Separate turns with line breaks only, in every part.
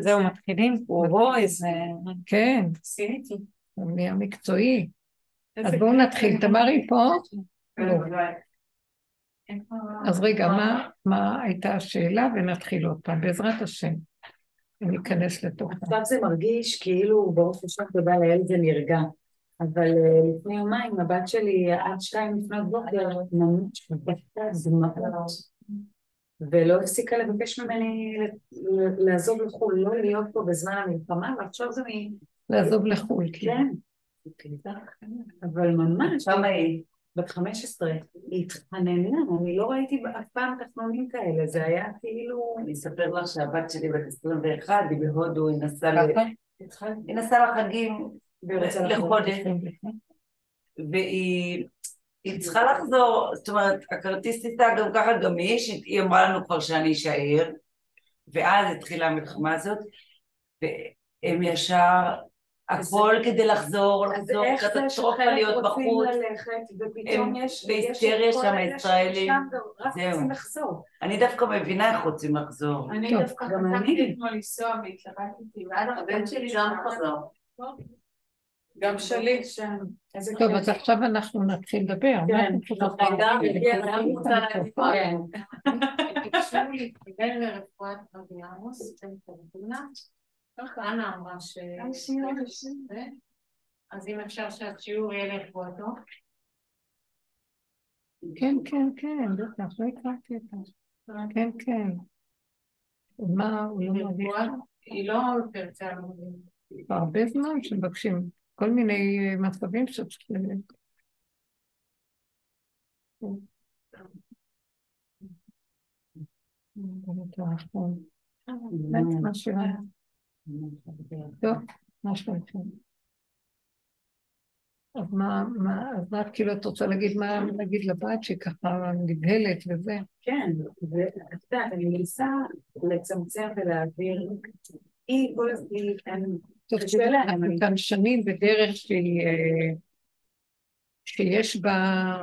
זהו, מתחילים? או, איזה...
כן. עשיתי. נהיה מקצועי. אז בואו נתחיל. תמרי פה? לא. אז רגע, מה הייתה השאלה? ונתחיל עוד פעם, בעזרת השם. אני אכנס לתוך...
עכשיו זה מרגיש כאילו ברוך השם תודה לאל זה נרגע. אבל אה, לפני יומיים הבת שלי עד שתיים לפנות בוקר ממש בכתה דמעות ולא הפסיקה לבקש ממני לעזוב לחו"ל, לא להיות פה בזמן המלחמה, ועכשיו זה מ...
לעזוב לחו"ל,
כן. אבל ממש, כמה היא? בת 15, היא התחננה, אני לא ראיתי אף פעם תחנונים כאלה, זה היה כאילו...
אני אספר לך שהבת שלי בת 21, היא בהודו, היא נסעה היא נסעה לחגים לחודש, והיא היא צריכה לחזור, זאת אומרת, הכרטיס טיסה גם ככה גמיש, היא אמרה לנו כבר שאני אשאר, ואז התחילה המלחמה הזאת, והם ישר, הכל כדי לחזור, לחזור, קטסטרופה להיות בחוץ, הם בהיסטריה שם הישראלים, זהו. אני דווקא מבינה איך רוצים לחזור.
אני דווקא חשבתי אתמול לנסוע והתלבטתי, ועד הבן שלי גם חזור. גם שלי שם.
טוב, אז עכשיו אנחנו נתחיל לדבר.
כן, גם רוצה
להגיד. ביקשו להתקבל לרפואת רבי עמוס, אנה אמרה ש... אז אם אפשר שהשיעור יהיה לכבודו.
כן, כן, כן, בטח, לא הכרתי אותה. כן, כן. מה, הוא לא מרגיש?
היא לא פרצה
הרבה זמן שמבקשים. כל מיני מצבים שצריכים... טוב, שלומכם? אז מה, מה, אז מה כאילו את רוצה להגיד, מה להגיד לבת שהיא ככה נבהלת וזה?
כן, ואת יודעת, אני מנסה לצמצם ולהעביר, היא כל הזמן,
אנחנו כאן שנים בדרך שהיא, אה, שיש בה...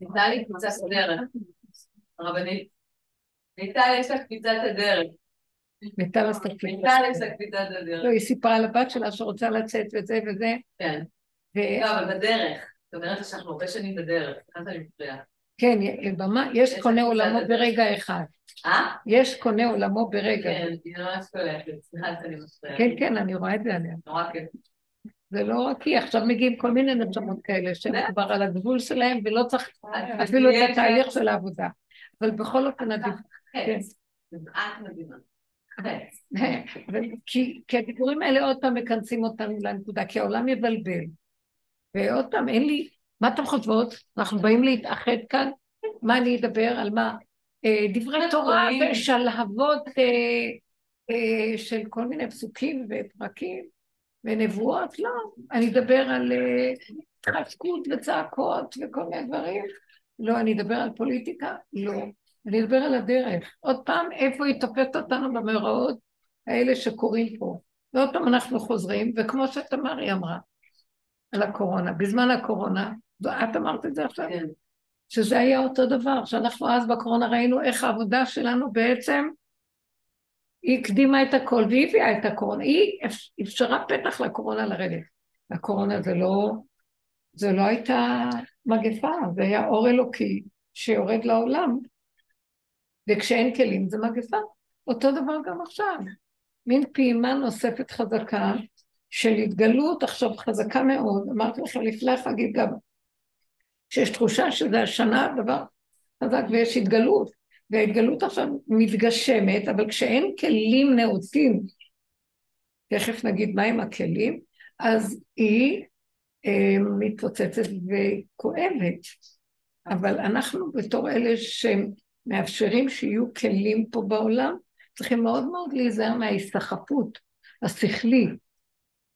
ניתן לי קפיצת הדרך, הרבנית. ניתן יש לה קפיצת הדרך.
ניתן עשתה
קפיצת הדרך.
לא, היא סיפרה לבת שלה שרוצה לצאת וזה וזה.
כן. לא, אבל בדרך. זאת אומרת שאנחנו הרבה שנים בדרך, סליחה שאני מפריעה.
כן, יש קונה עולמו ברגע אחד.
אה?
יש קונה עולמו ברגע.
כן, היא ממש קולטת, סליחה שאני מפריעה.
כן, כן, אני רואה את זה עליה.
נורא כיף.
זה לא רק היא, עכשיו מגיעים כל מיני נשמות כאלה שהם כבר על הגבול שלהם ולא צריך אפילו את התהליך של העבודה. אבל בכל אופן עדיף.
כן. את מדהימה.
כי הדיבורים האלה עוד פעם מכנסים אותנו לנקודה, כי העולם יבלבל. ועוד פעם, אין לי, מה אתם חושבות? אנחנו באים להתאחד כאן? מה אני אדבר? על מה? אה, דברי תורה ושלהבות אה, אה, של כל מיני פסוקים ופרקים ונבואות? לא. אני אדבר על התחזקות וצעקות וכל מיני דברים? לא. אני אדבר על פוליטיקה? לא. אני אדבר על הדרך. עוד פעם, איפה היא תופסת אותנו במאורעות האלה שקורים פה. ועוד פעם אנחנו חוזרים, וכמו שתמרי אמרה, על הקורונה. בזמן הקורונה, את אמרת את זה עכשיו? כן. שזה היה אותו דבר, שאנחנו אז בקורונה ראינו איך העבודה שלנו בעצם, היא הקדימה את הכל והיא הביאה את הקורונה, היא אפשרה פתח לקורונה לרדת. הקורונה זה לא, זה לא הייתה מגפה, זה היה אור אלוקי שיורד לעולם, וכשאין כלים זה מגפה. אותו דבר גם עכשיו. מין פעימה נוספת חזקה של התגלות עכשיו חזקה מאוד, אמרתי לכם לפני החגים גם, שיש תחושה שזה השנה דבר חזק ויש התגלות, וההתגלות עכשיו מתגשמת, אבל כשאין כלים נאותים, תכף נגיד מהם הכלים, אז היא אה, מתפוצצת וכואבת. אבל אנחנו בתור אלה שמאפשרים שיהיו כלים פה בעולם, צריכים מאוד מאוד להיזהר מההיסחפות השכלית,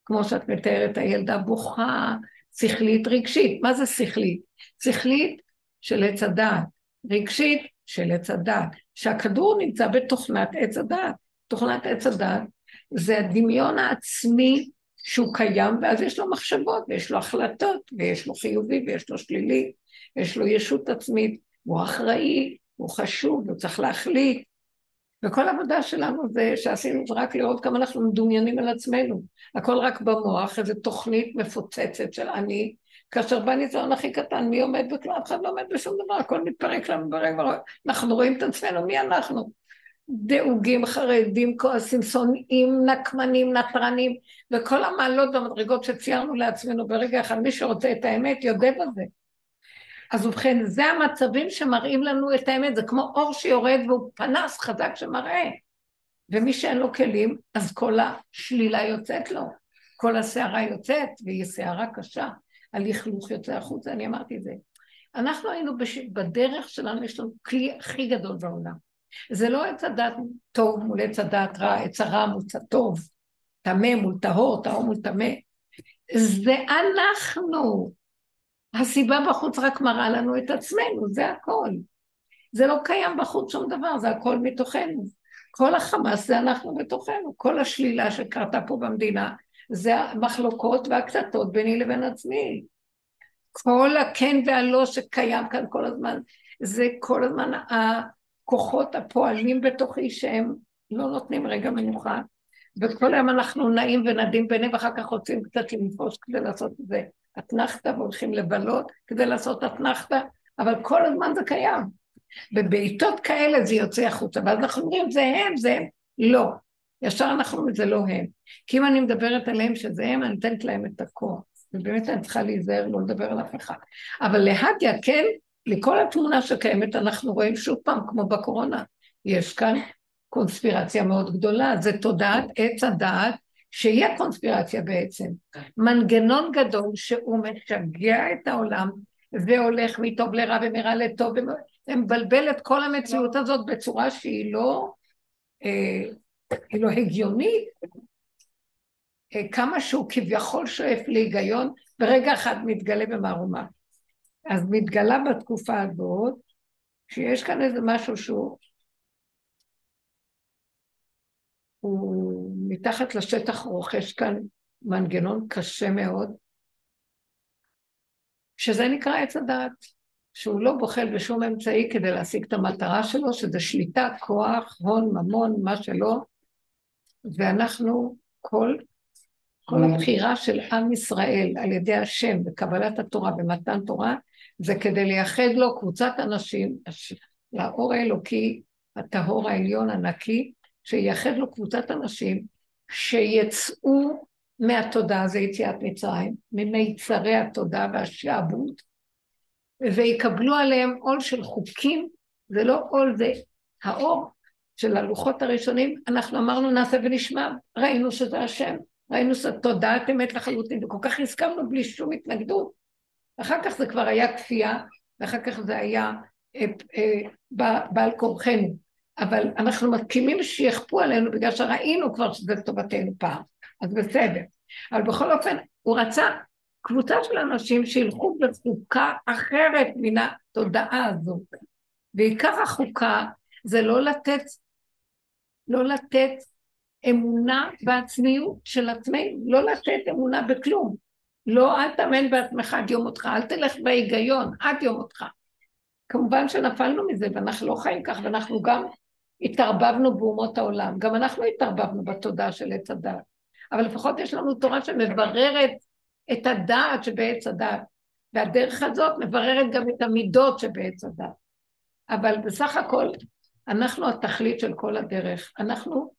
כמו שאת מתארת, הילדה בוכה, שכלית רגשית. מה זה שכלית? שכלית של עץ הדעת, רגשית של עץ הדעת, שהכדור נמצא בתוכנת עץ הדעת. תוכנת עץ הדעת זה הדמיון העצמי שהוא קיים, ואז יש לו מחשבות, ויש לו החלטות, ויש לו חיובי, ויש לו שלילי, יש לו ישות עצמית, הוא אחראי, הוא חשוב, הוא צריך להחליט. וכל העבודה שלנו זה שעשינו זה רק לראות כמה אנחנו מדומיינים על עצמנו. הכל רק במוח, איזו תוכנית מפוצצת של אני, כאשר בא ניסיון הכי קטן, מי עומד בכלל? אף אחד לא עומד בשום דבר, הכל מתפרק לנו ברגע, אנחנו רואים את עצמנו, מי אנחנו? דאוגים, חרדים, כועסים, שונאים, נקמנים, נטרנים, וכל המעלות והמדרגות שציירנו לעצמנו ברגע אחד, מי שרוצה את האמת יודה בזה. אז ובכן, זה המצבים שמראים לנו את האמת, זה כמו אור שיורד והוא פנס חזק שמראה. ומי שאין לו כלים, אז כל השלילה יוצאת לו, כל הסערה יוצאת, והיא סערה קשה, הלכלוך יוצא החוצה, אני אמרתי את זה. אנחנו היינו בש... בדרך שלנו, יש לנו כלי הכי גדול בעולם. זה לא עץ הדת טוב מול עץ הדת רע, עץ הרע מול טוב, טמא מול טהור, טהור מול טמא. זה אנחנו. הסיבה בחוץ רק מראה לנו את עצמנו, זה הכל. זה לא קיים בחוץ שום דבר, זה הכל מתוכנו. כל החמאס זה אנחנו בתוכנו, כל השלילה שקרתה פה במדינה זה המחלוקות והקטטות ביני לבין עצמי. כל הכן והלא שקיים כאן כל הזמן, זה כל הזמן הכוחות הפועלים בתוכי שהם לא נותנים רגע מנוחה, וכל היום אנחנו נעים ונדים ביניהם ואחר כך רוצים קצת לנפוש כדי לעשות את זה. אתנחתא והולכים לבלות כדי לעשות אתנחתא, אבל כל הזמן זה קיים. ובעיתות כאלה זה יוצא החוצה, ואז אנחנו אומרים זה הם, זה הם. לא. ישר אנחנו אומרים זה לא הם. כי אם אני מדברת עליהם שזה הם, אני נותנת להם את הכוח. ובאמת אני צריכה להיזהר לא לדבר על אף אחד. אבל להדיה כן, לכל התמונה שקיימת אנחנו רואים שוב פעם, כמו בקורונה, יש כאן קונספירציה מאוד גדולה, זה תודעת עץ הדעת שהיא הקונספירציה בעצם. מנגנון גדול שהוא משגע את העולם והולך מטוב לרע ומרע לטוב, ומבלבל את כל המציאות הזאת בצורה שהיא לא, אה, לא הגיונית. אה, כמה שהוא כביכול שואף להיגיון, ברגע אחד מתגלה במערומה. אז מתגלה בתקופה הזאת, שיש כאן איזה משהו שהוא הוא מתחת לשטח רוכש כאן מנגנון קשה מאוד, שזה נקרא עץ הדעת, שהוא לא בוחל בשום אמצעי כדי להשיג את המטרה שלו, שזה שליטה, כוח, הון, ממון, מה שלא, ואנחנו, כל, כל הבחירה של עם ישראל על ידי השם בקבלת התורה, במתן תורה, זה כדי לייחד לו קבוצת אנשים, לאור האלוקי, הטהור העליון הנקי, שייחד לו קבוצת אנשים שיצאו מהתודעה, זה יציאת מצרים, ממיצרי התודעה והשעבוד, ויקבלו עליהם עול של חוקים, זה לא עול, זה האור של הלוחות הראשונים, אנחנו אמרנו נעשה ונשמע, ראינו שזה השם, ראינו תודעת אמת לחלוטין, וכל כך הסכמנו בלי שום התנגדות. אחר כך זה כבר היה כפייה, ואחר כך זה היה אה, אה, בעל כורחנו. אבל אנחנו מסכימים שיכפו עלינו בגלל שראינו כבר שזה לטובתנו פעם, אז בסדר. אבל בכל אופן, הוא רצה קבוצה של אנשים שילכו בחוקה אחרת מן התודעה הזאת. ועיקר החוקה זה לא לתת, לא לתת אמונה בעצמיות של עצמנו, לא לתת אמונה בכלום. לא, אל תאמן בעצמך עד יום מותך, אל תלך בהיגיון עד יום מותך. כמובן שנפלנו מזה, ואנחנו לא חיים כך, ואנחנו גם התערבבנו באומות העולם, גם אנחנו התערבבנו בתודעה של עץ הדעת, אבל לפחות יש לנו תורה שמבררת את הדעת שבעץ הדעת, והדרך הזאת מבררת גם את המידות שבעץ הדעת. אבל בסך הכל, אנחנו התכלית של כל הדרך. אנחנו,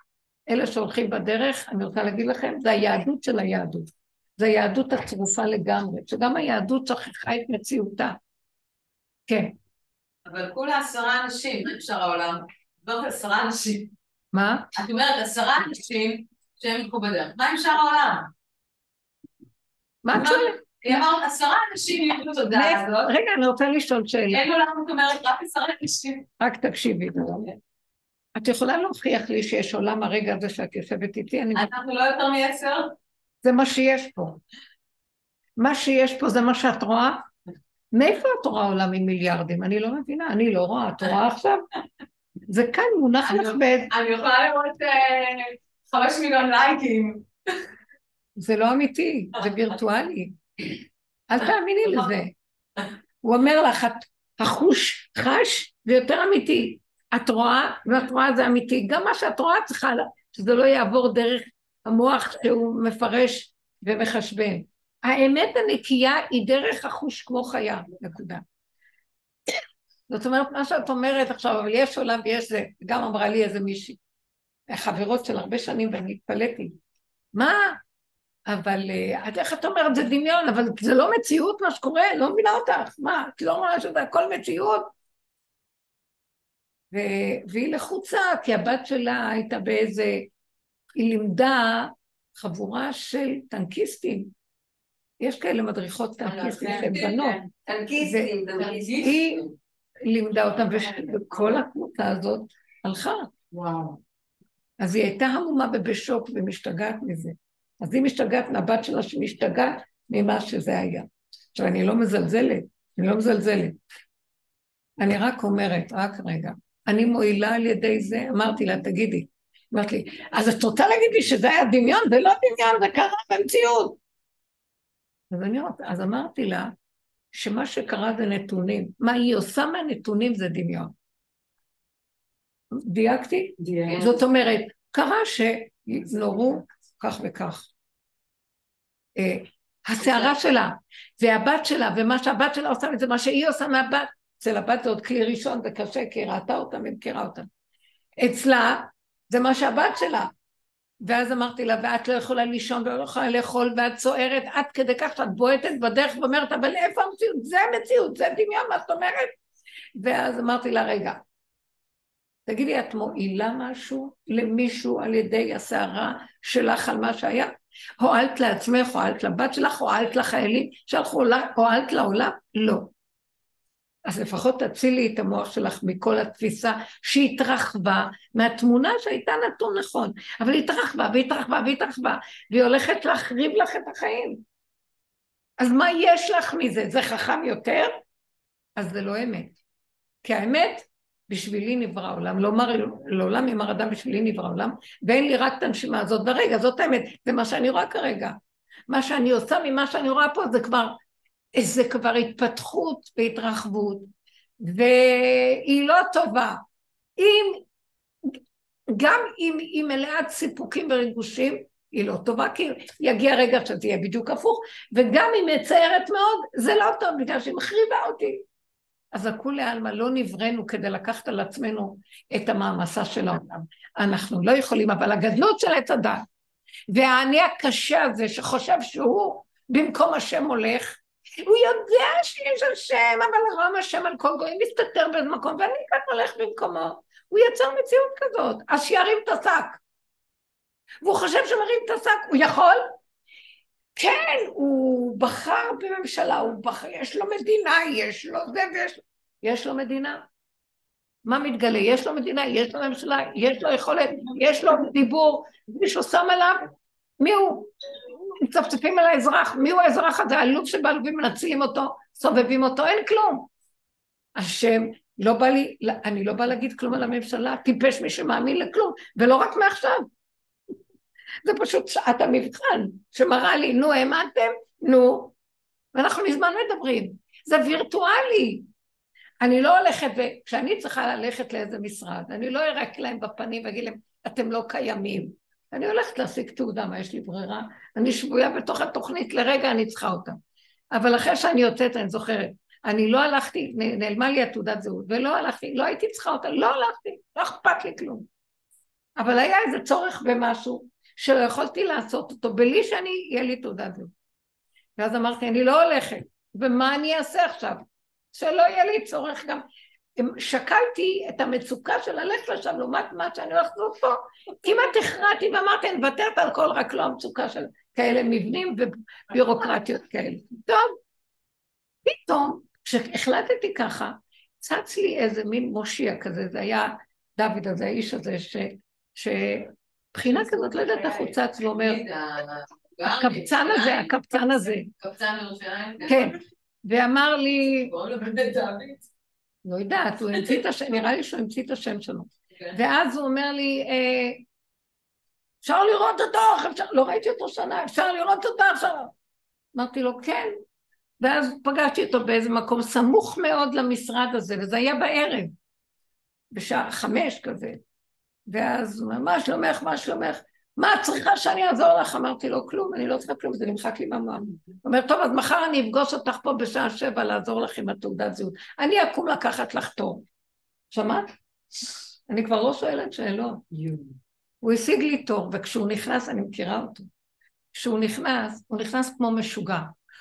אלה שהולכים בדרך, אני רוצה להגיד לכם, זה היהדות של היהדות. זה היהדות הצרופה לגמרי, שגם היהדות שכחה את מציאותה. כן.
אבל כולה עשרה אנשים, איך אפשר העולם? על עשרה אנשים.
מה?
את אומרת עשרה אנשים שהם ילכו בדרך. מה עם שאר העולם?
מה את שואלת?
היא אמרת עשרה אנשים ילכו בדרך הזאת.
רגע, אני רוצה לשאול שאלה.
אין עולם, את אומרת, רק עשרה אנשים.
רק תקשיבי. את יכולה להוכיח לי שיש עולם הרגע הזה שאת יושבת איתי?
אנחנו לא יותר מעשר?
זה מה שיש פה. מה שיש פה זה מה שאת רואה? מאיפה את רואה עולם עם מיליארדים? אני לא מבינה, אני לא רואה. את רואה עכשיו? זה כאן מונח באיזה...
אני יכולה לראות אה, חמש מיליון לייקים.
זה לא אמיתי, זה וירטואלי. אל תאמיני לזה. הוא אומר לך, החוש חש, זה יותר אמיתי. את רואה, ואת רואה זה אמיתי. גם מה שאת רואה צריכה, שזה לא יעבור דרך המוח שהוא מפרש ומחשבן. האמת הנקייה היא דרך החוש כמו חיה, נקודה. זאת אומרת, מה שאת אומרת עכשיו, אבל יש עולם ויש זה, גם אמרה לי איזה מישהי, חברות של הרבה שנים, ואני התפלאתי. מה? אבל את איך את אומרת זה דמיון, אבל זה לא מציאות מה שקורה, לא מבינה אותך, מה? את לא רואה שזה הכל מציאות? ו... והיא לחוצה, כי הבת שלה הייתה באיזה... היא לימדה חבורה של טנקיסטים. יש כאלה מדריכות טנקיסטים
כן,
שהן
כן,
בנות.
טנקיסטים,
והיא לימדה אותם, וכל הקבוצה הזאת הלכה.
וואו.
אז היא הייתה המומה ובשוק ומשתגעת מזה. אז היא משתגעת מהבת שלה שמשתגעת ממה שזה היה. עכשיו, אני לא מזלזלת, אני לא מזלזלת. אני רק אומרת, רק רגע, אני מועילה על ידי זה, אמרתי לה, תגידי, אמרת לי, אז את רוצה להגיד לי שזה היה דמיון? זה לא דמיון, זה קרה במציאות. אז, אני, אז אמרתי לה, שמה שקרה זה נתונים. מה היא עושה מהנתונים זה דמיון. דייקתי?
דייקת.
זאת אומרת, קרה שנורו כך וכך. אה, הסערה שלה, והבת שלה, ומה שהבת שלה עושה, זה מה שהיא עושה מהבת. אצל הבת זה עוד כלי ראשון, זה קשה, כי היא ראתה אותה ומכירה אותה. אצלה, זה מה שהבת שלה. ואז אמרתי לה, ואת לא יכולה לישון ולא יכולה לאכול, ואת צוערת עד כדי כך שאת בועטת בדרך ואומרת, אבל איפה המציאות? זה המציאות, זה דמיון, מה זאת אומרת? ואז אמרתי לה, רגע, תגידי, את מועילה משהו למישהו על ידי הסערה שלך על מה שהיה? הועלת לעצמך, הועלת לבת שלך, הועלת לחיילים שהלכו, הועלת לעולם? לא. אז לפחות תצילי את המוח שלך מכל התפיסה שהתרחבה מהתמונה שהייתה נתון נכון, אבל היא התרחבה והתרחבה והתרחבה, והיא הולכת להחריב לך את החיים. אז מה יש לך מזה? זה חכם יותר? אז זה לא אמת. כי האמת, בשבילי נברא עולם, לומר לעולם יאמר אדם בשבילי נברא עולם, ואין לי רק את הנשימה הזאת ברגע, זאת האמת, זה מה שאני רואה כרגע. מה שאני עושה ממה שאני רואה פה זה כבר זה כבר התפתחות והתרחבות, והיא לא טובה. אם, גם אם היא מלאת סיפוקים וריגושים, היא לא טובה, כי יגיע רגע שזה יהיה בדיוק הפוך, וגם אם מצערת מאוד, זה לא טוב, בגלל שהיא מחריבה אותי. אז הכולי עלמא לא נבראנו כדי לקחת על עצמנו את המעמסה של העולם. אנחנו לא יכולים, אבל הגדלות של עץ הדת, והאני הקשה הזה שחושב שהוא במקום השם הולך, הוא יודע שיש השם, אבל רם השם על כל גוי מסתתר באיזה מקום, ואני כאן הולך במקומו. הוא יצר מציאות כזאת, אז שירים את השק. והוא חושב שמרים את השק, הוא יכול? כן, הוא בחר בממשלה, הוא בחר, יש לו מדינה, יש לו זה ויש לו... יש לו מדינה. מה מתגלה? יש לו מדינה, יש לו ממשלה, יש לו יכולת, יש לו דיבור, מישהו שם עליו, מי הוא? מצפצפים על האזרח, מי הוא האזרח הזה? האלוף שבאלופים מנצלים אותו, סובבים אותו, אין כלום. השם, לא בא לי, אני לא באה להגיד כלום על הממשלה, טיפש מי שמאמין לכלום, ולא רק מעכשיו. זה פשוט שעת המבחן, שמראה לי, נו, האמנתם? נו. ואנחנו מזמן מדברים. זה וירטואלי. אני לא הולכת, וכשאני צריכה ללכת לאיזה משרד, אני לא ארק להם בפנים ואגיד להם, אתם לא קיימים. אני הולכת להשיג תעודה, מה יש לי ברירה? אני שבויה בתוך התוכנית, לרגע אני צריכה אותה. אבל אחרי שאני יוצאת, אני זוכרת, אני לא הלכתי, נעלמה לי התעודת זהות, ולא הלכתי, לא הייתי צריכה אותה, לא הלכתי, לא אכפת לי כלום. אבל היה איזה צורך במשהו שלא יכולתי לעשות אותו בלי שאני, יהיה לי תעודת זהות. ואז אמרתי, אני לא הולכת, ומה אני אעשה עכשיו? שלא יהיה לי צורך גם שקלתי את המצוקה של ללכת לשם לעומת מה שאני הולכת לעשות פה. כמעט הכרעתי ואמרתי, אני מוותרת על כל, רק לא המצוקה של כאלה מבנים ובירוקרטיות כאלה. טוב, פתאום, כשהחלטתי ככה, צץ לי איזה מין מושיע כזה, זה היה דוד הזה, האיש הזה, ש... שבחינה כזאת, לא יודעת איך הוא צץ ואומר, הקבצן הזה, הקבצן הזה.
קבצן ירושלים?
כן. ואמר לי, לא יודעת, הוא המציא את השם, נראה לי שהוא המציא את השם שלו. ואז הוא אומר לי, אה, אפשר לראות אותו, אפשר, לא ראיתי אותו שנה, אפשר לראות אותו עכשיו. אמרתי לו, כן. ואז פגשתי אותו באיזה מקום סמוך מאוד למשרד הזה, וזה היה בערב. בשעה חמש כזה. ואז הוא אומר, מה שלומך, מה שלומך? מה את צריכה שאני אעזור לך? אמרתי לו, כלום, אני לא צריכה כלום, זה נמחק לי מהמם. הוא אומר, טוב, אז מחר אני אפגוש אותך פה בשעה שבע לעזור לך עם התעודת זהות. אני אקום לקחת לך תור. שמעת? אני כבר לא שואלת שאלות. הוא השיג לי תור, וכשהוא נכנס, אני מכירה אותו. כשהוא נכנס, הוא נכנס כמו משוגע.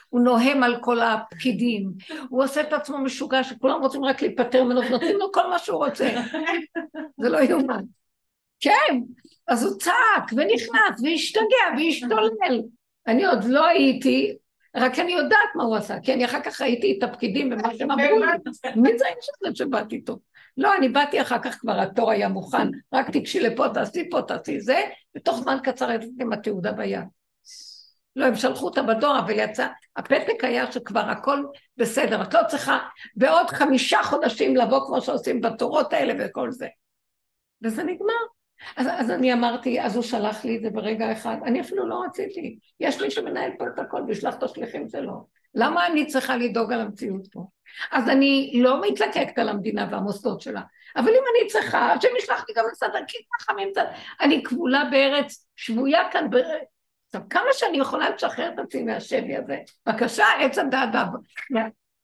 הוא נוהם על כל הפקידים, הוא עושה את עצמו משוגע שכולם רוצים רק להיפטר ממנו ונותנים לו כל מה שהוא רוצה. זה לא יאומן. כן, אז הוא צעק ונכנס והשתגע והשתולל. אני עוד לא הייתי, רק אני יודעת מה הוא עשה, כי אני אחר כך ראיתי את הפקידים ומה שהם אמרו לי. מי זה האיש הזה שבאתי איתו? לא, אני באתי אחר כך כבר, התור היה מוכן, רק תיגשי לפה, תעשי פה, תעשי זה, ותוך זמן קצר יצאתי עם התעודה ביד. לא, הם שלחו אותה בדואר, אבל יצא, הפתק היה שכבר הכל בסדר, את לא צריכה בעוד חמישה חודשים לבוא כמו שעושים בתורות האלה וכל זה. וזה נגמר. אז, אז אני אמרתי, אז הוא שלח לי את זה ברגע אחד, אני אפילו לא רציתי, יש מי שמנהל פה את הכל וישלח את השליחים שלו. למה אני צריכה לדאוג על המציאות פה? אז אני לא מתלקקת על המדינה והמוסדות שלה, אבל אם אני צריכה, אז שנשלח לי גם לסדר, מצד... אני כבולה בארץ, שבויה כאן בארץ. עכשיו, כמה שאני יכולה לשחרר את עצמי מהשבי הזה, בבקשה, עץ הדעת,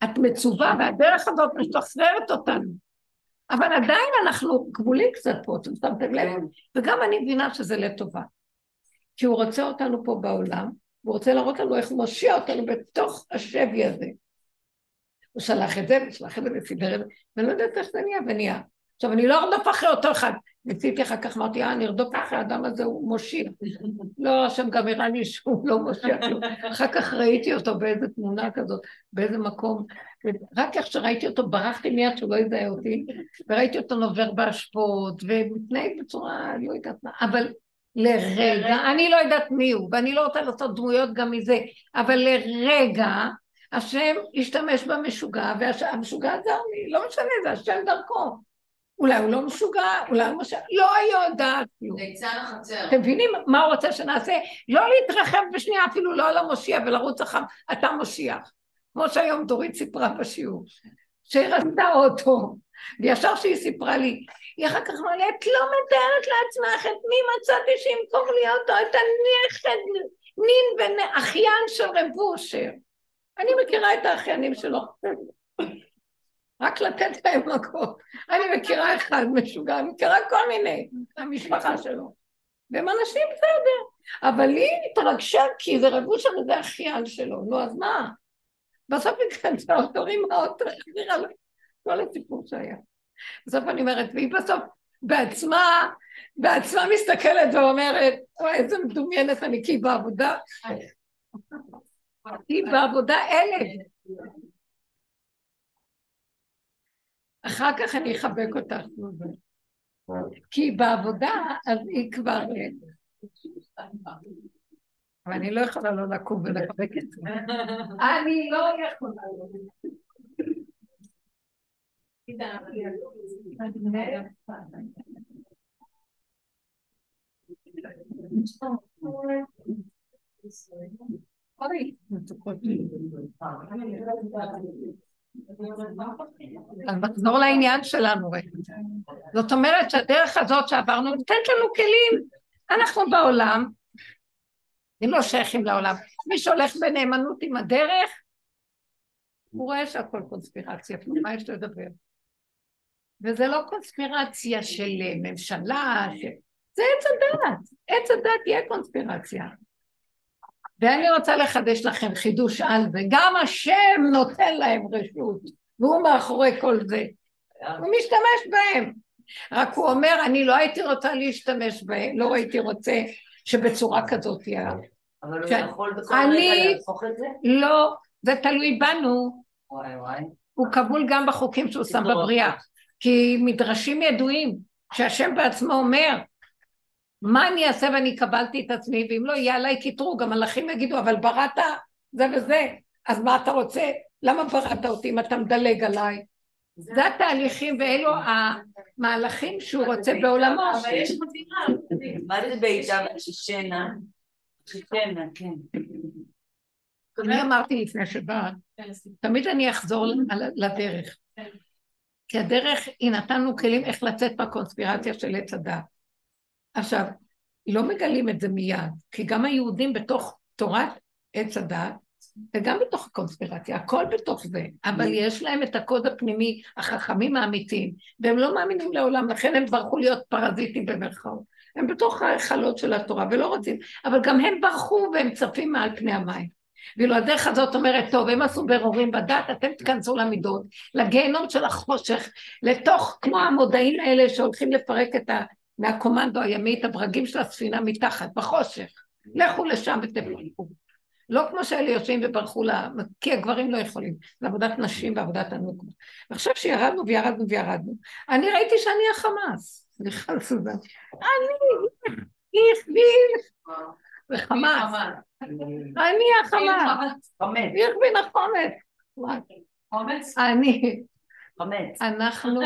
את מצווה, והדרך הזאת משחררת אותנו. אבל עדיין אנחנו כבולים קצת פה, אתם שמתם לב? וגם אני מבינה שזה לטובה. כי הוא רוצה אותנו פה בעולם, והוא רוצה להראות לנו איך הוא מושיע אותנו בתוך השבי הזה. הוא שלח את זה, ושלח את זה, וסידר את זה, ואני לא יודעת איך זה נהיה ונהיה. עכשיו, אני לא ארדוף אחרי אותו אחד. ניסיתי אחר כך, אמרתי, אה, אני ארדוף אחרי האדם הזה, הוא מושיע. לא, השם גם הראה לי שהוא לא מושיע אחר כך ראיתי אותו באיזה תמונה כזאת, באיזה מקום. רק איך שראיתי אותו, ברחתי מיד שהוא לא יזהה אותי, וראיתי אותו נובר באשפות, ומתנהג בצורה, לא יודעת מה, אבל לרגע, אני לא יודעת מי הוא, ואני לא רוצה לעשות דמויות גם מזה, אבל לרגע, השם השתמש במשוגע, והמשוגע עזר לי, לא משנה, זה השם דרכו. אולי הוא לא משוגע, אולי הוא משוגע, לא יודעת כלום.
ליצן החצר.
אתם מבינים מה הוא רוצה שנעשה? לא להתרחב בשנייה אפילו לא על המושיע ולרוץ אחריו, אתה מושיח. כמו שהיום דורית סיפרה בשיעור, שהיא רצתה אותו, וישר שהיא סיפרה לי, היא אחר כך אמרה לי, את לא מתארת לעצמך את מי מצאתי שימכור לי אותו, את הנכד, נין ואחיין של רב אושר. אני מכירה את האחיינים שלו. רק לתת להם מקום. אני מכירה אחד משוגע, אני מכירה כל מיני, המשפחה שלו. והם אנשים בסדר. אבל היא התרגשה כי זה רב אושר וזה אחיין שלו. נו, אז מה? בסוף התכנסה אותו, רימה אותו, החזירה לו. כל הסיפור שהיה. בסוף אני אומרת, והיא בסוף בעצמה, בעצמה מסתכלת ואומרת, וואי, איזה מדומיינת אני, כי היא בעבודה, היא בעבודה אלף. אחר כך אני אחבק אותך. כי היא בעבודה, אז היא כבר... אבל אני לא יכולה לא לקום ולחבק את זה. אני לא יכולה. נחזור לעניין שלנו רגע. זאת אומרת שהדרך הזאת שעברנו נותנת לנו כלים. אנחנו בעולם, הם לא שייכים לעולם. מי שהולך בנאמנות עם הדרך, הוא רואה שהכל קונספירציה, מה יש לדבר? וזה לא קונספירציה של ממשלה, ש... זה עץ הדת, עץ הדת יהיה קונספירציה. ואני רוצה לחדש לכם חידוש על זה, גם השם נותן להם רשות, והוא מאחורי כל זה. הוא משתמש בהם. רק הוא אומר, אני לא הייתי רוצה להשתמש בהם, לא הייתי רוצה שבצורה כזאת תהיה.
אבל הוא
כן.
יכול בכל רגע להפוך את זה?
לא, זה תלוי בנו,
וואי וואי.
הוא כבול גם בחוקים שהוא שם. בבריאה. כי מדרשים ידועים, שהשם בעצמו אומר, מה אני אעשה ואני קבלתי את עצמי, ואם לא יהיה עליי קיטרוג, המלאכים יגידו, אבל בראת זה וזה, אז מה אתה רוצה? למה בראת אותי אם אתה מדלג עליי? זה התהליכים ואלו המהלכים שהוא רוצה בעולמו.
אבל יש מדינה.
מה זה בעיטה שישנה? שישנה, כן.
אני אמרתי לפני שבאת, תמיד אני אחזור לדרך. כי הדרך, היא נתנו כלים איך לצאת מהקונספירציה של עץ הדעת. עכשיו, לא מגלים את זה מיד, כי גם היהודים בתוך תורת עץ הדעת, וגם בתוך הקונספירציה, הכל בתוך זה, אבל יש להם את הקוד הפנימי, החכמים האמיתיים, והם לא מאמינים לעולם, לכן הם ברחו להיות פרזיטים במרכאות. הם בתוך ההיכלות של התורה ולא רוצים, אבל גם הם ברחו והם צפים מעל פני המים. ואילו הדרך הזאת אומרת, טוב, הם עשו ברורים בדת, אתם תיכנסו למידות, לגיהנום של החושך, לתוך, כמו המודעים האלה שהולכים לפרק את ה... מהקומנדו הימי, את הברגים של הספינה מתחת, בחושך. לכו לשם ותפרקו. לא כמו שאלה יושבים וברחו לה, כי הגברים לא יכולים, זה עבודת נשים ועבודת הנוקמה. ועכשיו שירדנו וירדנו וירדנו, אני ראיתי שאני החמאס, סליחה סוזן, אני, איך לי, וחמאס, אני החמאס, איך בין החומץ, אני, אנחנו,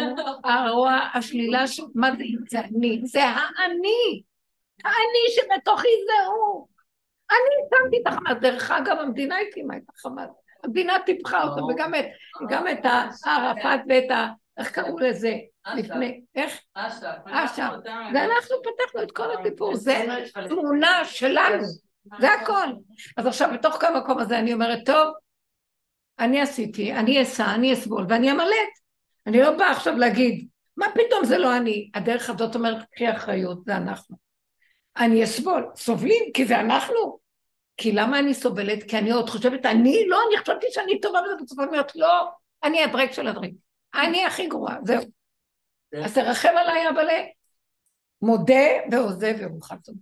הרוע, השלילה, מה זה, זה אני, זה האני, האני שבתוכי זה הוא. אני הקמתי את החמאס, דרך אגב המדינה הקימה את החמאס, המדינה טיפחה אותו, וגם את, גם את הערפאת ואת ה... איך קראו לזה? לפני, איך? אש"ף. ואנחנו פתחנו את כל הסיפור, זה תמונה שלנו, זה הכל. אז עכשיו בתוך כמה מקום הזה אני אומרת, טוב, אני עשיתי, אני אסע, אני אסבול ואני אמלט. אני לא באה עכשיו להגיד, מה פתאום זה לא אני? הדרך הזאת אומרת, קחי אחריות, זה אנחנו. אני אסבול. סובלים כי זה אנחנו. כי למה אני סובלת? כי אני עוד חושבת, אני לא, אני חשבתי שאני טובה בסופו של דבר, לא, אני הדרג של הדרג. אני הכי גרועה, זהו. אז תרחם עליי אבאלה. מודה ועוזב ורוחת זאת.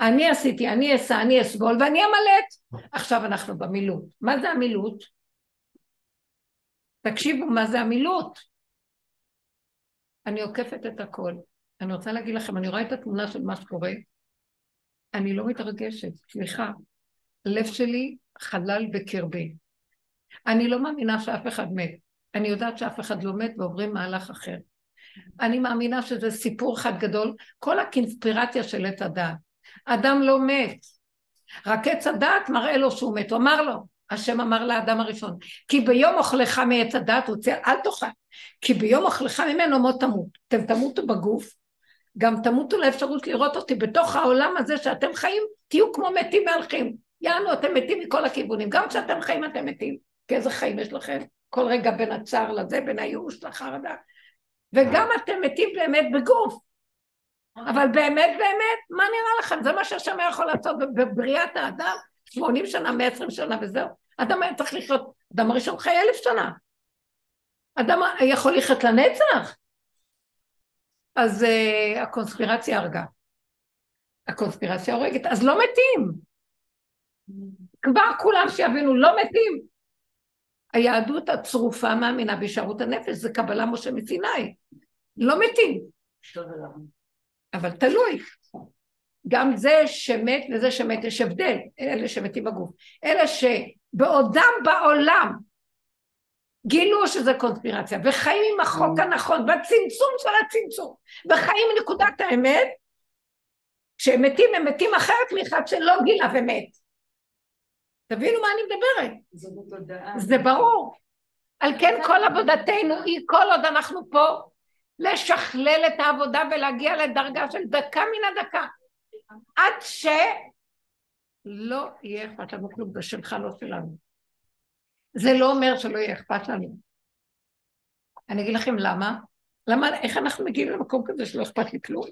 אני עשיתי, אני אסע, אני אסבול ואני אמלט. עכשיו אנחנו במילוט. מה זה המילוט? תקשיבו מה זה המילוט. אני עוקפת את הכל. אני רוצה להגיד לכם, אני רואה את התמונה של מה שקורה, אני לא מתרגשת, סליחה. הלב שלי חלל בקרבי. אני לא מאמינה שאף אחד מת. אני יודעת שאף אחד לא מת ועוברים מהלך אחר. אני מאמינה שזה סיפור אחד גדול, כל הקונספירציה של עץ הדעת. אדם לא מת, רק עץ הדעת מראה לו שהוא מת. הוא אמר לו, השם אמר לאדם הראשון, כי ביום אוכלך מעץ הדעת, הוא צייר, אל תאכל, כי ביום אוכלך ממנו מות תמות. אתם תמותו בגוף, גם תמותו לאפשרות לראות אותי בתוך העולם הזה שאתם חיים, תהיו כמו מתים מהלכים. יענו, אתם מתים מכל הכיוונים. גם כשאתם חיים אתם מתים. כי איזה חיים יש לכם? כל רגע בין הצער לזה, בין הייאוש לחרדה. וגם אתם מתים באמת בגוף. אבל באמת באמת, מה נראה לכם? זה מה שהשם יכול לעשות בבריאת האדם, 80 שנה, 120 שנה וזהו. אדם היה צריך לחיות, אדם הראשון חי אלף שנה. אדם יכול לחיות לנצח. אז uh, הקונספירציה הרגה. הקונספירציה הורגת, אז לא מתים. כבר כולם שיבינו, לא מתים. היהדות הצרופה מאמינה בהישארות הנפש, זה קבלה משה מסיני. לא מתים. אבל תלוי. גם זה שמת וזה שמת, יש הבדל, אלה שמתים בגוף. אלה שבעודם בעולם גילו שזה קונספירציה, וחיים עם החוק הנכון, בצמצום של הצמצום, וחיים עם נקודת האמת, כשהם מתים, הם מתים אחרת מאחד שלא גילה ומת. תבינו מה אני מדברת.
זה בתודעה.
זה ברור. על כן כל עבודתנו היא, כל עוד אנחנו פה, לשכלל את העבודה ולהגיע לדרגה של דקה מן הדקה. עד שלא יהיה אכפת לנו כלום, זה שלך, לא שלנו. זה לא אומר שלא יהיה אכפת לנו. אני אגיד לכם למה. למה, איך אנחנו מגיעים למקום כזה שלא אכפת לי כלום?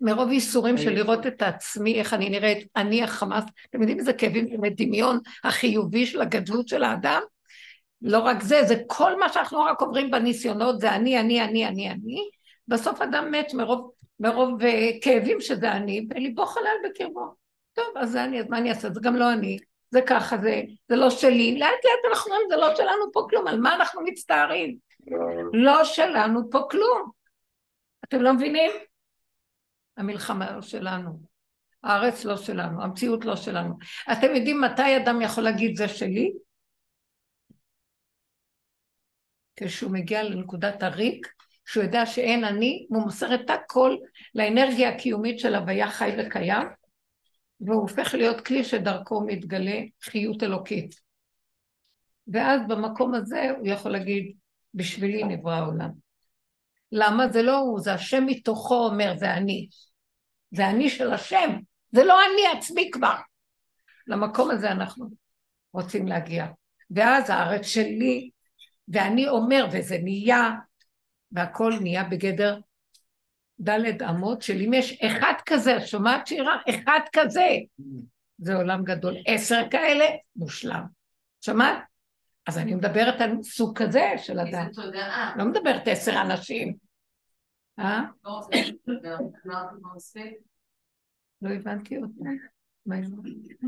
מרוב ייסורים של לראות את עצמי, איך אני נראית, אני החמאס, אתם יודעים איזה כאבים, זה דמיון החיובי של הגדלות של האדם? לא רק זה, זה כל מה שאנחנו רק עוברים בניסיונות, זה אני, אני, אני, אני, אני. בסוף אדם מת מרוב, מרוב uh, כאבים שזה אני, וליבו חלל בקרבו. טוב, אז זה אני, אז מה אני אעשה? זה גם לא אני. זה ככה, זה, זה לא שלי. לאט לאט אנחנו אומרים, זה לא שלנו פה כלום, על מה אנחנו מצטערים? לא שלנו פה כלום. אתם לא מבינים? המלחמה לא שלנו. הארץ לא שלנו, המציאות לא שלנו. אתם יודעים מתי אדם יכול להגיד זה שלי? כשהוא מגיע לנקודת הריק, שהוא יודע שאין אני, והוא מוסר את הכל לאנרגיה הקיומית של הוויה חי וקיים, והוא הופך להיות כלי שדרכו מתגלה חיות אלוקית. ואז במקום הזה הוא יכול להגיד, בשבילי נברא העולם. למה? זה לא הוא, זה השם מתוכו אומר, זה אני. זה אני של השם, זה לא אני עצמי כבר. למקום הזה אנחנו רוצים להגיע. ואז הארץ שלי, ואני אומר, וזה נהיה, והכל נהיה בגדר דלת אמות של אם יש אחד כזה, שומעת שירה? אחד כזה, זה עולם גדול. עשר כאלה, מושלם. שמעת? אז אני מדברת על סוג כזה של אדם.
איזה תודעה.
לא מדברת עשר אנשים. אה?
לא מספיק.
לא הבנתי אותך. מה?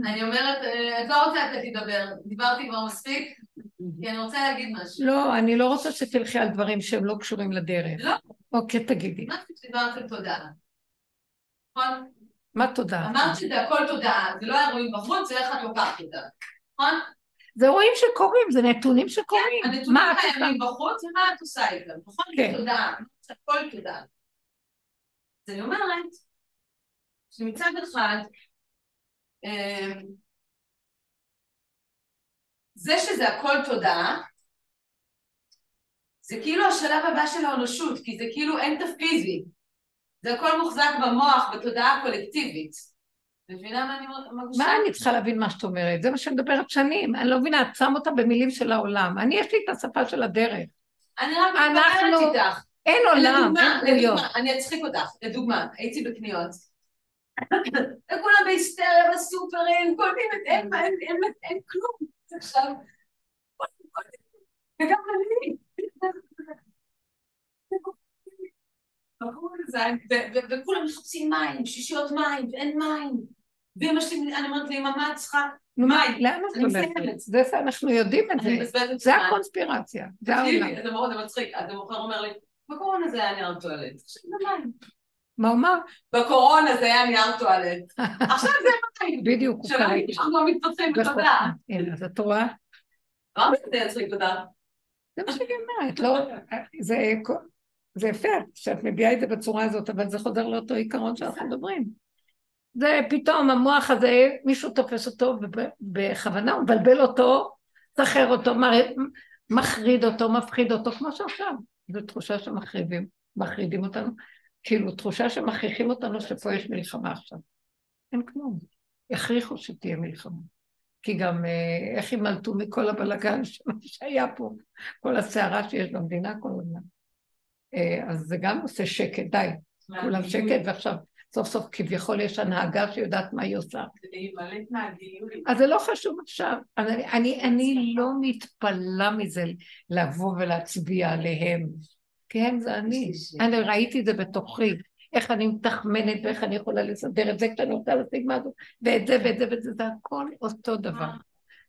אני אומרת, אה, את לא רוצה לתת לי לדבר, דיברתי כבר מספיק, כי אני רוצה להגיד משהו.
לא, אני לא רוצה שתלכי על דברים שהם לא קשורים לדרך.
לא.
אוקיי, תגידי.
אמרת שדיברת על תודעה. נכון?
מה תודה?
אמרת שזה הכל תודעה, זה לא אירועים בחוץ, זה איך את לוקחת אותה. נכון?
זה רואים שקורים, זה נתונים שקורים.
הנתונים
מה את עושה?
קיימים בחוץ, ומה את עושה איתם? נכון?
כן.
תודעה. זה הכל תודעה. אז אני אומרת, שמצד אחד, זה שזה הכל תודעה, זה כאילו השלב הבא של האנושות, כי זה כאילו אין את הפיזי. זה הכל מוחזק במוח, בתודעה הקולקטיבית. מבינה מה אני מרגישה?
מה אני צריכה להבין מה שאת אומרת? זה מה שאני מדברת שנים. אני לא מבינה, את שם אותה במילים של העולם. אני, יש לי את השפה של הדרך.
אני רק
אנחנו-
מדברת איתך.
אין עולם,
לדוגמה,
אין.
לדוגמה, אני אצחיק אותך, לדוגמה, הייתי בקניות. וכולם בהיסטריה בסופרים, כל מיני, אין, אין, אין, אין כלום. זה עכשיו... וגם אני. וכולם מחפשים מים, שישיות מים, ואין מים. ואמא שלי, אני אומרת לי, אמא, את צריכה?
מה,
מים.
לאן את הולכת? זה אנחנו יודעים את זה. זה. הקונספירציה, זה העולם.
זה מצחיק. אז המוכר אומר לי, בקורונה זה היה נייר טואלט. עכשיו זה מים.
מה הוא אמר?
בקורונה זה היה נייר טואלט. עכשיו זה מים.
בדיוק, הוא קרא.
אנחנו לא מתפתחים בתודעה.
הנה, אז את רואה?
מה זה יצחיק תודה?
זה מה שאני אומרת, לא, זה, זה יפה שאת מביעה את זה בצורה הזאת, אבל זה חוזר לאותו עיקרון שאנחנו מדברים. זה פתאום המוח הזה, מישהו תופס אותו ובכוונה הוא מבלבל אותו, זכר אותו, מחריד אותו, מפחיד אותו, כמו שעכשיו. זו תחושה שמחרידים, מחרידים אותנו, כאילו תחושה שמכריחים אותנו שפה יש מלחמה עכשיו. אין כלום. הכריחו שתהיה מלחמה. כי גם אה, איך ימלטו מכל הבלגן שהיה פה, כל הסערה שיש במדינה כל הזמן. אה, אז זה גם עושה שקט, די, כולם שקט, ועכשיו סוף סוף כביכול יש הנהגה שיודעת מה היא עושה. אז זה לא חשוב עכשיו. אני, אני, אני לא מתפלאה מזה לבוא ולהצביע עליהם, הם זה אני. אני ראיתי את זה בתוכי, איך אני מתחמנת ואיך אני יכולה לסדר את זה כשאני רוצה להשיג משהו, ואת זה ואת זה ואת זה, זה הכל אותו דבר.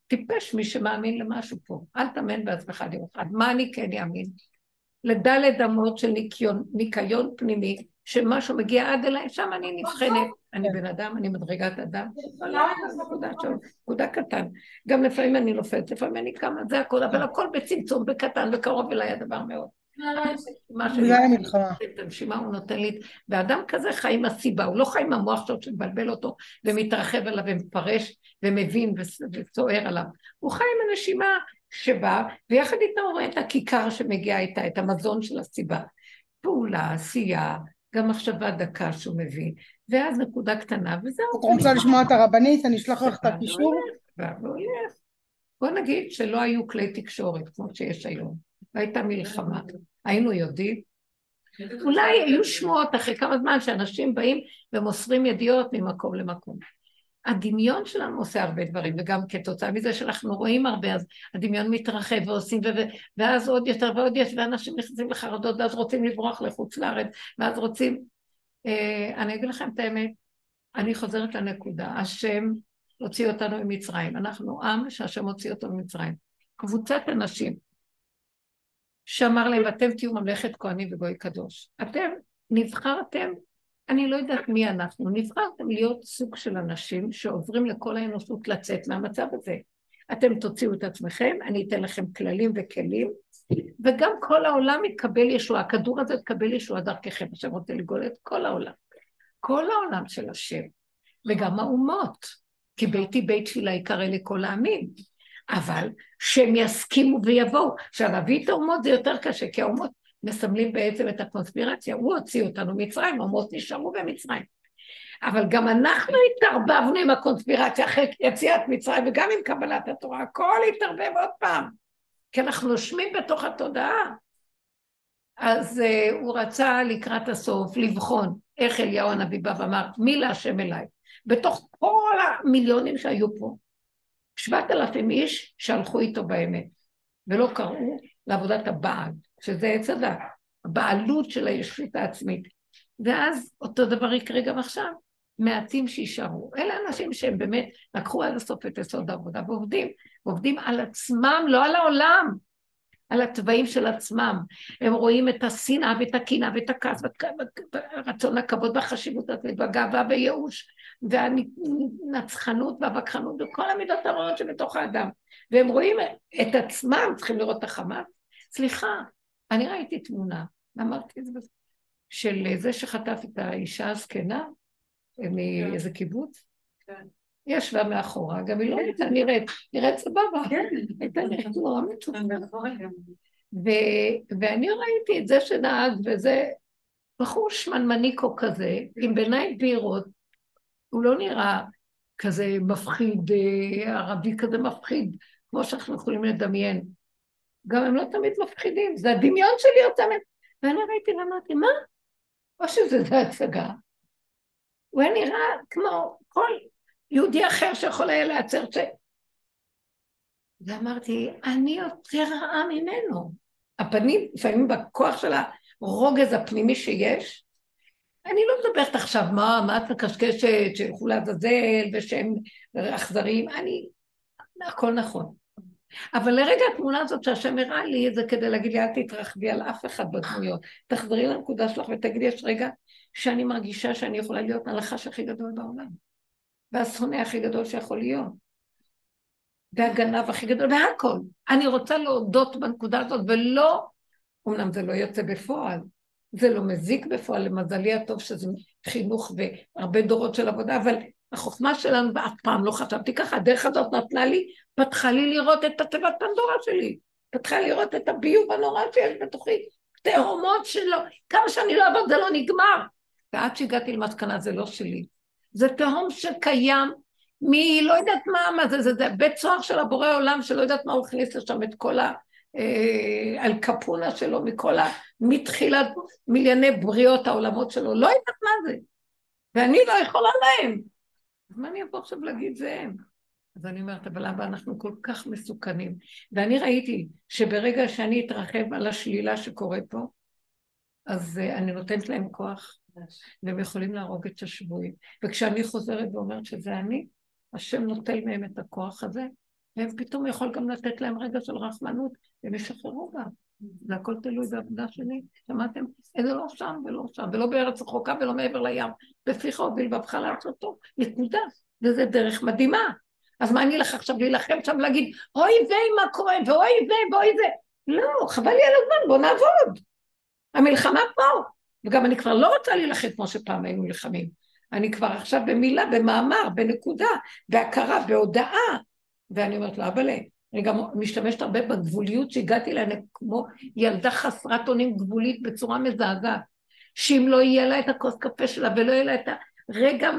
טיפש מי שמאמין למשהו פה. אל תאמן בעצמך אחד. מה אני כן אאמין? לדלת אמות של ניקיון, ניקיון פנימי, שמשהו מגיע עד אליי, שם אני נבחנת. אני בן אדם, אני מדרגת אדם. נקודה קטן. גם לפעמים אני נופלת, לפעמים אני קמה, זה הכל, אבל הכל בצמצום, בקטן, וקרוב אליי הדבר מאוד.
בגלל המלחמה.
את הנשימה הוא נותן לי, ואדם כזה חי עם הסיבה, הוא לא חי עם המוח שלו שמבלבל אותו ומתרחב עליו ומפרש ומבין וצ- וצוער עליו. הוא חי עם הנשימה שבאה, ויחד איתה הוא רואה את הכיכר שמגיעה איתה, את המזון של הסיבה. פעולה, עשייה, גם מחשבה דקה שהוא מביא, ואז נקודה קטנה, וזהו.
את רוצה לשמוע את הרבנית? אני אשלח לך את הקישור.
בוא נגיד שלא היו כלי תקשורת כמו שיש היום, והייתה מלחמה. היינו יודעים? אולי היו שמועות אחרי כמה זמן שאנשים באים ומוסרים ידיעות ממקום למקום. הדמיון שלנו עושה הרבה דברים, וגם כתוצאה מזה שאנחנו רואים הרבה, אז הדמיון מתרחב ועושים, ו- ואז עוד יותר ועוד יותר, ואנשים נכנסים לחרדות, ואז רוצים לברוח לחוץ לארץ, ואז רוצים... אה, אני אגיד לכם את האמת, אני חוזרת לנקודה, השם הוציא אותנו ממצרים, אנחנו עם שהשם הוציא אותו ממצרים. קבוצת אנשים שאמר להם, אתם תהיו ממלכת כהנים וגוי קדוש. אתם נבחרתם, אני לא יודעת מי אנחנו, נבחרתם להיות סוג של אנשים שעוברים לכל האנושות לצאת מהמצב הזה. אתם תוציאו את עצמכם, אני אתן לכם כללים וכלים, וגם כל העולם יקבל ישועה, הכדור הזה יקבל ישועה דרככם, השם רוצה לגאול את כל העולם. כל העולם של השם, וגם האומות, כי ביתי בית תפילה יקרא לכל העמים. אבל שהם יסכימו ויבואו. עכשיו, להביא את האומות זה יותר קשה, כי האומות מסמלים בעצם את הקונספירציה. הוא הוציא אותנו ממצרים, האומות נשארו במצרים. אבל גם אנחנו התערבבנו עם הקונספירציה אחרי יציאת מצרים, וגם עם קבלת התורה, הכל התערבב עוד פעם. כי אנחנו נושמים בתוך התודעה. אז uh, הוא רצה לקראת הסוף לבחון איך אליהו הנביא בא ואמר, מי להשם אליי? בתוך כל המיליונים שהיו פה, שבעת אלפים איש שהלכו איתו באמת, ולא קראו לעבודת הבעל, שזה עץ הדת, הבעלות של הישות העצמית. ואז אותו דבר יקרה גם עכשיו, מעטים שישארו. אלה אנשים שהם באמת לקחו עד הסוף את יסוד העבודה ועובדים, עובדים על עצמם, לא על העולם, על התוואים של עצמם. הם רואים את השנאה ואת הקנאה ואת הכעס והרצון הכבוד והחשיבות הזאת והגאווה והייאוש והנצחנות והווכחנות וכל המידות הרעות שבתוך האדם. והם רואים את עצמם, צריכים לראות את החמאס. סליחה, אני ראיתי תמונה, אמרתי את זה, של זה שחטף את האישה הזקנה מאיזה קיבוץ.
כן.
היא ישבה מאחורה, גם היא לא הייתה נראית, נראית סבבה.
כן.
הייתה נראית נורא מצופה.
מאחורי.
ו- ואני ראיתי את זה שנהג, וזה בחור שמנמניקו כזה, עם בעיניים בהירות, הוא לא נראה כזה מפחיד, אה, ערבי כזה מפחיד, כמו שאנחנו יכולים לדמיין. גם הם לא תמיד מפחידים, זה הדמיון שלי אותם. ואני ראיתי ואמרתי, מה? או שזה הצגה. הוא היה נראה כמו כל יהודי אחר שיכול היה לייצר ש... ואמרתי, אני יותר רעה ממנו. הפנים, לפעמים בכוח של הרוגז הפנימי שיש, אני לא מדברת עכשיו, מה, מה את מקשקשת, שילכו לעזאזל ושהם אכזריים, אני, הכל נכון. אבל לרגע התמונה הזאת שהשם הראה לי, זה כדי להגיד לי, אל תתרחבי על אף אחד בדמויות. תחזרי לנקודה שלך ותגידי, יש רגע שאני מרגישה שאני יכולה להיות הנחש הכי גדול בעולם. והשונא הכי גדול שיכול להיות. והגנב הכי גדול, והכל. אני רוצה להודות בנקודה הזאת, ולא, אמנם זה לא יוצא בפועל, זה לא מזיק בפועל, למזלי הטוב שזה חינוך והרבה דורות של עבודה, אבל החוכמה שלנו, ואף פעם לא חשבתי ככה, הדרך הזאת נתנה לי, פתחה לי לראות את התיבת פנדורה שלי, פתחה לי לראות את הביוב הנורא שיש בתוכי, תהומות שלו, כמה שאני לא אעבוד זה לא נגמר. ועד שהגעתי למסקנה זה לא שלי, זה תהום שקיים מי לא יודעת מה, מה זה, זה, זה בית סוהר של הבורא עולם שלא יודעת מה הוא הכניס לשם את כל ה... על קפונה שלו מכל ה... מתחילת מיליוני בריאות העולמות שלו, לא יודעת מה זה. ואני לא יכולה להם. אז מה אני אבוא עכשיו להגיד זה הם? אז אני אומרת, אבל למה אנחנו כל כך מסוכנים? ואני ראיתי שברגע שאני אתרחב על השלילה שקורית פה, אז uh, אני נותנת להם כוח, והם יכולים להרוג את השבויים. וכשאני חוזרת ואומרת שזה אני, השם נוטל מהם את הכוח הזה, והם פתאום יכול גם לתת להם רגע של רחמנות, והם ישחררו גם. זה הכל תלוי בעבודה שלי. שמעתם? זה לא שם ולא שם, ולא בארץ רחוקה ולא מעבר לים. בפיך הוביל בבך לעשותו. נקודה. וזה דרך מדהימה. אז מה אני אלך עכשיו להילחם שם ולהגיד, אוי ויי מה קורה, ואוי ויי ואוי זה. לא, חבל לי על הזמן, בוא נעבוד. המלחמה פה. וגם אני כבר לא רוצה להילחם כמו שפעם היינו נלחמים. אני כבר עכשיו במילה, במאמר, בנקודה, בהכרה, בהודעה. ואני אומרת לו, אבאלה, אני גם משתמשת הרבה בגבוליות שהגעתי אליה כמו ילדה חסרת אונים גבולית בצורה מזעזעת. שאם לא יהיה לה את הכוס קפה שלה ולא יהיה לה את הרגע,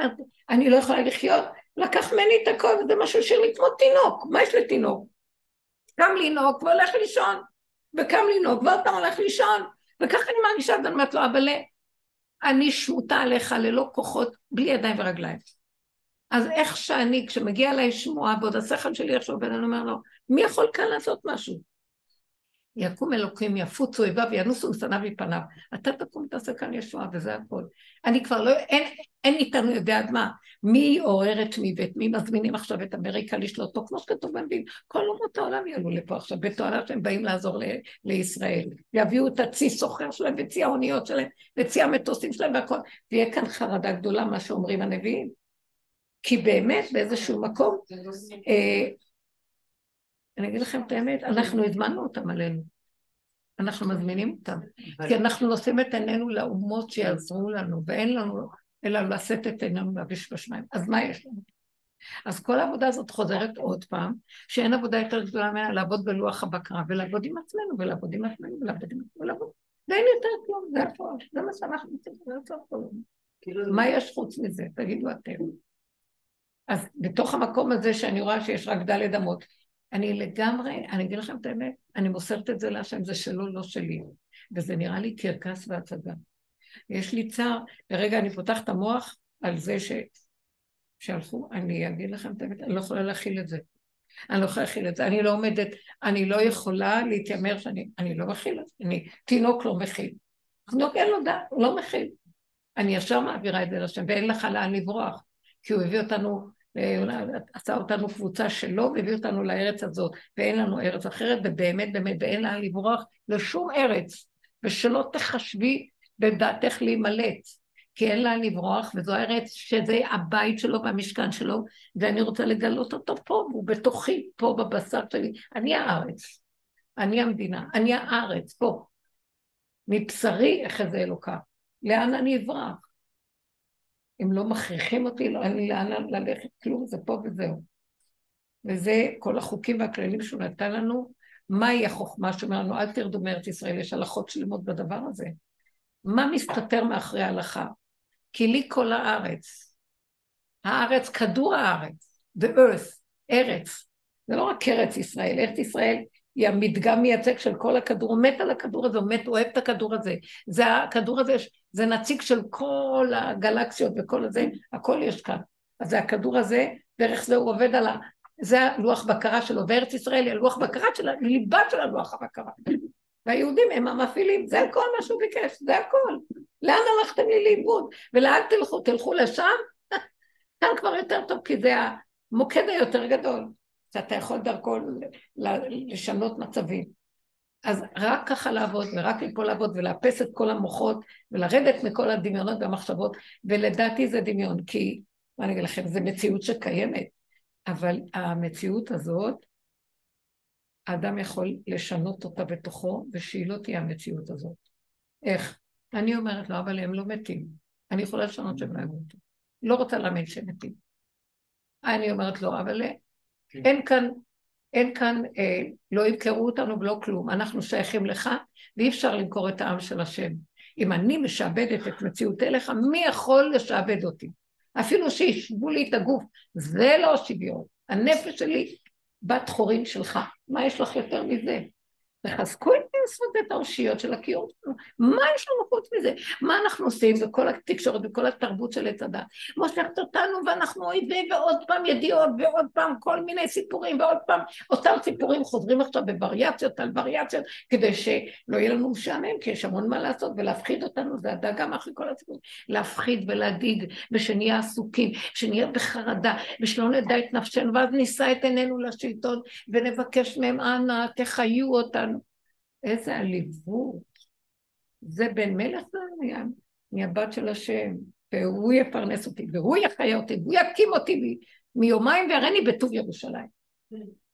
אני לא יכולה לחיות, לקח ממני את הכל, וזה משהו שלי כמו תינוק. מה יש לתינוק? קם לנהוג והולך לישון, וקם לנהוג ועוד פעם הולך לישון, וככה אני מרגישה, אז אני אומרת לו, אבל אני שמוטה עליך ללא כוחות, בלי ידיים ורגליים. אז איך שאני, כשמגיע אליי שמועה, ועוד השכל שלי עכשיו בן אומר לו, מי יכול כאן לעשות משהו? יקום אלוקים, יפוץ אויביו, ינוסו משנאיו מפניו. אתה תקום תעשה כאן ישועה, וזה הכל. אני כבר לא, אין, אין איתנו יודע עד מה. מי עורר את מי ואת מי מזמינים עכשיו את אמריקה לשלוט פה, כמו שכתוב בנביאים. כל אומות העולם יעלו לפה עכשיו, בתואנה שהם באים לעזור ל, לישראל. יביאו את הצי סוחר שלהם וצי האוניות שלהם, וצי המטוסים שלהם והכל. ויהיה כאן חרדה גדולה, מה שאומרים הנביאים. כי באמת באיזשהו מקום, אה, אני אגיד לכם את האמת, אנחנו הזמנו אותם עלינו. אנחנו מזמינים אותם. כי אנחנו נושאים את עינינו לאומות שיעזרו לנו, ואין לנו אלא לשאת את עינינו להביש בשמיים. אז מה יש לנו? אז כל העבודה הזאת חוזרת עוד פעם, שאין עבודה יותר גדולה ממנה לעבוד בלוח הבקרה, ולעבוד עם עצמנו, ולעבוד עם עצמנו, ולעבוד עם עצמנו, ולעבוד. ואין יותר כלום, זה הכל, זה מה שאנחנו רוצים, זה הכל.
כאילו,
מה יש חוץ מזה? תגידו אתם. אז בתוך המקום הזה שאני רואה שיש רק דלת אמות, אני לגמרי, אני אגיד לכם את האמת, אני מוסרת את זה להשם, זה שלו, לא שלי. וזה נראה לי קרקס והצגה. יש לי צער, לרגע אני פותחת את המוח על זה ש... שהלכו, אני אגיד לכם את האמת, אני לא יכולה להכיל את זה. אני לא יכולה להכיל את זה, אני לא עומדת, אני לא יכולה להתיימר שאני, אני לא מכילה, אני, תינוק לא מכיל. תינוק אין לו דעת, הוא לא מכיל. אני ישר מעבירה את זה לשם, ואין לך לאן לברוח, כי הוא הביא אותנו, אה, עשה אותנו קבוצה שלו, והביא אותנו לארץ הזאת, ואין לנו ארץ אחרת, ובאמת באמת, ואין לאן לברוח לשום ארץ, ושלא תחשבי בדעתך להימלט. כי אין לאן לברוח, וזו הארץ שזה הבית שלו והמשכן שלו, ואני רוצה לגלות אותו פה, והוא בתוכי, פה בבשר שלי. אני הארץ, אני המדינה, אני הארץ, פה. מבשרי אחזה אלוקה. לאן אני אברח? אם לא מכריחים אותי, לא אין לי לאן ללכת, כלום, זה פה וזהו. וזה כל החוקים והכללים שהוא נתן לנו. מהי החוכמה שאומר לנו, אל תרדו מארץ ישראל, יש הלכות שלמות בדבר הזה. מה מסתתר מאחורי ההלכה? כי לי כל הארץ. הארץ, כדור הארץ, the earth, ארץ. זה לא רק ארץ ישראל, ארץ ישראל היא המדגם מייצג של כל הכדור, הוא מת על הכדור הזה, הוא מת, אוהב את הכדור הזה. זה הכדור הזה, זה נציג של כל הגלקסיות וכל הזה, הכל יש כאן. אז זה הכדור הזה, דרך זה הוא עובד על ה... זה הלוח בקרה שלו, וארץ ישראל היא הלוח בקרה של הליבה של הלוח הבקרה. והיהודים הם המפעילים, זה כל מה שהוא ביקש, זה הכל. לאן הלכתם לי לאיבוד? ולאן תלכו? תלכו לשם? כאן כבר יותר טוב, כי זה המוקד היותר גדול, שאתה יכול דרכו לשנות מצבים. אז רק ככה לעבוד, ורק ליפול לעבוד, ולאפס את כל המוחות, ולרדת מכל הדמיונות והמחשבות, ולדעתי זה דמיון, כי, מה אני אגיד לכם, זו מציאות שקיימת, אבל המציאות הזאת, האדם יכול לשנות אותה בתוכו, ושהיא לא תהיה המציאות הזאת. איך? אני אומרת לו, אבל הם לא מתים. אני יכולה לשנות שהם לא ימותו. לא רוצה להאמין שהם מתים. אני אומרת לו, אבל כן. אין כאן, אין כאן, אה, לא ימכרו אותנו ולא כלום. אנחנו שייכים לך, ואי אפשר למכור את העם של השם. אם אני משעבדת את מציאות אליך, מי יכול לשעבד אותי? אפילו שישבו לי את הגוף, זה לא שוויון. הנפש שלי בת חורין שלך. מה יש לך יותר מזה? תחזקו את היסוד את האושיות של הקיום שלנו. מה יש לנו חוץ מזה? מה אנחנו עושים בכל התקשורת, בכל התרבות של עץ הדת? מושכת אותנו ואנחנו אויבים ועוד פעם ידיעות ועוד פעם כל מיני סיפורים ועוד פעם אותם סיפורים חוזרים עכשיו בווריאציות על וריאציות כדי שלא יהיה לנו משעמם כי יש המון מה לעשות ולהפחיד אותנו זה הדאגה מאחורי כל הסיפורים. להפחיד ולהדאיג ושנהיה עסוקים, שנהיה בחרדה ושלא נדע את נפשנו ואז נישא את עינינו לשלטון ונבקש מהם אנא תחיו אותנו איזה עליבות. זה בן מלך זה אני הבת של השם, והוא יפרנס אותי, והוא יחיה אותי, והוא יקים אותי מיומיים ויראני בטוב ירושלים.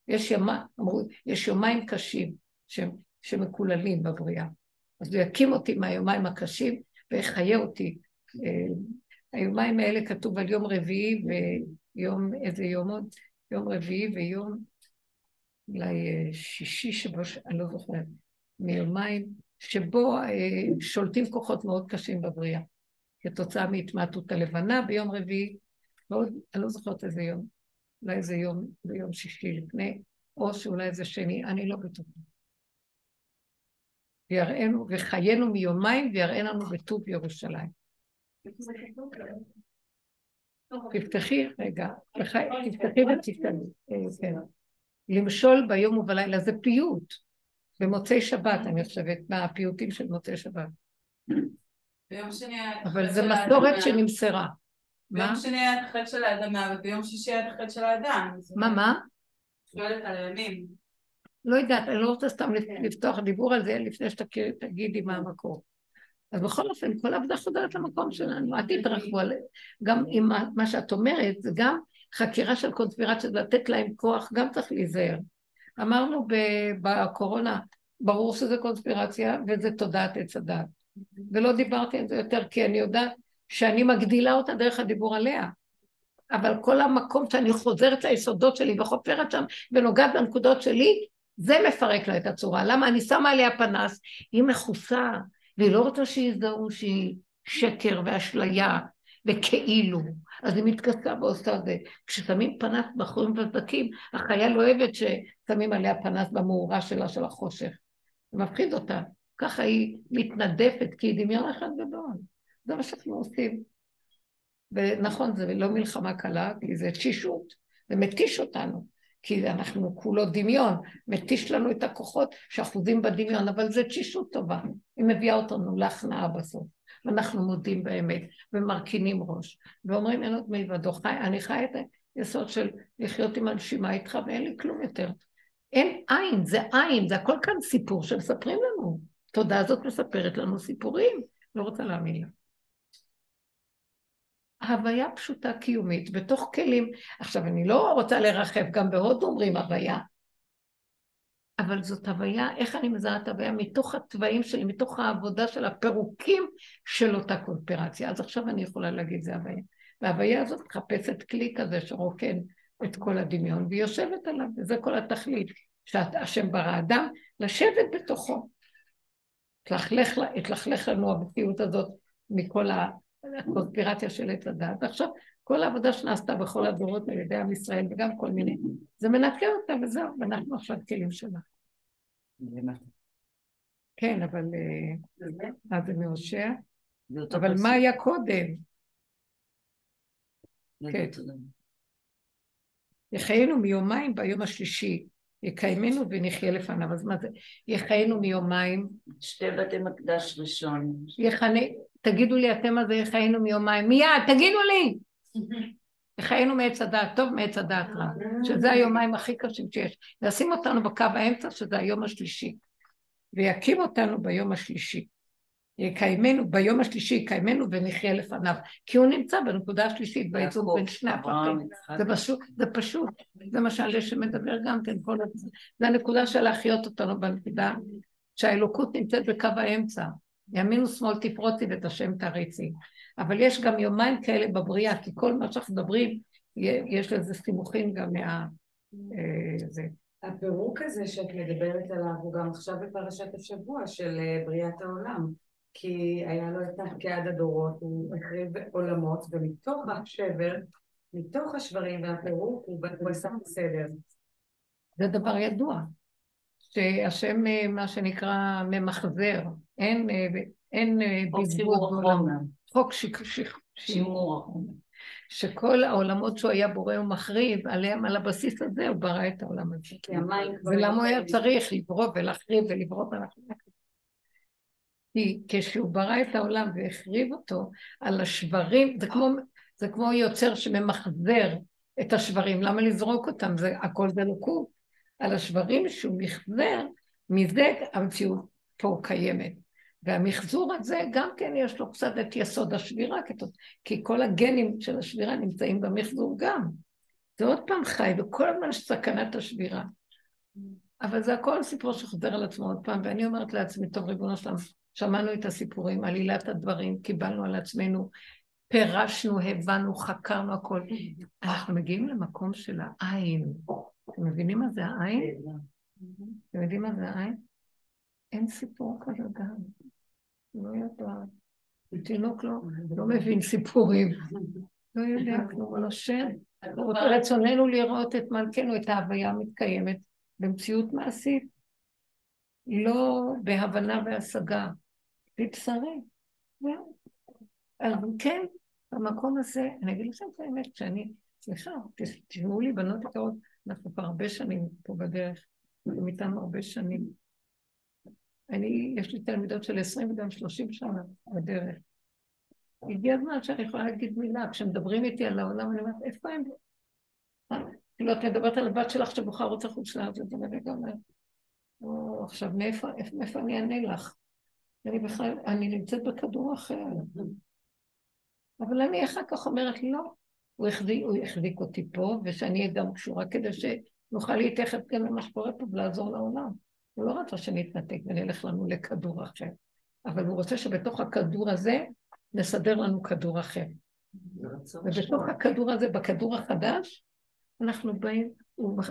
יש, ימה, אמרו, יש יומיים קשים שמקוללים בבריאה. אז הוא יקים אותי מהיומיים הקשים ויחיה אותי. אה, היומיים האלה כתוב על יום רביעי ויום, איזה יום עוד? יום רביעי ויום, אולי אה, שישי שבו, אני לא זוכרת. מיומיים, שבו אה, שולטים כוחות מאוד קשים בבריאה, כתוצאה מהתמעטות הלבנה ביום רביעי, ועוד, אני לא זוכרת איזה יום, אולי איזה יום, ביום שישי לפני, או שאולי איזה שני, אני לא בטוחה. ויראינו, וחיינו מיומיים ויראינו בטוב ירושלים. תפתחי רגע, תפתחי ותפתחי, אה, כן. למשול ביום ובלילה זה פיוט. במוצאי שבת, אני חושבת, מהפיוטים של מוצאי שבת.
ביום שני
אבל זו מסורת שנמסרה.
ביום שני היה את החטא של האדמה, וביום שישי היה את החטא של האדם.
מה, מה?
שואלת על הימים.
לא יודעת, אני לא רוצה סתם לפתוח דיבור על זה לפני שתגידי מה המקור. אז בכל אופן, כל עבודה חוזרת למקום שלנו, אל תתרחבו על... גם עם מה שאת אומרת, זה גם חקירה של קונספירציה, לתת להם כוח, גם צריך להיזהר. אמרנו בקורונה, ברור שזה קונספירציה וזה תודעת עץ הדת. ולא דיברתי על זה יותר כי אני יודעת שאני מגדילה אותה דרך הדיבור עליה. אבל כל המקום שאני חוזרת ליסודות שלי וחופרת שם ונוגעת בנקודות שלי, זה מפרק לה את הצורה. למה? אני שמה עליה פנס, היא מכוסה, והיא לא רוצה שיזדהו שהיא שקר ואשליה וכאילו. אז היא מתכסה ועושה זה. כששמים פנס בחורים וזקים, החיה לא אוהבת ששמים עליה פנס במאורה שלה של החושך. זה מפחיד אותה. ככה היא מתנדפת, כי היא דמיון אחד גדול. זה מה שאנחנו עושים. ונכון, זה לא מלחמה קלה, כי זה תשישות, זה מתיש אותנו, כי אנחנו כולו דמיון, מתיש לנו את הכוחות שאחוזים בדמיון, אבל זה תשישות טובה, היא מביאה אותנו להכנעה בסוף. ואנחנו מודים באמת, ומרכינים ראש, ואומרים אין עוד מלבדו, חי, אני חי את היסוד של לחיות עם הנשימה איתך ואין לי כלום יותר. אין עין, זה עין, זה הכל כאן סיפור שמספרים לנו. תודה הזאת מספרת לנו סיפורים, לא רוצה להאמין לה. הוויה פשוטה קיומית, בתוך כלים. עכשיו, אני לא רוצה לרחב, גם בהודו אומרים הוויה, אבל זאת הוויה, איך אני מזהה את הוויה? מתוך התוואים שלי, מתוך העבודה של הפירוקים של אותה קואופרציה. אז עכשיו אני יכולה להגיד זה הוויה. וההוויה הזאת מחפשת כלי כזה שרוקן את כל הדמיון, והיא יושבת עליו, וזה כל התכלית, שהשם ברא אדם, לשבת בתוכו. התלכלך לנו המציאות הזאת מכל הקונספירציה של עץ הדת. עכשיו, כל העבודה שנעשתה בכל הדורות על ידי עם ישראל וגם כל מיני, זה מנקה אותה וזהו, ואנחנו עכשיו כלים שלה. כן, אבל... מה זה מהושע? אבל מה היה קודם? כן. יחיינו מיומיים ביום השלישי, יקיימנו ונחיה לפניו. אז מה זה? יחיינו מיומיים.
שתי בתי מקדש ראשון.
יחנה... תגידו לי אתם מה זה יחיינו מיומיים. מיד, תגידו לי! חיינו מעץ הדעת טוב, מעץ הדעת רע, שזה היומיים הכי קשים שיש. לשים אותנו בקו האמצע, שזה היום השלישי, ויקים אותנו ביום השלישי. יקיימנו, ביום השלישי יקיימנו ונחיה לפניו, כי הוא נמצא בנקודה השלישית, באיזון בין שני הפרטים. זה פשוט, זה פשוט, זה מה שהלשם מדבר גם כן, כל הזמן. זה הנקודה של להחיות אותנו בנקודה שהאלוקות נמצאת בקו האמצע. ימין ושמאל תפרוצי ואת השם תריצי. אבל יש גם יומיים כאלה בבריאה, כי כל מה שאנחנו מדברים, יש לזה סימוכים גם מה... אה, זה.
הפירוק הזה שאת מדברת עליו הוא גם עכשיו בפרשת השבוע של אה, בריאת העולם, כי היה לו את עד הדורות, הוא החריב עולמות, ומתוך השבר, מתוך השברים והפירוק הוא עשה בסדר.
זה דבר ידוע, שהשם אה, מה שנקרא ממחזר, אין, אין בזבוז בעולם. חוק שימור החומר. שכל העולמות שהוא היה בורא ומחריב, עליהם, על הבסיס הזה הוא ברא את העולם הזה. ולמה הוא היה צריך לברוא ולהחריב ולברוא ולהחריב? כי כשהוא ברא את העולם והחריב אותו על השברים, זה כמו, זה כמו יוצר שממחזר את השברים, למה לזרוק אותם? זה, הכל זה לוקות. על השברים שהוא מחזר, מזה המציאות פה קיימת. והמחזור הזה גם כן יש לו קצת את יסוד השבירה, כי כל הגנים של השבירה נמצאים במחזור גם. זה עוד פעם חי, וכל הזמן יש סכנת השבירה. אבל זה הכל סיפור שחוזר על עצמו עוד פעם, ואני אומרת לעצמי, טוב, ריבונו שלם, שמענו את הסיפורים, עלילת הדברים, קיבלנו על עצמנו, פירשנו, הבנו, חקרנו הכל. אנחנו מגיעים למקום של העין. אתם מבינים מה זה העין? אתם יודעים מה זה העין? אין סיפור כזה גם. לא יודעת. תינוק לא, לא מבין סיפורים. לא יודע כלום על השם. רצוננו לראות את מלכנו, את ההוויה המתקיימת במציאות מעשית. לא בהבנה והשגה, בבשרי. אז כן, במקום הזה, אני אגיד לכם את האמת, שאני, סליחה, תשמעו לי בנות יקרות, אנחנו כבר הרבה שנים פה בדרך, אתם איתנו הרבה שנים. אני, יש לי תלמידות של 20 וגם 30 שנה בדרך. הגיע הזמן שאני יכולה להגיד מילה, כשמדברים איתי על העולם, אני אומרת, איפה הם? כאילו, את מדברת על הבת שלך שבוכה רוצה חוץ לארץ, אני גם אומרת, או, עכשיו, מאיפה, מאיפה אני אענה לך? אני בכלל, אני נמצאת בכדור אחר. אבל אני אחר כך אומרת, לא, הוא החזיק, הוא החזיק אותי פה, ושאני אהיה גם קשורה כדי שנוכל להתייחס גם למה שקורה פה ולעזור לעולם. הוא לא רצה שנתנתק ונלך לנו לכדור אחר, אבל הוא רוצה שבתוך הכדור הזה נסדר לנו כדור אחר. ובתוך. הכדור הזה, בכדור החדש, אנחנו באים, הוא,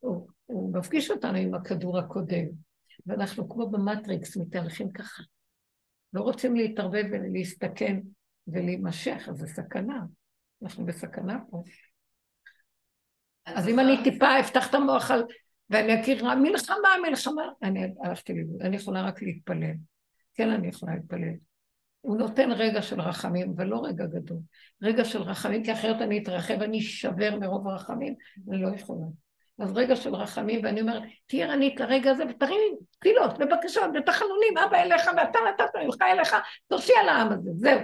הוא, הוא מפגיש אותנו עם הכדור הקודם, ואנחנו כמו במטריקס מתהלכים ככה. לא רוצים להתערבב ולהסתכן ולהימשך, אז זה סכנה. אנחנו בסכנה פה. אז אם אני טיפה אפתח את המוח על... ואני אכיר מלחמה, מלחמה, אני הלכתי לאיבוד, אני יכולה רק להתפלל. כן, אני יכולה להתפלל. הוא נותן רגע של רחמים, אבל לא רגע גדול. רגע של רחמים, כי אחרת אני אתרחב, אני אשבר מרוב הרחמים, אני לא יכולה. אז רגע של רחמים, ואני אומרת, תהיה ערנית לרגע הזה, ותרימי תפילות ובקשות ותחנונים, אבא אליך ואתה נתת ממך אליך, תוציא על העם הזה, זהו.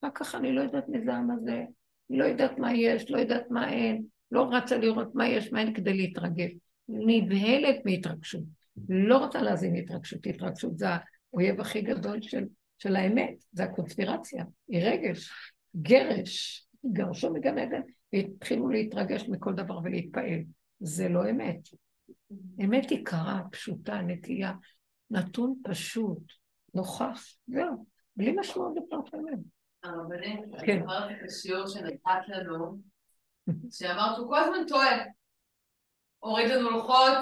אחר כך אני לא יודעת מי זה העם הזה, לא יודעת מה יש, לא יודעת מה אין, לא רצה לראות מה יש, מה אין כדי להתרגש. נבהלת מהתרגשות. לא רוצה להזין התרגשות, התרגשות זה האויב הכי גדול של, של האמת, זה הקונספירציה, היא רגש, גרש, גרשו מגן עדן, והתחילו להתרגש מכל דבר ולהתפעל. זה לא אמת. אמת היא קרה, פשוטה, נקייה, נתון פשוט, נוכח, זהו, בלי משמעות בפרטנט.
הרבנית,
כן.
אמרת את השיעור שנתת לנו, שאמרת שהוא כל הזמן טועה. הוריד לנו לוחות,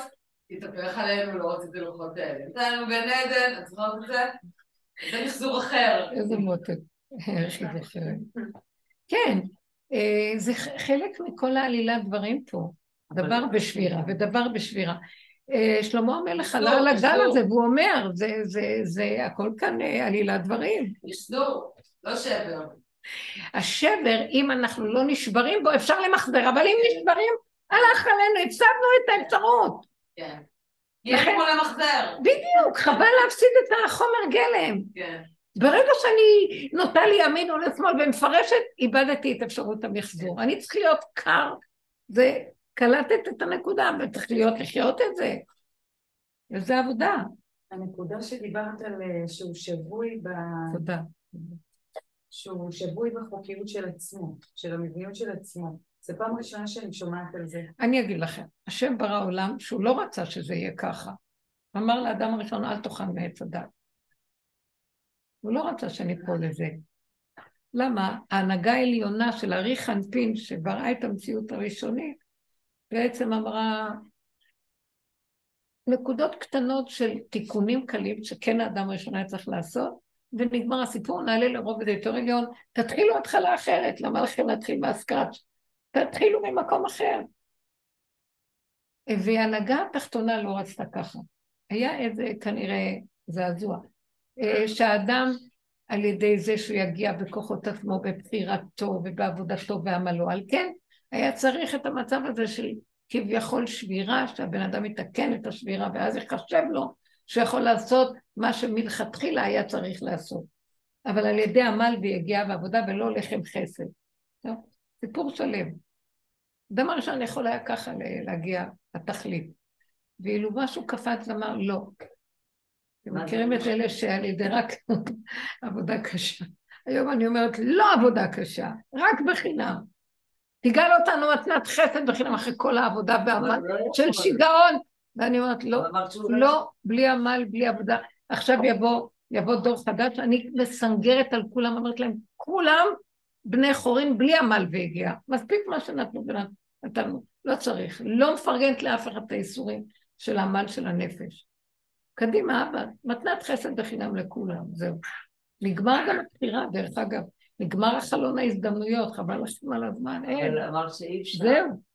התהפך עלינו, לא רציתי לוחות האלה. נתן לנו גן עדן, את זוכרת את זה? זה מחזור אחר.
איזה מותק, זוכרת. כן, אה, זה חלק מכל העלילת דברים פה. דבר בשבירה ודבר בשבירה. אה, שלמה המלך עלה על הגל. הזה והוא אומר, זה, זה, זה הכל כאן אה, עלילת דברים.
מחזור, לא שבר.
השבר, אם אנחנו לא נשברים בו, אפשר למחזר, אבל אם נשברים, הלך עלינו, הפסדנו את האפשרות.
כן. יש כמו למחזר.
בדיוק, חבל להפסיד את החומר גלם.
כן.
ברגע שאני נוטה לימין או לשמאל ומפרשת, איבדתי את אפשרות המחזור. אני צריך להיות קר, זה קלטת את הנקודה, וצריך להיות לחיות את זה. וזה עבודה.
הנקודה שדיברת על אה, שהוא שבוי ב...
תודה.
שהוא שבוי בחוקיות של עצמו, של המבניות של עצמו. זו פעם ראשונה שאני שומעת על זה.
אני אגיד לכם, השם ברא עולם שהוא לא רצה שזה יהיה ככה. אמר לאדם הראשון, אל תאכל מעץ הדת. הוא לא רצה שניפול לזה. למה? ההנהגה העליונה של ארי חנפין, שבראה את המציאות הראשונית, בעצם אמרה נקודות קטנות של תיקונים קלים שכן האדם הראשון היה צריך לעשות, ונגמר הסיפור, נעלה לרובד יותר עליון, תתחילו התחלה אחרת, למה לכם להתחיל מהסקראץ'? תתחילו ממקום אחר. וההנהגה התחתונה לא רצתה ככה. היה איזה כנראה זעזוע. אה, שהאדם על ידי זה שהוא יגיע בכוחות עצמו, בבחירתו ובעבודתו ועמלו, על כן היה צריך את המצב הזה של כביכול שבירה, שהבן אדם יתקן את השבירה ואז יחשב לו שהוא יכול לעשות מה שמלכתחילה היה צריך לעשות. אבל על ידי עמל ויגיעה ועבודה ולא לחם חסד. טוב, סיפור שלם. אדם הראשון יכול היה ככה להגיע לתכלית. ואילו משהו קפץ ואמר לא. אתם מכירים? את אלה שעל ידי רק עבודה קשה. היום אני אומרת, לא עבודה קשה, רק בחינם. תגאל אותנו מתנת חסד בחינם אחרי כל העבודה
אבל לא
של. שיגעון. ואני אומרת, לא,
לא
לא, בלי עמל, בלי עבודה. עכשיו יבוא, יבוא דור חדש, אני מסנגרת על כולם, אומרת להם, כולם בני חורין בלי עמל והגיע. מספיק מה שנתנו ונתנו, לא צריך. לא מפרגנת לאף אחד את האיסורים של העמל של הנפש. קדימה, אבא, מתנת חסד בחינם לכולם, זהו. נגמר גם הבחירה, דרך אגב. נגמר החלון ההזדמנויות, חבל לכם על הזמן, אין.
אבל אמרת שאי אפשר.
זהו.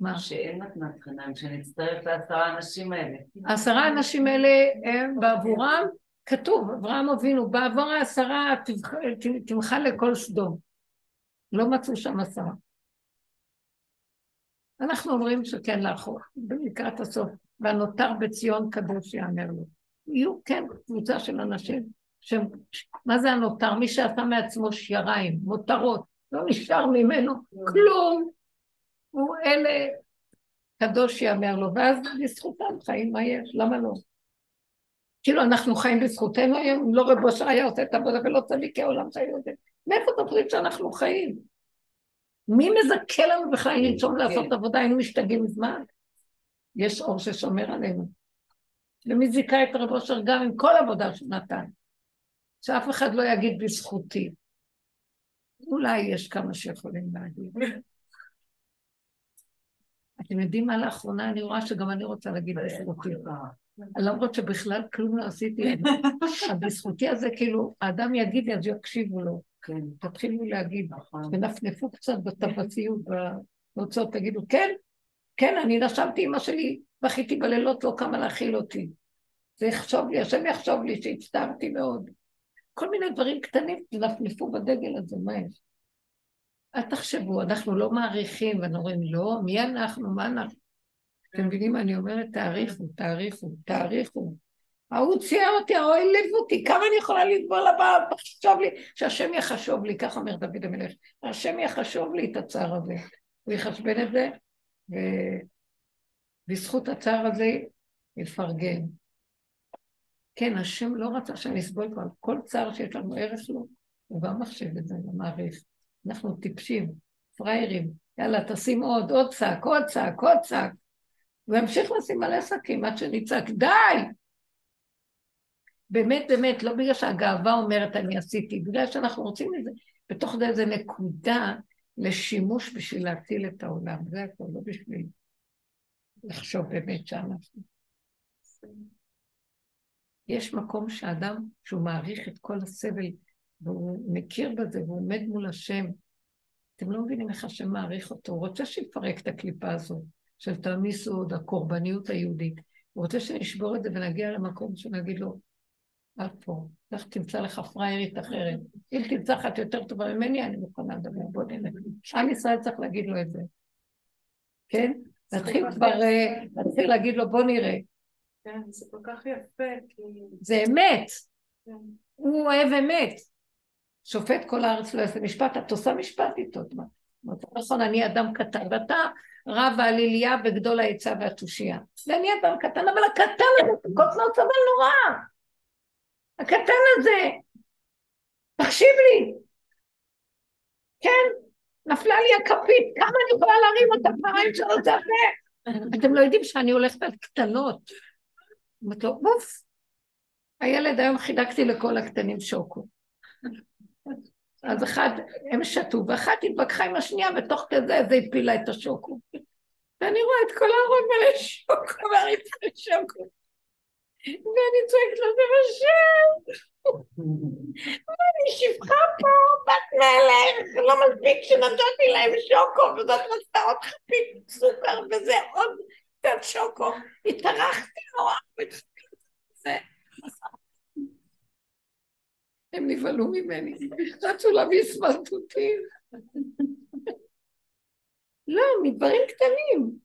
מה?
שאין מתנת חינם, שנצטרף לעשרה האנשים האלה.
העשרה האנשים האלה הם בעבורם, כתוב, אברהם אבינו, בעבור העשרה תמחה לכל סדום. לא מצאו שם עשרה. אנחנו אומרים שכן לאחור, לקראת הסוף, והנותר בציון קדוש יאמר לו. יהיו כן קבוצה של אנשים שהם, מה זה הנותר? מי שעשה מעצמו שיריים, מותרות, לא נשאר ממנו כלום. הוא אלה קדוש יאמר לו, ואז בזכותם חיים, מה יש? למה לא? כאילו אנחנו חיים בזכותנו היום, אם לא רב אושר היה עושה את העבודה ולא צדיקי העולם שהיו יודעים. מאיפה אתם חושבים שאנחנו חיים? מי מזכה לנו בכלל לנשום לעשות עבודה? היינו משתגעים מזמן. יש אור ששומר עלינו. ומי זיכה את רב אושר גם עם כל עבודה שהוא נתן. שאף אחד לא יגיד בזכותי. אולי יש כמה שיכולים להגיד. אתם יודעים מה לאחרונה אני רואה שגם אני רוצה להגיד בזכותי. למרות שבכלל כלום לא עשיתי, בזכותי הזה כאילו, האדם יגיד לי אז יקשיבו לו.
כן,
תתחילו להגיד,
נכון.
תנפנפו קצת בתפציות, בהוצאות, תגידו, כן, כן, אני נשמתי, אמא שלי, בכיתי בלילות, לא קמה להכיל אותי. זה יחשוב לי, השם יחשוב לי שהצטערתי מאוד. כל מיני דברים קטנים, תנפנפו בדגל הזה, מה יש? אל תחשבו, אנחנו לא מעריכים, ואנחנו אומרים, לא, מי אנחנו, מה אנחנו? אתם מבינים מה אני אומרת? תעריכו, תעריכו, תעריכו. ההוא צייר אותי, ההוא העליב אותי, כמה אני יכולה לסבול לבעל, תחשוב לי, שהשם יחשוב לי, כך אומר דוד המלך, השם יחשוב לי את הצער הזה. הוא יחשבן את זה, ובזכות הצער הזה יפרגן. כן, השם לא רצה שאני אסבול כבר, כל צער שיש לנו ערך לו, הוא גם מחשב את זה, הוא מעריך. אנחנו טיפשים, פראיירים, יאללה, תשים עוד, עוד צעק, עוד צעק, עוד צעק. הוא ימשיך לשים מלא שקים עד שנצעק, די! באמת, באמת, לא בגלל שהגאווה אומרת אני עשיתי, בגלל שאנחנו רוצים את זה, בתוך זה איזה נקודה לשימוש בשביל להציל את העולם, זה הכל, לא בשביל לחשוב באמת שאנחנו. יש מקום שאדם, שהוא מעריך את כל הסבל, והוא מכיר בזה, והוא עומד מול השם, אתם לא מבינים איך השם מעריך אותו, הוא רוצה שיפרק את הקליפה הזו של תעמיסו עוד הקורבניות היהודית. הוא רוצה שנשבור את זה ונגיע למקום שנגיד לו, אל פה, לך תמצא לך פראיירית אחרת. אם תמצא אחת יותר טובה ממני, אני מוכנה לדבר, בוא נראה. עם ישראל צריך להגיד לו את זה. כן? נתחיל כבר, אה, נתחיל להגיד לו, בוא נראה.
כן, זה כל כך יפה.
זה אמת.
כן.
הוא אוהב אמת. שופט כל הארץ לא יעשה משפט, את עושה משפט איתו. נכון, אני אדם קטן, ואתה רב העליליה וגדול העצה והתושייה. ואני אדם קטן, אבל הקטן הזה, כל הזמן סבל נורא. הקטן הזה. תקשיב לי. כן, נפלה לי הכפית, כמה אני יכולה להרים אותה פעמיים שלוש זה הרבה. אתם לא יודעים שאני הולכת על קטנות. אמרתי לו, אוף. הילד היום חידקתי לכל הקטנים שוקו. אז אחד, הם שתו, ואחת התווכחה עם השנייה, ותוך כזה זה הפילה את השוקו. ואני רואה את כל הארון מלא שוקו, והריצה שוקו. ואני צועקת לו, זה השם! אני שפחה פה, בת מלך, לא מספיק שנתתי להם שוקו, וזאת רצתה עוד חפית סוכר, וזה עוד קצת שוקו. התארחתי נורא, זה הם נבהלו ממני, רצו להביא סמרטוטים. לא, מדברים קטנים.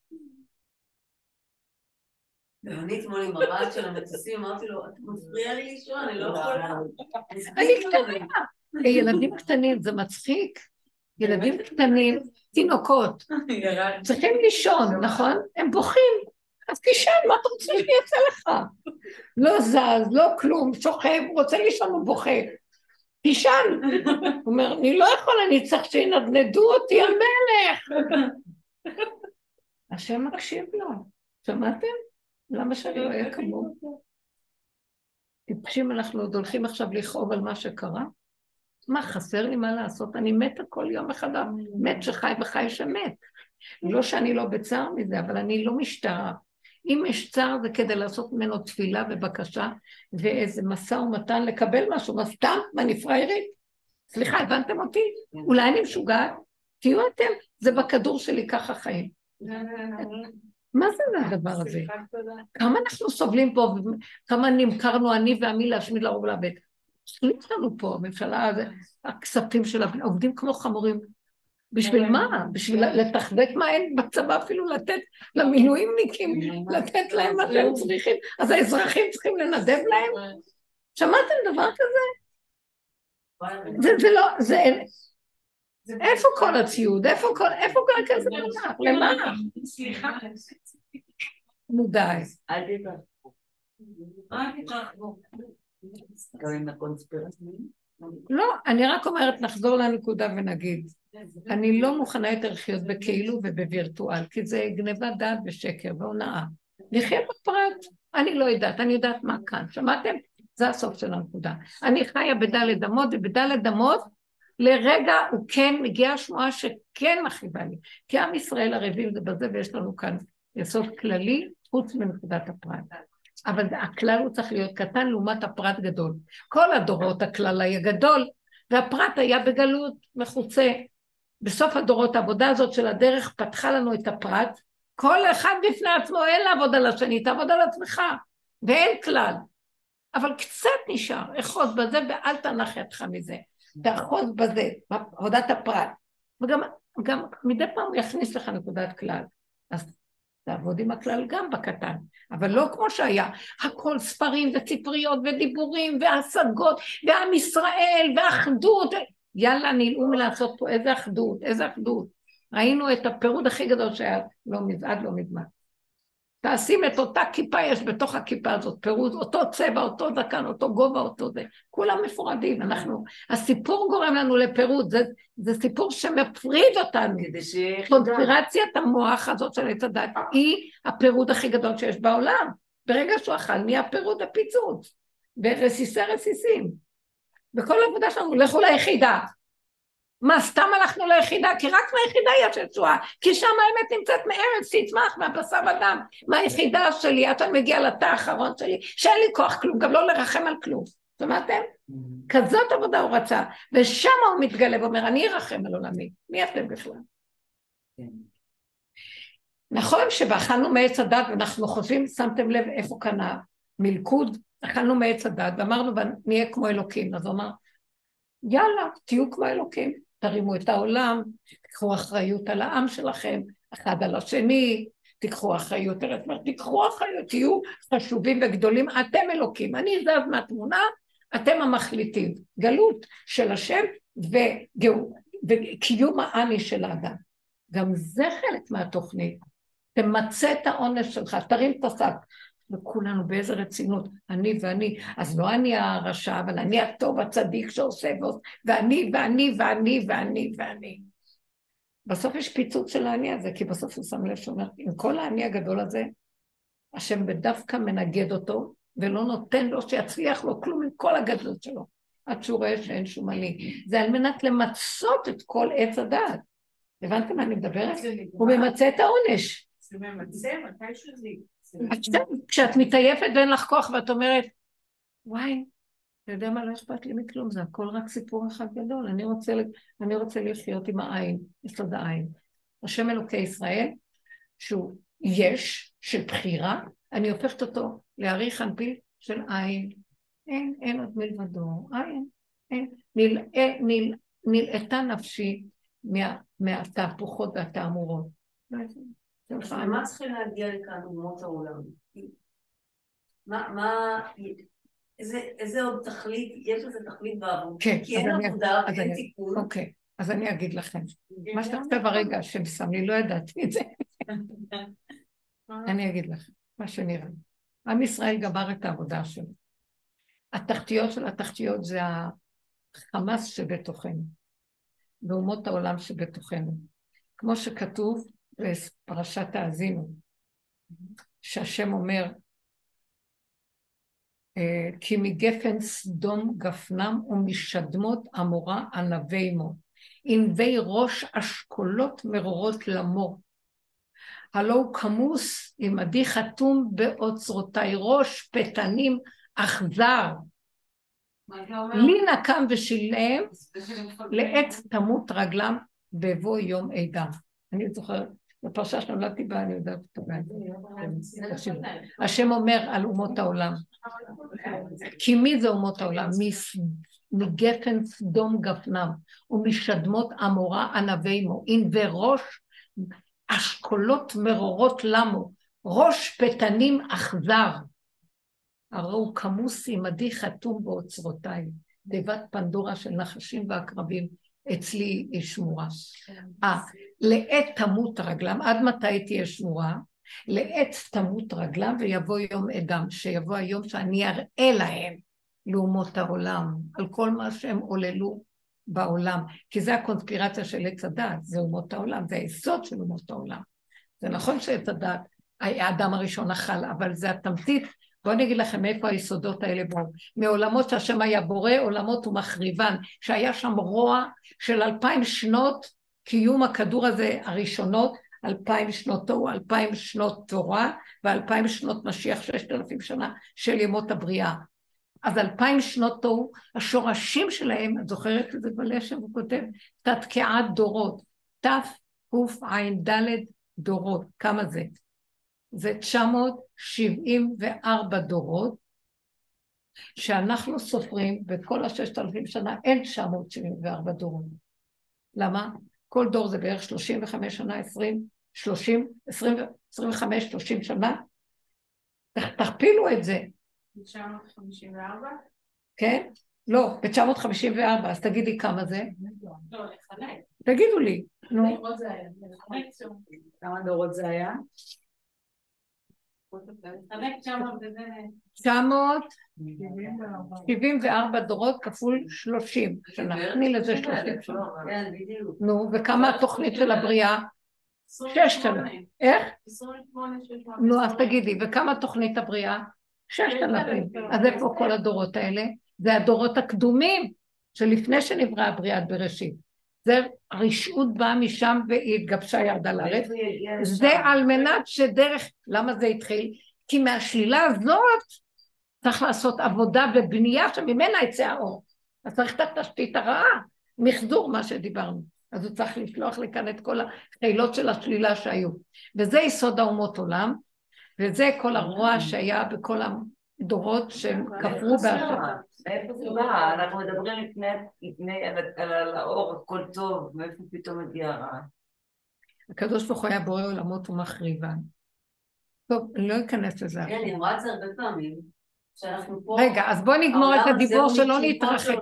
ואני אתמול עם הרעד של המטוסים, אמרתי לו, אתה מפריע לי לישון, אני לא יכולה.
אני קטנה. ילדים קטנים, זה מצחיק. ילדים קטנים, תינוקות, צריכים לישון, נכון? הם בוכים. אז תישן, מה אתה רוצה שאני אעשה לך? לא זז, לא כלום, שוכב, רוצה לישון, הוא בוכה. תישן. הוא אומר, אני לא יכול, אני צריך שינדנדו אותי, המלך. השם מקשיב לו. שמעתם? למה שאני לא אהיה כמוהו? טיפשים אנחנו עוד הולכים עכשיו לכאוב על מה שקרה? מה, חסר לי מה לעשות? אני מתה כל יום מחדש. מת שחי וחי שמת. לא שאני לא בצער מזה, אבל אני לא משטרה. אם יש צער זה כדי לעשות ממנו תפילה ובקשה ואיזה משא ומתן לקבל משהו, מה סתם? מה אני פראיירית? סליחה, הבנתם אותי? אולי אני משוגעת? תהיו אתם, זה בכדור שלי, ככה חיים. מה זה הדבר הזה? כמה אנחנו סובלים פה, כמה נמכרנו אני ועמי להשמיד להרוג ולאבד. החליט לנו פה, הממשלה, הכספים שלה, עובדים כמו חמורים. בשביל מה? בשביל לתחזק מה אין בצבא אפילו לתת למילואימניקים, לתת להם מה שהם צריכים. אז האזרחים צריכים לנדב להם? שמעתם דבר כזה? זה, זה לא, זה... איפה כל הציוד? איפה כל, הכסף? למה? נו די.
אל תתרחבו. אל הקונספירציה.
לא, אני רק אומרת, נחזור לנקודה ונגיד, אני לא מוכנה יותר לחיות בכאילו ובווירטואל, כי זה גניבת דעת ושקר והונאה. נחיה בפרט, אני לא יודעת, אני יודעת מה כאן, שמעתם? זה הסוף של הנקודה. אני חיה בדלת אמות, ובדלת אמות לרגע הוא כן, מגיעה שמועה שכן מכאיבה לי. כי עם ישראל ערבים זה בזה, ויש לנו כאן יסוד כללי, חוץ מנקודת הפרט. אבל הכלל הוא צריך להיות קטן לעומת הפרט גדול. כל הדורות הכלל היה גדול, והפרט היה בגלות מחוצה. בסוף הדורות העבודה הזאת של הדרך פתחה לנו את הפרט, כל אחד בפני עצמו, אין לעבוד על השני, תעבוד על עצמך, ואין כלל. אבל קצת נשאר, אחוז בזה ואל תנח ידך מזה. תאחוז בזה, עבודת הפרט. וגם גם מדי פעם הוא יכניס לך נקודת כלל. אז תעבוד עם הכלל גם בקטן, אבל לא כמו שהיה, הכל ספרים וספריות ודיבורים והשגות ועם ישראל ואחדות, יאללה נלאו מלעשות פה איזה אחדות, איזה אחדות. ראינו את הפירוד הכי גדול שהיה לא עד לא מזמן. תשים את אותה כיפה יש בתוך הכיפה הזאת, פירוד, אותו צבע, אותו זקן, אותו גובה, אותו זה. כולם מפורדים, אנחנו... הסיפור גורם לנו לפירוד, זה, זה סיפור שמפריד אותנו.
כדי שיהיה
קונספירציית המוח הזאת של עץ הדת היא הפירוד הכי גדול שיש בעולם. ברגע שהוא אכל, נהיה פירוד הפיצוץ. ורסיסי רסיסים. בכל העבודה שלנו, לכו ליחידה. מה, סתם הלכנו ליחידה? כי רק מהיחידה יש ישועה, כי שם האמת נמצאת מארץ, תצמח מהבשר ודם. מהיחידה שלי, עד שאני מגיע לתא האחרון שלי, שאין לי כוח כלום, גם לא לרחם על כלום. שמעתם? כזאת עבודה הוא רצה, ושם הוא מתגלה ואומר, אני ארחם על עולמי. מי אתם בכלל? נכון שאכלנו מעץ הדת ואנחנו חושבים, שמתם לב איפה כאן המלכוד, אכלנו מעץ הדת ואמרנו נהיה כמו אלוקים, אז הוא אמר, יאללה, תהיו כמו אלוקים, תרימו את העולם, תיקחו אחריות על העם שלכם, אחד על השני, תיקחו אחריות, תיקחו אחריות, תהיו חשובים וגדולים, אתם אלוקים, אני זז מהתמונה, אתם המחליטים, גלות של השם וגאו, וקיום האני של האדם. גם זה חלק מהתוכנית. תמצה את העונש שלך, תרים את השק. וכולנו באיזה רצינות, אני ואני, אז לא אני הרשע, אבל אני הטוב הצדיק שעושה ואני ואני ואני ואני ואני. בסוף יש פיצוץ של האני הזה, כי בסוף הוא שם לב שאומר, עם כל האני הגדול הזה, השם בדווקא מנגד אותו, ולא נותן לו שיצליח לו כלום עם כל הגדלות שלו, עד שהוא רואה שאין שום אני. זה על מנת למצות את כל עץ הדעת. הבנתם מה אני מדברת? הוא ממצה את העונש.
זה ממצה מתישהו זה
עכשיו, כשאת מתעייפת ואין לך כוח ואת אומרת, וואי, אתה יודע מה, לא אכפת לי מכלום, זה הכל רק סיפור אחד גדול, אני רוצה, אני רוצה לחיות עם העין, יסוד העין. השם אלוקי ישראל, שהוא יש, של בחירה, אני הופכת אותו להעריך אנפיל של עין. אין, אין עוד מלבדו, אין, אין. נלאה, נל, נלאתה נפשי מה, מהתהפוכות והתעמורות.
למה צריכים להגיע לכאן אומות העולם? מה, מה, איזה, איזה עוד תכלית, יש לזה תכלית בעבוד?
כן,
כי אין עבודה
אני-
טיפול.
אוקיי, אז אני אגיד לכם. מה שאתה עכשיו הרגע, השם שם לי, לא ידעתי את זה. אני אגיד לכם, מה שנראה. עם ישראל גמר את העבודה שלו. התחתיות של התחתיות זה החמאס שבתוכנו, ואומות העולם שבתוכנו. כמו שכתוב בפרשת האזינו, שהשם אומר, אה, כי מגפן סדום גפנם ומשדמות עמורה ענבי מו. ענבי ראש אשכולות מרורות למו. הלא הוא כמוס עמדי חתום באוצרותיי ראש פתנים אכזר. לי נקם ושילם לעץ תמות רגלם בבוא יום עדם. אני זוכרת, בפרשה שנולדתי בה, אני יודעת אותה בעד. תקשיבו. השם אומר על אומות העולם, כי מי זה אומות העולם? מגפן סדום גפנם, ומשדמות עמורה ענבי מו, ענבי ראש אשכולות מרורות למו, ראש פתנים אכזר. הרי הוא כמוס עמדי חתום באוצרותיי, תיבת פנדורה של נחשים ועקרבים, אצלי היא שמורה. אה, לעת תמות רגלם, עד מתי תהיה שמורה? לעת תמות רגלם ויבוא יום אדם, שיבוא היום שאני אראה להם לאומות העולם, על כל מה שהם עוללו בעולם, כי זה הקונספירציה של עץ הדת, זה אומות העולם, זה היסוד של אומות העולם. זה נכון שעץ הדת, האדם הראשון אכל, אבל זה התמצית בואו אני אגיד לכם מאיפה היסודות האלה באו. מעולמות שהשם היה בורא עולמות ומחריבן, שהיה שם רוע של אלפיים שנות קיום הכדור הזה הראשונות, אלפיים שנות תוהו, אלפיים שנות תורה ואלפיים שנות משיח, ששת אלפים שנה של ימות הבריאה. אז אלפיים שנות תוהו, השורשים שלהם, את זוכרת את זה בלשם, הוא כותב, תתקיעת דורות, תקע"ד דורות, כמה זה? זה 974 דורות, שאנחנו סופרים בכל הששת אלפים שנה, אין 974 דורות. למה? כל דור זה בערך 35 שנה, 20, 30, 20, 25, 30 שנה. תכפילו את זה.
954?
כן? לא, ב-954, אז תגידי כמה זה.
לא, לחלק.
תגידו לי, נו.
כמה דורות זה היה?
לחלק 900 וזה...
974 דורות כפול 30 שנה. תני לזה 30 שנה. נו, וכמה התוכנית של הבריאה? שש שנה. איך?
28, 600.
נו, אז תגידי, וכמה תוכנית הבריאה? ששת אלפים. אז איפה כל הדורות האלה? זה הדורות הקדומים, שלפני שנבראה בריאת בראשית. זה הרשעות באה משם והיא התגבשה ירדה לארץ. זה על מנת שדרך, למה זה התחיל? כי מהשלילה הזאת צריך לעשות עבודה ובנייה שממנה יצא האור. אז צריך את התשתית הרעה, מחזור מה שדיברנו. אז הוא צריך לשלוח לכאן את כל החילות של השלילה שהיו. וזה יסוד האומות עולם, וזה כל הרוע שהיה בכל הדורות שהם כפרו בהשם.
מאיפה זה בא? אנחנו מדברים לפני, על, על, על האור, הכל טוב, מאיפה פתאום הגיע הרע?
הקדוש ברוך הוא היה בורא עולמות ומחריבן. טוב, אני לא אכנס לזה
כן. אני רואה את זה הרבה פעמים, שאנחנו פה...
רגע, אז בואו נגמור את הדיבור שלא נתרחק.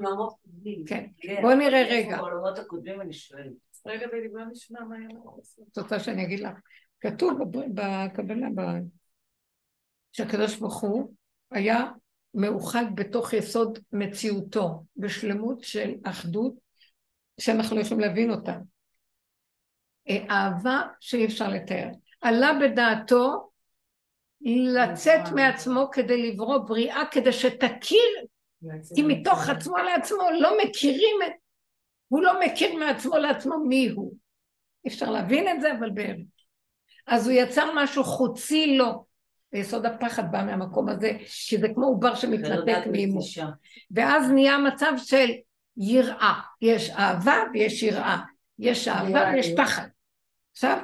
כן,
כן.
בואו נראה רגע.
בעולמות הקודמים אני שואלת.
רגע, בוא נשמע מה היה לעשות.
את רוצה שאני אגיד לך? כתוב בקבלה, ב- שהקדוש ברוך הוא היה מאוחד בתוך יסוד מציאותו, בשלמות של אחדות שאנחנו לא יכולים להבין אותה. אה, אהבה שאי אפשר לתאר. עלה בדעתו לצאת מעצמו כדי לברוא בריאה, כדי שתכיר, כי מתוך עצמו לעצמו לא מכירים את... הוא לא מכיר מעצמו לעצמו מי הוא. אפשר להבין את זה, אבל באמת. אז הוא יצר משהו חוצי לו. ויסוד הפחד בא מהמקום הזה, כי זה כמו עובר שמתנתק מאימו. ואז נהיה מצב של יראה. יש אהבה ויש יראה. יש אהבה ויש. פחד. עכשיו,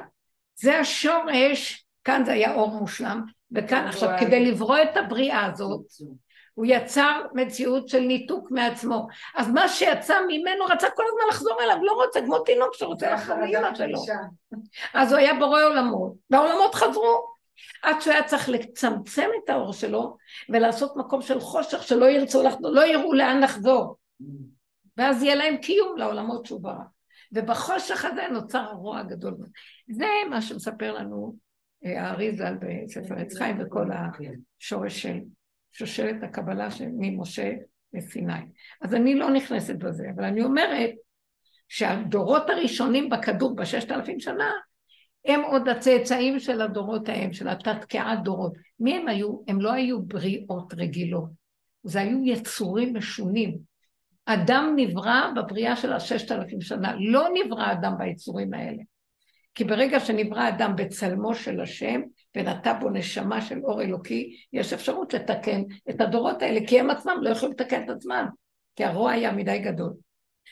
זה השורש, כאן זה היה אור מושלם, וכאן עכשיו. כדי לברוא את הבריאה הזאת, הוא יצר מציאות של ניתוק מעצמו. אז מה שיצא ממנו רצה כל הזמן לחזור אליו, לא רוצה, כמו תינוק שרוצה לחזור לאמא שלו. אז הוא היה בורא עולמות, והעולמות חזרו. עד שהוא היה צריך לצמצם את האור שלו ולעשות מקום של חושך שלא ירצו לחזור, לא יראו לאן לחזור. ואז יהיה להם קיום לעולמות שהוא ברא. ובחושך הזה נוצר הרוע הגדול. זה מה שמספר לנו אה, הארי ז"ל בספר עץ חיים וכל. השורש של שושלת הקבלה ממשה לסיני. אז אני לא נכנסת בזה, אבל אני אומרת שהדורות הראשונים בכדור בששת אלפים שנה הם עוד הצאצאים של הדורות ההם, של התת-קעת דורות. מי הם היו? הם לא היו בריאות רגילות, זה היו יצורים משונים. אדם נברא בבריאה של הששת אלפים שנה, לא נברא אדם ביצורים האלה. כי ברגע שנברא אדם בצלמו של השם, ונטע בו נשמה של אור אלוקי, יש אפשרות לתקן את הדורות האלה, כי הם עצמם לא יכולים לתקן את עצמם, כי הרוע היה מדי גדול.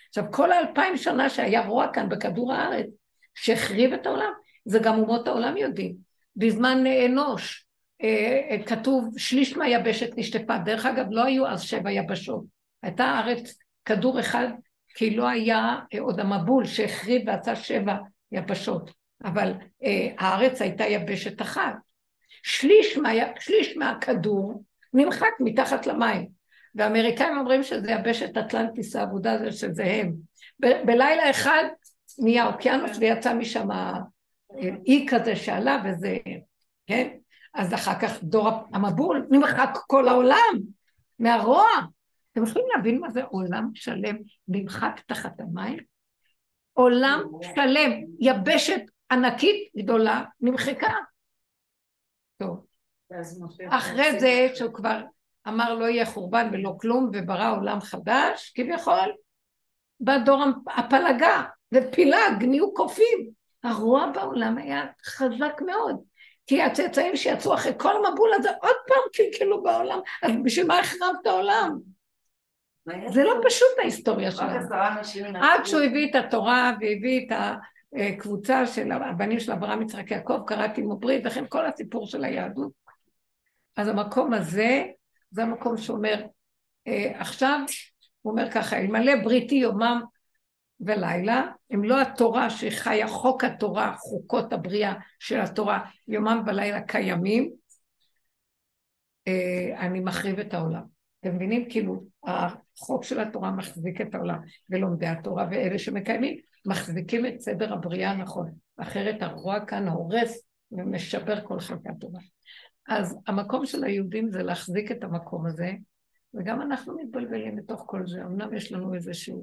עכשיו, כל האלפיים שנה שהיה רוע כאן בכדור הארץ, שהחריב את העולם, זה גם אומות העולם יודעים. בזמן אנוש, אה, אה, כתוב שליש מהיבשת נשטפה. דרך אגב, לא היו אז שבע יבשות. הייתה הארץ כדור אחד, כי לא היה אה, עוד המבול שהחריב ועשה שבע יבשות. אבל אה, הארץ הייתה יבשת אחת. שליש, מה, שליש מהכדור נמחק מתחת למים. והאמריקאים אומרים שזה יבשת אטלנטיס האבודה זה שזה הם. ב- בלילה אחד נהיה אוקיינוס ויצא משם אי כזה שעלה וזה, כן? אז אחר כך דור המבול, נמחק כל העולם מהרוע. אתם יכולים להבין מה זה עולם שלם נמחק תחת המים? עולם שלם, יבשת ענקית גדולה נמחקה. טוב, אחרי זה, שהוא כבר אמר לא יהיה חורבן ולא כלום, וברא עולם חדש, כביכול, בא דור הפלגה, ופילג, נהיו קופים. הרוע בעולם היה חזק מאוד. כי הצאצאים שיצאו אחרי כל המבול הזה, עוד פעם קלקלו בעולם, אז בשביל מה החרבת העולם? זה לא פשוט ההיסטוריה שלנו. עד שהוא הביא את התורה והביא את הקבוצה של הבנים של אברהם יצחק יעקב, קראתי עמו ברית, וכן כל הסיפור של היהדות. אז המקום הזה, זה המקום שאומר, אה, עכשיו, הוא אומר ככה, אלמלא בריתי יומם ולילה, אם לא התורה שחיה, חוק התורה, חוקות הבריאה של התורה, יומם ולילה קיימים, אה, אני מחריב את העולם. אתם מבינים? כאילו, החוק של התורה מחזיק את העולם, ולומדי התורה ואלה שמקיימים, מחזיקים את סדר הבריאה הנכון. אחרת הרוע כאן הורס ומשבר כל חלקה טובה. אז המקום של היהודים זה להחזיק את המקום הזה, וגם אנחנו מתבלבלים בתוך כל זה. אמנם יש לנו איזושהי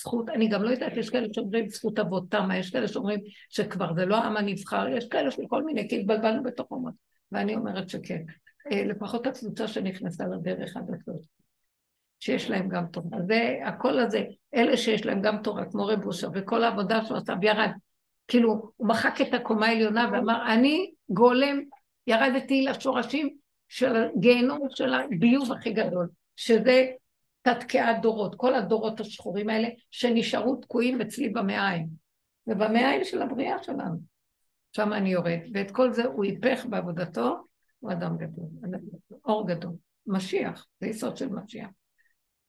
זכות, אני גם לא יודעת, יש כאלה שאומרים זכות אבותם, יש כאלה שאומרים שכבר זה לא העם הנבחר, יש כאלה של כל מיני, כי התבלבלנו בתוך אומות. ואני אומרת שכן. אה, לפחות הקבוצה שנכנסה לדרך עד הסוף, שיש להם גם תורה. זה, הקול הזה, אלה שיש להם גם תורה, כמו רב אושר, וכל העבודה שהוא עשה, וירד. כאילו, הוא מחק את הקומה העליונה ואמר, אני גולם, ירדתי לשורשים של הגיהנום של הביוב הכי גדול, שזה תתקיעת דורות, כל הדורות השחורים האלה שנשארו תקועים אצלי במעיים, ובמעיים של הבריאה שלנו. שם אני יורד, ואת כל זה הוא היפך בעבודתו, הוא אדם גדול, אור גדול, משיח, זה יסוד של משיח.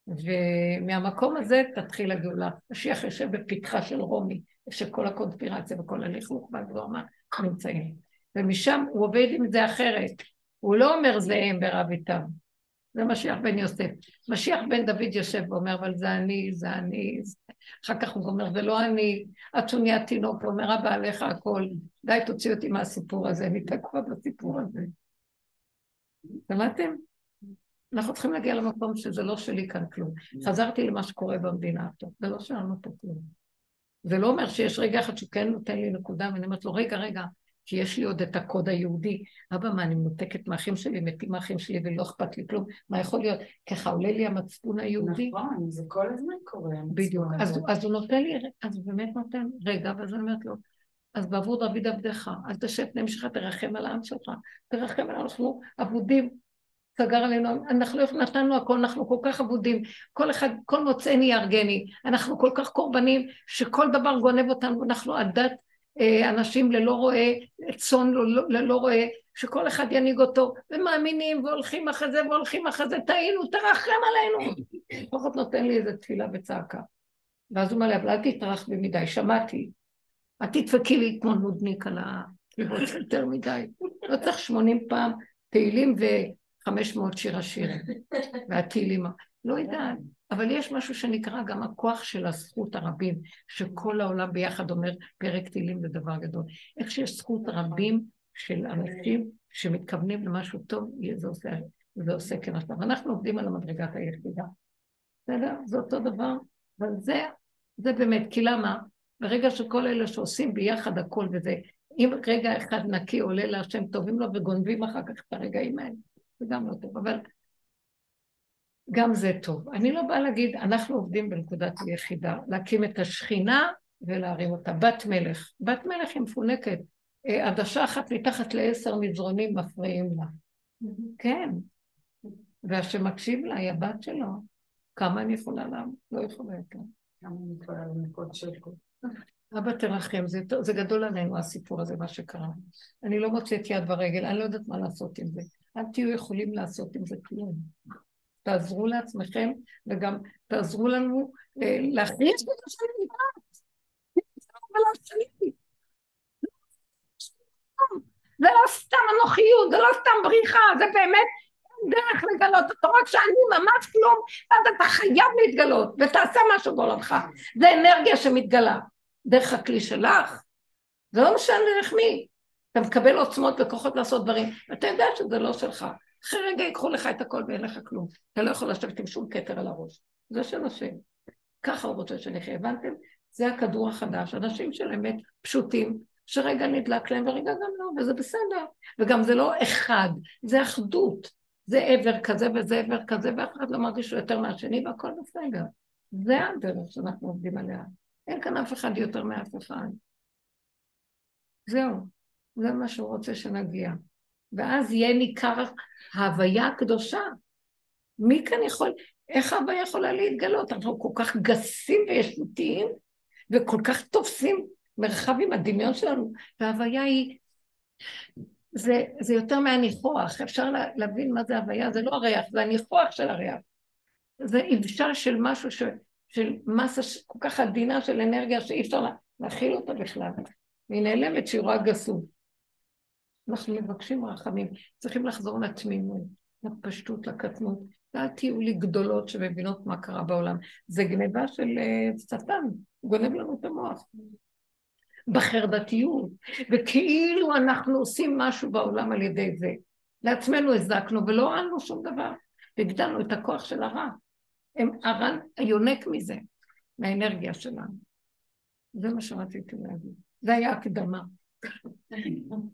ומהמקום הזה תתחיל הגאולה. משיח יושב בפתחה של רומי, שכל הקונספירציה וכל הלכלוך והגבוהמה נמצאים. ומשם הוא עובד עם זה אחרת. הוא לא אומר זה הם ברב איתם. זה משיח בן יוסף. משיח בן דוד יושב ואומר, אבל זה אני, זה אני. זה... אחר כך הוא אומר, זה לא אני, עד שהוא נהיה תינוק, הוא אומר, אבא עליך הכל, די תוציא אותי מהסיפור הזה, אני תקוע בסיפור הזה. שמעתם? אנחנו צריכים להגיע למקום שזה לא שלי כאן כלום. חזרתי למה שקורה במדינה עכשיו, זה לא שלנו פה כלום. זה לא אומר שיש רגע אחד שהוא כן נותן לי נקודה, ואני אומרת לו, רגע, רגע, כי יש לי עוד את הקוד היהודי. אבא, מה, אני מנותקת מהאחים שלי, מתים מהאחים שלי ולא אכפת לי כלום? מה יכול להיות? ככה עולה לי המצפון היהודי.
נכון, זה כל הזמן קורה.
בדיוק. אז. אז הוא נותן לי, אז הוא באמת נותן רגע, ואז אני אומרת לו, אז בעבור דוד עבדך, אל תשב פני משך, תרחם על העם שלך, תרחם עלינו, אנחנו אבודים, סגר עלינו, אנחנו נתנו הכל, אנחנו כל כך אבודים, כל אחד, כל מוצאני יהרגני, אנחנו כל כך קורבנים, שכל דבר גונב אותנו, אנחנו עדת אנשים ללא רועה, צאן ללא, רועה, שכל אחד ינהיג אותו, ומאמינים והולכים אחרי זה והולכים אחרי זה, טעינו, תרחם עלינו. לפחות נותן לי איזה תפילה וצעקה. ואז הוא אומר לי, אבל אל תתארך בי מדי, שמעתי. אל תדפקי לי כמו נודניק על הקיבוץ יותר מדי. לא צריך שמונים פעם תהילים וחמש מאות שיר השיר. והתהילים, לא יודעת. אבל יש משהו שנקרא גם הכוח של הזכות הרבים, שכל העולם ביחד אומר פרק תהילים זה דבר גדול. איך שיש זכות רבים של אנשים שמתכוונים למשהו טוב, זה עושה, זה עושה כן עכשיו. אנחנו עובדים על המדרגת היחידה. בסדר? זה אותו דבר, אבל זה, זה באמת, כי למה? ברגע שכל אלה שעושים ביחד הכל וזה, אם רגע אחד נקי עולה להשם טובים לו וגונבים אחר כך את הרגעים האלה, זה גם לא טוב, אבל גם זה טוב. אני לא באה להגיד, אנחנו עובדים בנקודת היחידה, להקים את השכינה ולהרים אותה. בת מלך. בת מלך היא מפונקת. אה, עדשה אחת מתחת לעשר מזרונים מפריעים לה. כן. והשם מקשיב לה, היא הבת שלו. כמה אני יכולה לה? לא יכולה יותר.
כמה אני יכולה לנקות שקל.
אבא תרחם, זה, זה גדול עלינו הסיפור הזה, מה שקרה. אני לא מוצאת יד ברגל, אני לא יודעת מה לעשות עם זה. אל תהיו יכולים לעשות עם זה כלום. תעזרו לעצמכם, וגם תעזרו לנו להכניס את השם לבד. זה לא סתם אנוכיות, זה לא סתם בריחה, זה באמת דרך לגלות אותו, רק שאני ממש כלום, אז אתה חייב להתגלות, ותעשה משהו בעולמך. זה אנרגיה שמתגלה. דרך הכלי שלך, זה לא משנה דרך מי. אתה מקבל עוצמות וכוחות לעשות דברים, ואתה יודע שזה לא שלך. אחרי רגע ייקחו לך את הכל ואין לך כלום. אתה לא יכול לשבת עם שום כתר על הראש. זה של השם. ככה הוא רוצה שנחיה. הבנתם? זה הכדור החדש. אנשים של אמת פשוטים, שרגע נדלק להם ורגע גם לא, וזה בסדר. וגם זה לא אחד, זה אחדות. זה עבר כזה וזה עבר כזה, ואף אחד לא מרגיש שהוא יותר מהשני והכל בסדר. זה הדרך שאנחנו עובדים עליה. אין כאן אף אחד יותר מאף אחד. זהו, זה מה שהוא רוצה שנגיע. ואז יהיה ניכר ההוויה הקדושה. מי כאן יכול, איך ההוויה יכולה להתגלות? אנחנו כל כך גסים וישותיים, וכל כך תופסים מרחב עם הדמיון שלנו, וההוויה היא... זה, זה יותר מהניחוח, אפשר להבין מה זה הוויה, זה לא הריח, זה הניחוח של הריח. זה אבשה של משהו, ש, של מסה כל כך עדינה של אנרגיה שאי אפשר להכיל אותה בכלל. והיא נעלמת שהיא רואה גסות. אנחנו מבקשים רחמים, צריכים לחזור לתמימות, לפשטות, לקטנות. ואל תהיו לי גדולות שמבינות מה קרה בעולם. זה גניבה של uh, שטן, גונב לנו את המוח. בחרדתיות, וכאילו אנחנו עושים משהו בעולם על ידי זה. לעצמנו הזקנו ולא ראינו שום דבר, והגדלנו את הכוח של הרע. הם, הרע יונק מזה, מהאנרגיה שלנו. זה מה שרציתי להגיד. זה היה הקדמה.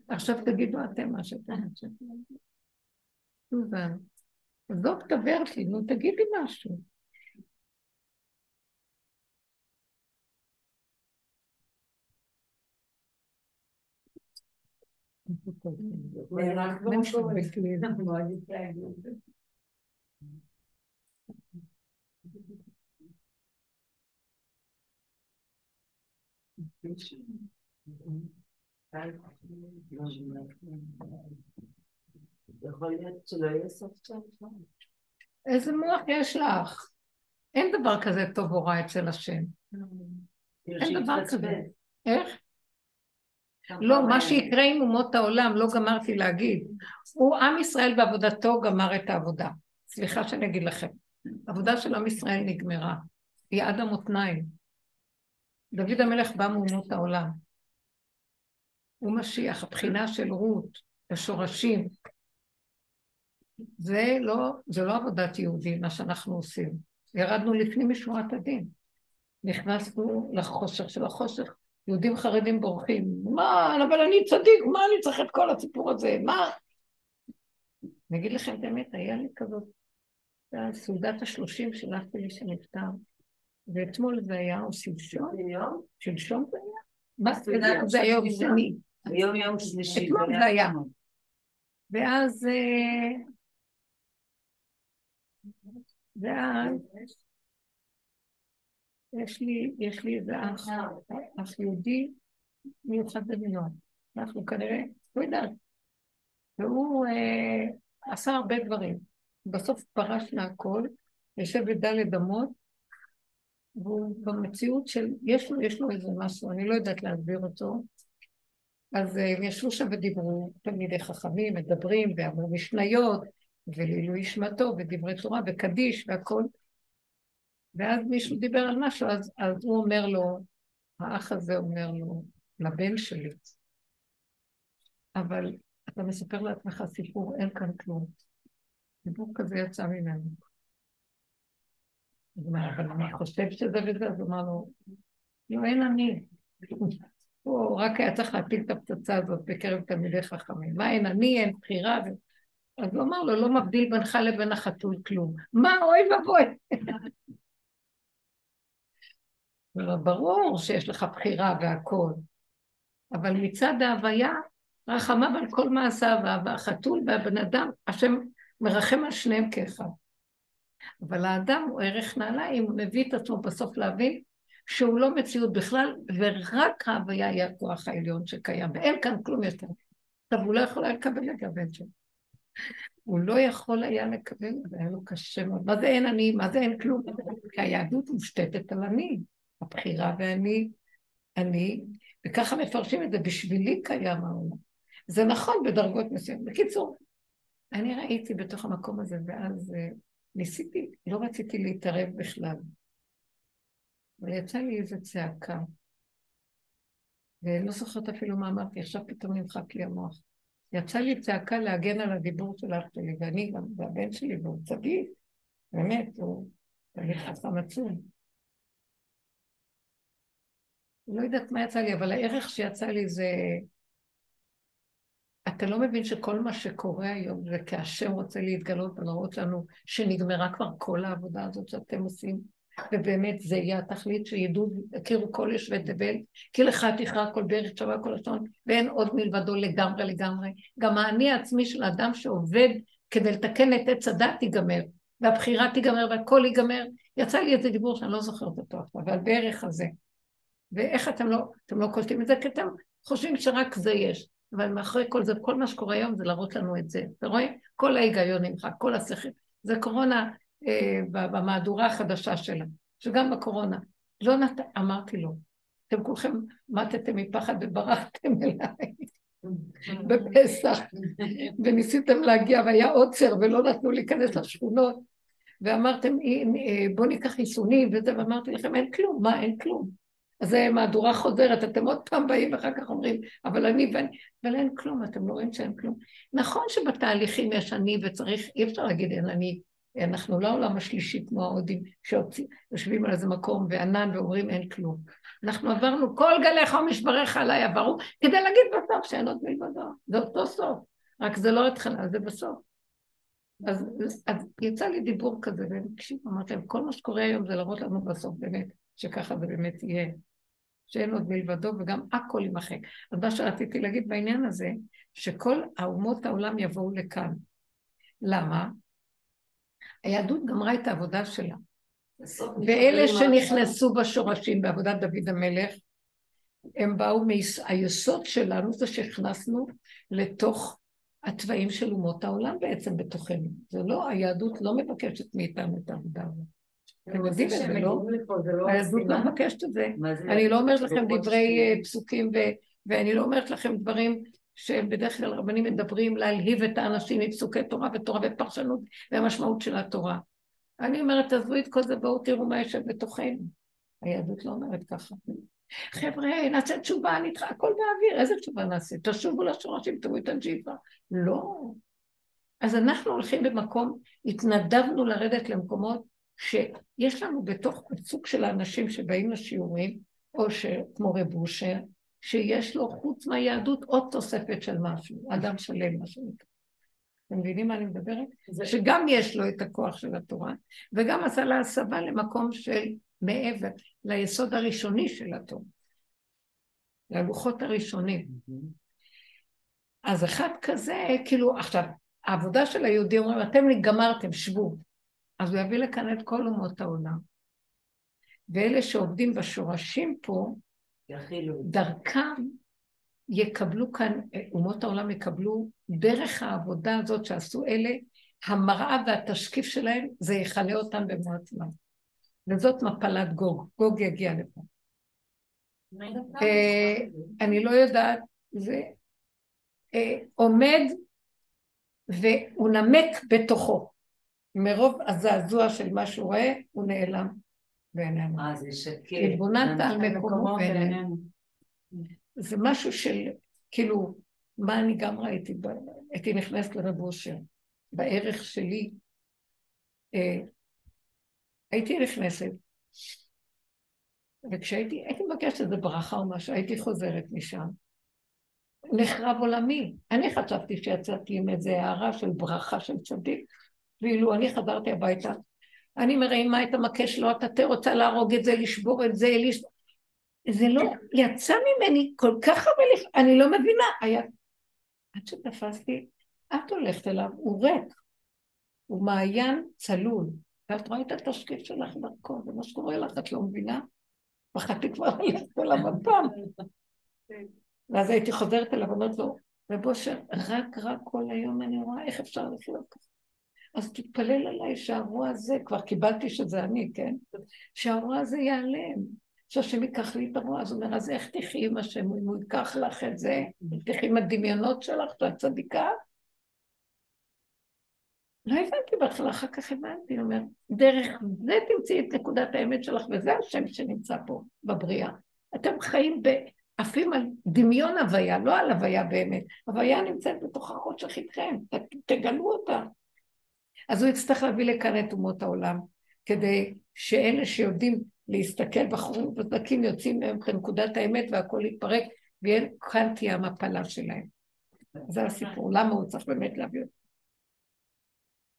עכשיו תגידו אתם מה שאתם רוצים. סוזן. זאת תברת לי, נו תגידי משהו.
יכול להיות
איזה מוח יש לך? אין דבר כזה טוב או רע אצל השם. אין דבר כזה. איך? לא, מה שיקרה עם אומות העולם, לא גמרתי להגיד. הוא, עם ישראל בעבודתו גמר את העבודה. סליחה שאני אגיד לכם. העבודה של עם ישראל נגמרה. היא עד המותניים. דוד המלך בא מאומות העולם. הוא משיח, הבחינה של רות, השורשים. זה לא, זה לא עבודת יהודים, מה שאנחנו עושים. ירדנו לפנים משורת הדין. נכנסנו לחושך של החושך. יהודים חרדים בורחים. מה, אבל אני צדיק, מה אני צריך את כל הסיפור הזה? מה? אני אגיד לכם את האמת, היה לי כזאת, זה היה סעודת השלושים של אח שלי שנפטר, ואתמול זה היה, או שלשום? שלשום זה היה? מה זה היה יום שני?
היום יום שלישי.
אתמול זה היה. ואז... ואז יש לי, יש לי איזה אח, אח יהודי מיוחד במיוחד. אנחנו כנראה, לא יודעת. והוא אה, עשה הרבה דברים. בסוף פרש מהכל, יושב בדלת אמות, והוא במציאות של, יש לו, יש לו איזה משהו, אני לא יודעת להסביר אותו. אז אה, הם ישבו שם ודיברו, תלמידי חכמים, מדברים, ואמרו משניות, ולעילוי נשמתו, ודברי תורה, וקדיש, והכל. ואז מישהו דיבר על משהו, אז, אז הוא אומר לו, האח הזה אומר לו, לבן שלי, אבל אתה מספר לעצמך סיפור, אין כאן כלום. סיפור כזה יצא ממנו. אבל אני חושב שזה וזה, אז הוא אמר לו, לא, אין אני. הוא רק היה צריך להפיל את הפצצה הזאת בקרב תלמידי חכמים. מה אין אני, אין בחירה. אז הוא אמר לו, לא מבדיל בינך לבין החתול כלום. מה, אוי ואבוי. ברור שיש לך בחירה והכול, אבל מצד ההוויה, רחמיו על כל מעשיו, והחתול והבן אדם, השם מרחם על שניהם כאחד. אבל האדם הוא ערך נעליים, הוא מביא את עצמו בסוף להבין שהוא לא מציאות בכלל, ורק ההוויה היא הכוח העליון שקיים, ואין כאן כלום יותר. עכשיו, הוא לא יכול היה לקבל את הבן שלו. הוא לא יכול היה לקבל, זה היה לו קשה מאוד. מה זה אין אני? מה זה אין כלום? כי היהדות מושתתת על אני. הבחירה ואני, אני, וככה מפרשים את זה, בשבילי קיים העולם. זה נכון בדרגות מסוימות. בקיצור, אני ראיתי בתוך המקום הזה, ואז uh, ניסיתי, לא רציתי להתערב בכלל. אבל יצא לי איזו צעקה. ולא זוכרת אפילו מה אמרתי, עכשיו פתאום נמחק לי המוח. יצא לי צעקה להגן על הדיבור של אח שלי, ואני גם, והבן שלי, והוא צדיק, באמת, הוא תמיד חכם עצום. לא יודעת מה יצא לי, אבל הערך שיצא לי זה... אתה לא מבין שכל מה שקורה היום זה כי השם רוצה להתגלות ולהראות לנו שנגמרה כבר כל העבודה הזאת שאתם עושים, ובאמת זה יהיה התכלית שידעו, יכירו כל יושבי תבל, כי לך תכרע כל ברך שווה כל לשון, ואין עוד מלבדו לגמרי לגמרי. גם האני העצמי של האדם שעובד כדי לתקן את עץ הדת ייגמר, והבחירה תיגמר והכל ייגמר. יצא לי איזה דיבור שאני לא זוכרת אותו עכשיו, אבל בערך הזה. ואיך אתם לא, אתם לא קולטים את זה? כי אתם חושבים שרק זה יש. אבל מאחורי כל זה, כל מה שקורה היום זה להראות לנו את זה. אתה רואה? כל ההיגיון נמחק, כל השכל. זה קורונה במהדורה החדשה שלה, שגם בקורונה. לא נת... אמרתי לו, אתם כולכם מתתם מפחד וברחתם אליי בפסח, וניסיתם להגיע והיה עוצר ולא נתנו להיכנס לשכונות, ואמרתם אה, בואו ניקח חיסונים וזה, ואמרתי לכם אין כלום, מה אין כלום? אז זה מהדורה חוזרת, אתם עוד פעם באים ואחר כך אומרים, אבל אני ואני, אבל אין כלום, אתם לא רואים שאין כלום. נכון שבתהליכים יש אני וצריך, אי אפשר להגיד אין אני, אנחנו לא העולם השלישי כמו ההודים שיושבים על איזה מקום וענן ואומרים אין כלום. אנחנו עברנו כל גלי חומש ברך עליי עברו, כדי להגיד בסוף שאין עוד מלבדו. זה אותו סוף, רק זה לא התחלה, זה בסוף. אז, אז יצא לי דיבור כזה, ותקשיב, אמרתי להם, כל מה שקורה היום זה להראות לנו בסוף באמת, שככה זה באמת יהיה. שאין עוד מלבדו וגם הכל יימחק. אז מה שרציתי להגיד בעניין הזה, שכל האומות העולם יבואו לכאן. למה? היהדות גמרה את העבודה שלה. ואלה שנכנסו בשורשים בעבודת דוד המלך, הם באו, היסוד שלנו זה שהכנסנו לתוך התוואים של אומות העולם בעצם בתוכנו. זה לא, היהדות לא מבקשת מאיתנו את העבודה הזאת. אתם יודעים את זה, לא? היהדות לא מבקשת את זה. אני לא אומרת לכם דברי אה, פסוקים, ואני לא אומרת לכם דברים שבדרך כלל רבנים מדברים להלהיב את האנשים מפסוקי תורה ותורה ופרשנות והמשמעות של התורה. אני אומרת, תעזבו את כל זה, בואו תראו מה יושב בתוכנו. היהדות לא אומרת ככה. חבר'ה, נעשה תשובה, נדחה, הכל באוויר, איזה תשובה נעשה? תשובו לשורשים, תראו את הג'יבה. לא. אז אנחנו הולכים במקום, התנדבנו לרדת למקומות שיש לנו בתוך סוג של האנשים שבאים לשיעורים, או כמו רב אושר, שיש לו חוץ מהיהדות עוד תוספת של משהו, אדם שלם, מה שנקרא. אתם מבינים מה אני מדברת? זה... שגם יש לו את הכוח של התורה, וגם עשה לה הסבה למקום של מעבר, ליסוד הראשוני של התורה, ללוחות הראשונים. אז אחד כזה, כאילו, עכשיו, העבודה של היהודי אומרים, אתם גמרתם, שבו. אז הוא יביא לכאן את כל אומות העולם. ואלה שעובדים בשורשים פה. דרכם יקבלו כאן, אומות העולם יקבלו, דרך העבודה הזאת שעשו אלה, המראה והתשקיף שלהם, זה יכלה אותם במו עצמם. וזאת מפלת גוג, גוג יגיע לפה. אה, אני לא יודעת, זה אה, עומד והוא נמק בתוכו. מרוב הזעזוע של מה שהוא רואה, הוא נעלם בעינינו.
אה, זה שקט.
התבוננת על מקומו בעינינו. זה משהו של, כאילו, מה אני גם ראיתי, הייתי נכנסת לרב אושר, בערך שלי, אה, הייתי נכנסת, וכשהייתי, הייתי מבקשת איזה ברכה או משהו, הייתי חוזרת משם. נחרב עולמי. אני חשבתי שיצאתי עם איזה הערה של ברכה של צדיק, ואילו אני חזרתי הביתה, אני מרימה את המכה שלו, אתה רוצה להרוג את זה, לשבור את זה, לשבור... זה לא, יצא ממני כל כך הרבה, אני לא מבינה, היה... עד שתפסתי, את הולכת אליו, הוא ריק, הוא מעיין צלול, ואת רואה את התשקיף שלך דרכו, זה מה שקורה לך, את לא מבינה? פחדתי כבר ללכת אליו עוד פעם. ואז הייתי חוזרת אליו ואומרת לו, רב אושר, רק רק כל היום אני רואה איך אפשר לחיות ככה. אז תתפלל עליי שהרוע הזה, כבר קיבלתי שזה אני, כן? שהרוע הזה ייעלם. שהשם ייקח לי את הרוע. אז הוא אומר, אז איך תחי עם השם אם הוא ייקח לך את זה? תחי עם הדמיונות שלך, שאת צדיקה? לא הבנתי בהתחלה, אחר כך הבנתי, הוא אומר, דרך זה תמצאי את נקודת האמת שלך, וזה השם שנמצא פה בבריאה. אתם חיים ב... עפים על דמיון הוויה, לא על הוויה באמת. הוויה נמצאת בתוך החושך איתכם, תגלו אותה. אז הוא יצטרך להביא לכאן את אומות העולם, כדי שאלה שיודעים להסתכל בחורים ובזקים יוצאים מהם כנקודת האמת והכל יתפרק, וכאן תהיה המפלה שלהם. זה הסיפור, למה הוא צריך באמת להביא אותו.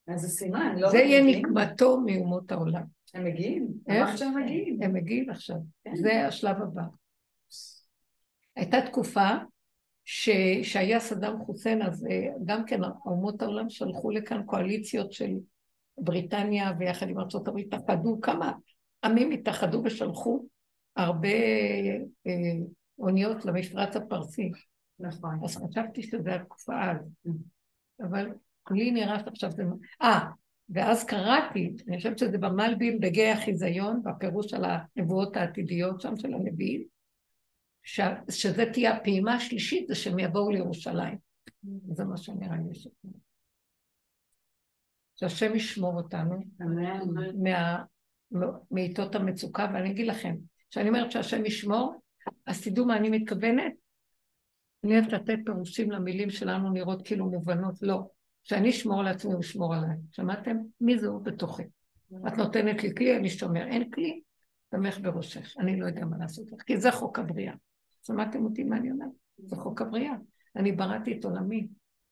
אז זה סימן, לא...
זה יהיה? נקמתו מאומות העולם.
הם מגיעים? אמרת שהם מגיעים.
הם מגיעים עכשיו,
כן.
זה השלב הבא. הייתה תקופה. שהיה סדאם חוסיין, אז אה, גם כן אומות העולם שלחו לכאן קואליציות של בריטניה ויחד עם ארה"ב התאחדו, כמה עמים התאחדו ושלחו הרבה אה, אוניות למפרץ הפרסי.
נכון.
אז חשבתי שזה התקופה אז. אבל לי נראה שעכשיו זה... אה, ואז קראתי, אני חושבת שזה במלבים בגיא החיזיון, בפירוש על הנבואות העתידיות שם של הנביאים, ש... שזה תהיה הפעימה השלישית, זה שהם יבואו לירושלים. זה מה שנראה לי שכן. שהשם ישמור אותנו. מה... מעיתות המצוקה, ואני אגיד לכם, כשאני אומרת שהשם ישמור, אז תדעו מה אני מתכוונת. אני אוהבת לתת פירושים למילים שלנו נראות כאילו מובנות, לא. כשאני אשמור על עצמי, הוא ישמור עליי. שמעתם? מי זה הוא בתוכי? את נותנת לי כלי, אני שומר. אין כלי, תמך בראשך. אני לא יודע מה לעשות לך, כי זה חוק הבריאה. שמעתם אותי מה אני אומרת? זה חוק הבריאה. אני בראתי את עולמי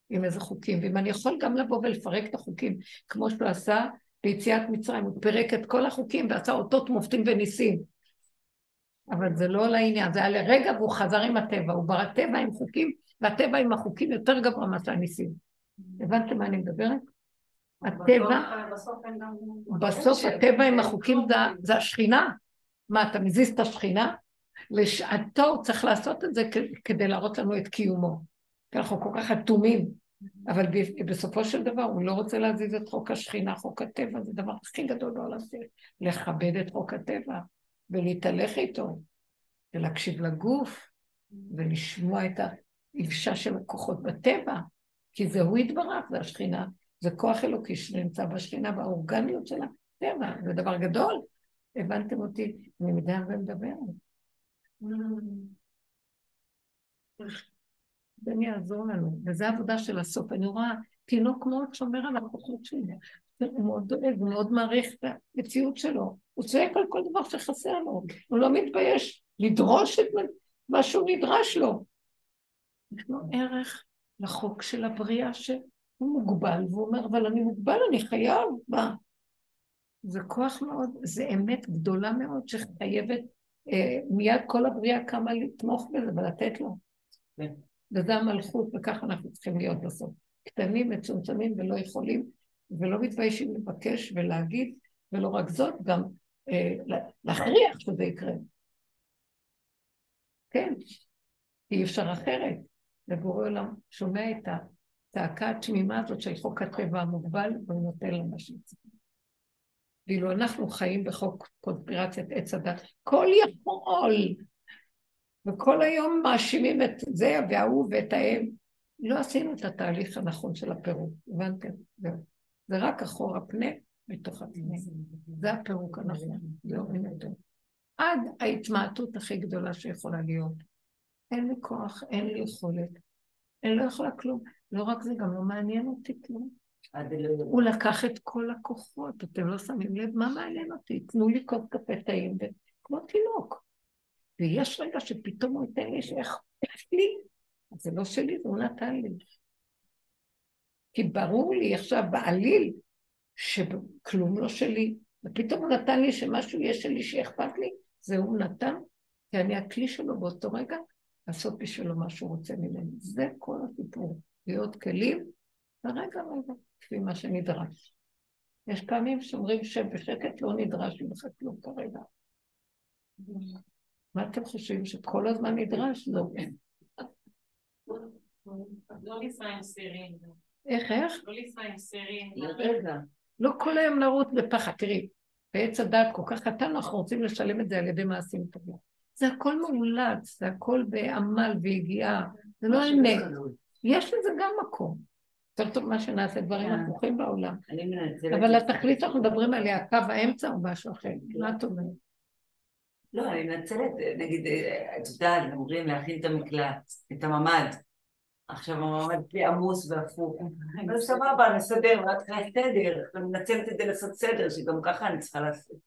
עם איזה חוקים, ואם אני יכול גם לבוא ולפרק את החוקים, כמו שהוא עשה ביציאת מצרים, הוא פירק את כל החוקים ועשה אותות מופתים וניסים. אבל זה לא לעניין, זה היה לרגע והוא חזר עם הטבע, הוא ברא טבע עם חוקים, והטבע עם החוקים יותר גבוה מאשר הניסים. הבנתם מה אני מדברת? הטבע,
בסוף
הטבע עם החוקים זה השכינה. מה, אתה מזיז את השכינה? לשעתו צריך לעשות את זה כדי להראות לנו את קיומו. כי אנחנו כל כך אטומים, אבל בסופו של דבר הוא לא רוצה להזיז את חוק השכינה, חוק הטבע, זה הדבר הכי גדול בעולם, זה לכבד את חוק הטבע ולהתהלך איתו, ולהקשיב לגוף, ולשמוע את האבשה של הכוחות בטבע, כי זה הוא יתברך, זה השכינה, זה כוח אלוקי שנמצא בשכינה והאורגניות של הטבע, זה דבר גדול. הבנתם אותי? אני מדי הרבה זה יעזור לנו, וזו העבודה של הסוף. אני רואה תינוק מאוד שומר על הכוחות שלו, הוא מאוד דואג, הוא מאוד מעריך את המציאות שלו, הוא צועק על כל דבר שחסר לו, הוא לא מתבייש לדרוש את מה שהוא נדרש לו. יש לו ערך לחוק של הבריאה שהוא מוגבל, והוא אומר, אבל אני מוגבל, אני חייב, מה? זה כוח מאוד, זה אמת גדולה מאוד שחייבת, מיד כל הבריאה קמה לתמוך בזה ולתת לו.
כן.
וזה המלכות, וככה אנחנו צריכים להיות בסוף. קטנים, מצומצמים ולא יכולים, ולא מתביישים לבקש ולהגיד, ולא רק זאת, גם אה, להכריח שזה יקרה. כן, אי אפשר אחרת. ובורא עולם שומע את הצעקה התמימה הזאת של חוק הטבע המוגבל, והוא נותן לו מה שצריך. ואילו אנחנו חיים בחוק קונספירציית עץ הדת, כל יכול, וכל היום מאשימים את זה וההוא ואת ההם. לא עשינו את התהליך הנכון של הפירוק, הבנתם? זהו. זה רק אחורה פנה בתוך עצמי. זה הפירוק הנכון, להורים אותו. עד ההתמעטות הכי גדולה שיכולה להיות. אין לי כוח, אין לי יכולת. אני לא יכולה כלום. לא רק זה, גם לא מעניין אותי כלום. הוא לקח את כל הכוחות, אתם לא שמים לב, מה מעניין אותי? תנו לי כוס קפה טעים, כמו תינוק. ויש רגע שפתאום הוא ייתן לי שאיך לי, זה לא שלי, זה הוא נתן לי. כי ברור לי עכשיו בעליל שכלום לא שלי, ופתאום הוא נתן לי שמשהו יש שלי שאכפת לי, זה הוא נתן, כי אני הכלי שלו באותו רגע, לעשות בשבילו מה שהוא רוצה ממני. זה כל הסיפור, להיות כלים, ורגע רגע, לפי מה שנדרש. יש פעמים שאומרים שבשקט לא נדרש ממך כלום כרגע. מה אתם חושבים, שכל הזמן נדרש? לא.
לא לפעמים סירים.
איך, איך?
לא לפעמים סירים.
לרגע.
לא כל היום לרוץ בפחד. תראי, בעץ הדת כל כך קטן, אנחנו רוצים לשלם את זה על ידי מעשים טובים. זה הכל מאולץ, זה הכל בעמל ויגיעה, זה לא אמת. יש לזה גם מקום. יותר טוב מה שנעשה דברים
כן.
הפוכים בעולם.
מנצלת...
אבל התכלית שאנחנו מדברים עליה, קו האמצע הוא משהו אחר. מה את אומרת?
לא, אני מנצלת, נגיד, את יודעת, אומרים להכין את המקלט, את הממ"ד. עכשיו הממ"ד שלי עמוס והפוך. אז סבבה, נסדר, רק סדר. אני מנצלת את זה לעשות סדר, שגם ככה אני צריכה לעשות.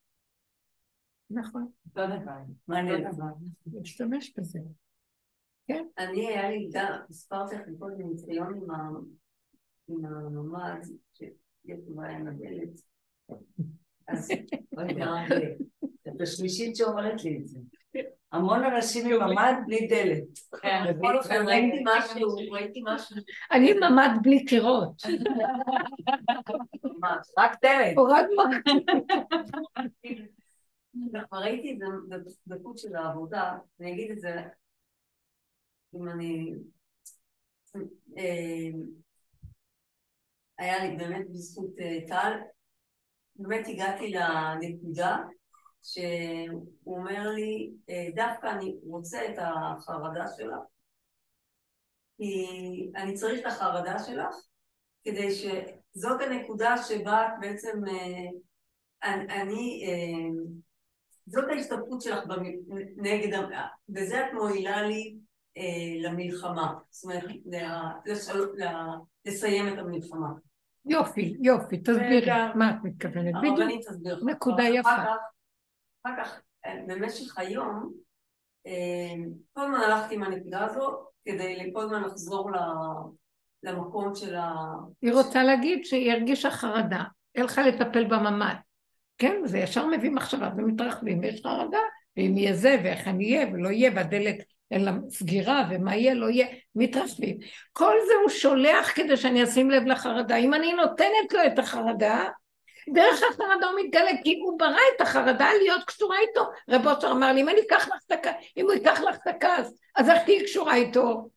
נכון,
אותו דבר. אותו דבר.
להשתמש בזה.
אני, היה לי גם, סיפרתי לך קודם ניסיון עם עם הממ"ד, שיש לי בעיה עם הדלת. אז
אוי, גרמת לי. את השלישית שאומרת לי את זה. המון אנשים עם ממ"ד בלי דלת.
בכל אופן ראיתי משהו, ראיתי משהו
אני ממ"ד בלי קירות.
ממש.
רק דלת.
הורדנו.
כבר ראיתי את זה בדקות של העבודה, אני אגיד את זה, אם אני... היה לי באמת בזכות אה, טל, באמת הגעתי לנקודה שהוא אומר לי, אה, דווקא אני רוצה את החרדה שלך, כי אני צריך את החרדה שלך, כדי שזאת הנקודה שבה את בעצם, אה, אני, אני זאת ההסתבכות שלך נגד, ה- בזה את מועילה לי למלחמה, זאת אומרת, לסיים את המלחמה.
יופי, יופי, תסבירי. מה את מתכוונת. בדיוק. נקודה יפה.
אחר כך, אה, במשך היום, אה, כל הזמן הלכתי עם הנקודה הזו, כדי כל הזמן לחזור למקום של ה...
היא רוצה להגיד שהיא הרגישה חרדה, הלכה לטפל בממ"ד. כן, זה ישר מביא מחשבה, ומתרחבים, ויש חרדה, ואם יהיה זה, ואיך אני אהיה, ולא יהיה, והדלת לה סגירה, ומה יהיה, לא יהיה, מתרחבים. כל זה הוא שולח כדי שאני אשים לב לחרדה. אם אני נותנת לו את החרדה, דרך החרדה הוא מתגלה, כי הוא ברא את החרדה להיות קשורה איתו. רב אושר אמר לי, אם אני אקח לך את הכעס, אם הוא ייקח לך את הכעס, אז איך תהיי קשורה איתו?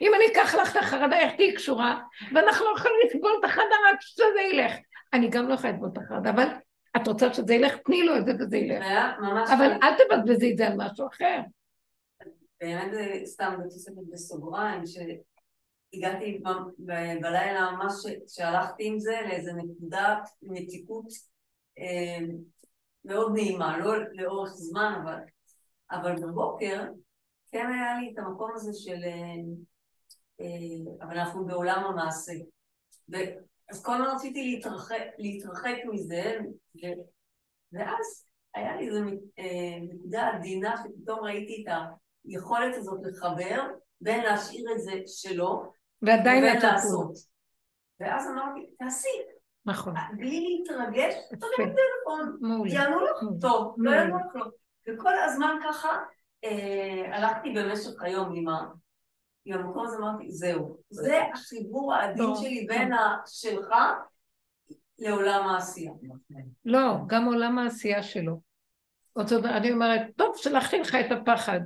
אם אני אקח לך את החרדה, איך תהיי קשורה? ואנחנו לא יכולים לסבול את החרדה רק שזה ילך. אני גם לא יכולה לסבול את החרדה, אבל את רוצה שזה ילך, תני לו את זה וזה ילך. אבל אל תבזבזי את זה על משהו אחר.
באמת זה סתם בתוספת בסוגריים, שהגעתי בלילה ממש שהלכתי עם זה לאיזה נקודת מתיקות אה, מאוד נעימה, לא לאורך זמן, אבל, אבל בבוקר כן היה לי את המקום הזה של... אה, אה, אבל אנחנו בעולם המעשה. ו, אז כל הזמן רציתי להתרחק, להתרחק מזה, ו, ואז היה לי איזו אה, נקודה עדינה שפתאום ראיתי את היכולת הזאת לחבר בין להשאיר את זה שלו
ועדיין
לבין. לעשות. ואז אמרתי, תעשי,
נכון.
בלי להתרגש,
יפה.
טלפון,
מעולה.
יענו לך. טוב, לא. יענו לך לא. וכל הזמן ככה אה, הלכתי במשך היום עם, ה, עם המקום הזה, אמרתי, זהו. זה החיבור העדין שלי. בין השלך לעולם העשייה.
לא, גם עולם העשייה שלו. אני אומרת, טוב, שלחתי לך את הפחד.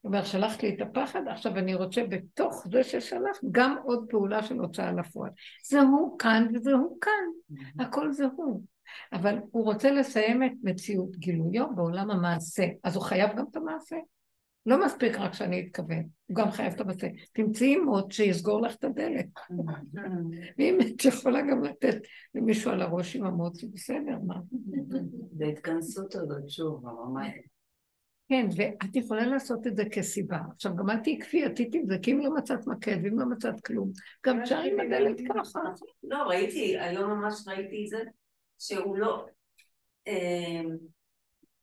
הוא אומר, שלחת לי את הפחד, עכשיו אני רוצה בתוך זה ששלחת גם עוד פעולה של הוצאה לפועל. זה הוא כאן וזה הוא כאן, הכל זה הוא. אבל הוא רוצה לסיים את מציאות גילויו בעולם המעשה, אז הוא חייב גם את המעשה. לא מספיק רק שאני אתכוון, הוא גם חייב את המעשה. תמצאי מוט שיסגור לך את הדלת. ואם את יכולה גם לתת למישהו על הראש עם המוט, זה בסדר, מה?
זה התכנסות הזאת, שוב, ממש.
כן, ואת יכולה לעשות את זה כסיבה. עכשיו, גם אל תהיי כפייתית עם זה, כי אם לא מצאת מקל ואם לא מצאת כלום, גם אפשר עם הדלת ככה.
לא, ראיתי, היום ממש ראיתי את זה, שהוא לא, אה,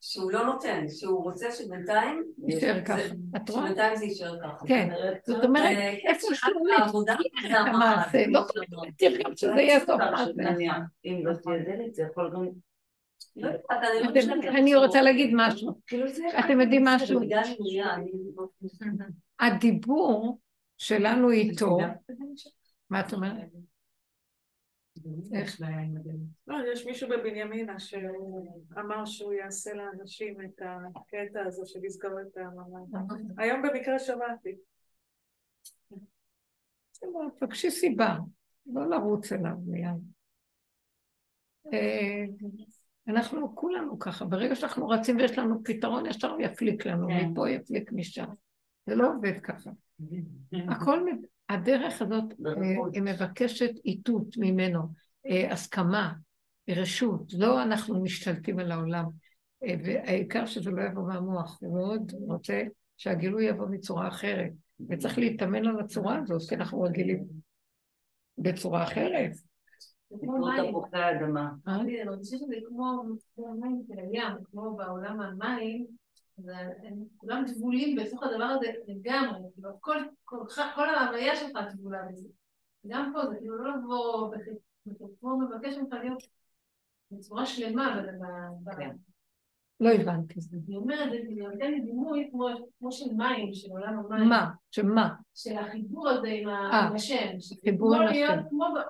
שהוא לא נותן, שהוא רוצה שבינתיים,
יישאר ככה. את רואה?
שבינתיים זה יישאר ככה.
כן. זאת אומרת,
אה,
איפה
שעת
שהוא
העבודה זה
המעשה, לא תראי גם שזה יהיה סוף מעשה.
אם לא תהיה דלת, זה יכול גם...
לא יודעת, אני.
רוצה להגיד משהו.
כאילו.
אתם יודעים משהו? הדיבור שלנו איתו, מה את אומרת? איך?
לא, יש מישהו בבנימינה שהוא אמר שהוא יעשה לאנשים את הקטע הזה של לסגור את הממ"ד. היום במקרה שמעתי.
תבקשי סיבה, לא לרוץ אליו מיד. אנחנו כולנו ככה, ברגע שאנחנו רצים ויש לנו פתרון, ישר הוא יפליק לנו,
כן.
מפה יפליק משם. זה לא עובד ככה. הכל, הדרך הזאת, אה, היא מבקשת איתות ממנו, אה, הסכמה, רשות, לא אנחנו משתלטים על העולם. אה, והעיקר שזה לא יבוא מהמוח, הוא מאוד רוצה שהגילוי יבוא מצורה אחרת, וצריך להתאמן על הצורה הזאת, כי אנחנו רגילים בצורה אחרת.
זה כמו
כמו
מים.
תפוחי האדמה.
אני מרגישה שזה כמו כמו המים של הים, כמו בעולם המים, כולם טבולים בתוך הדבר הזה לגמרי, כאילו כל, כל, כל ההוויה שלך טבולה בזה. גם פה זה כאילו לא לבוא כמו מבקש ממך להיות בצורה שלמה, ב- ב- ב-
כן.
לא הבנתי.
אני אומרת, זה כאילו נותן לי דימוי כמו, כמו של מים, של עולם המים.
מה? שמה?
של החיבור הזה עם
אה,
השם.
חיבור
כמו
עם השם.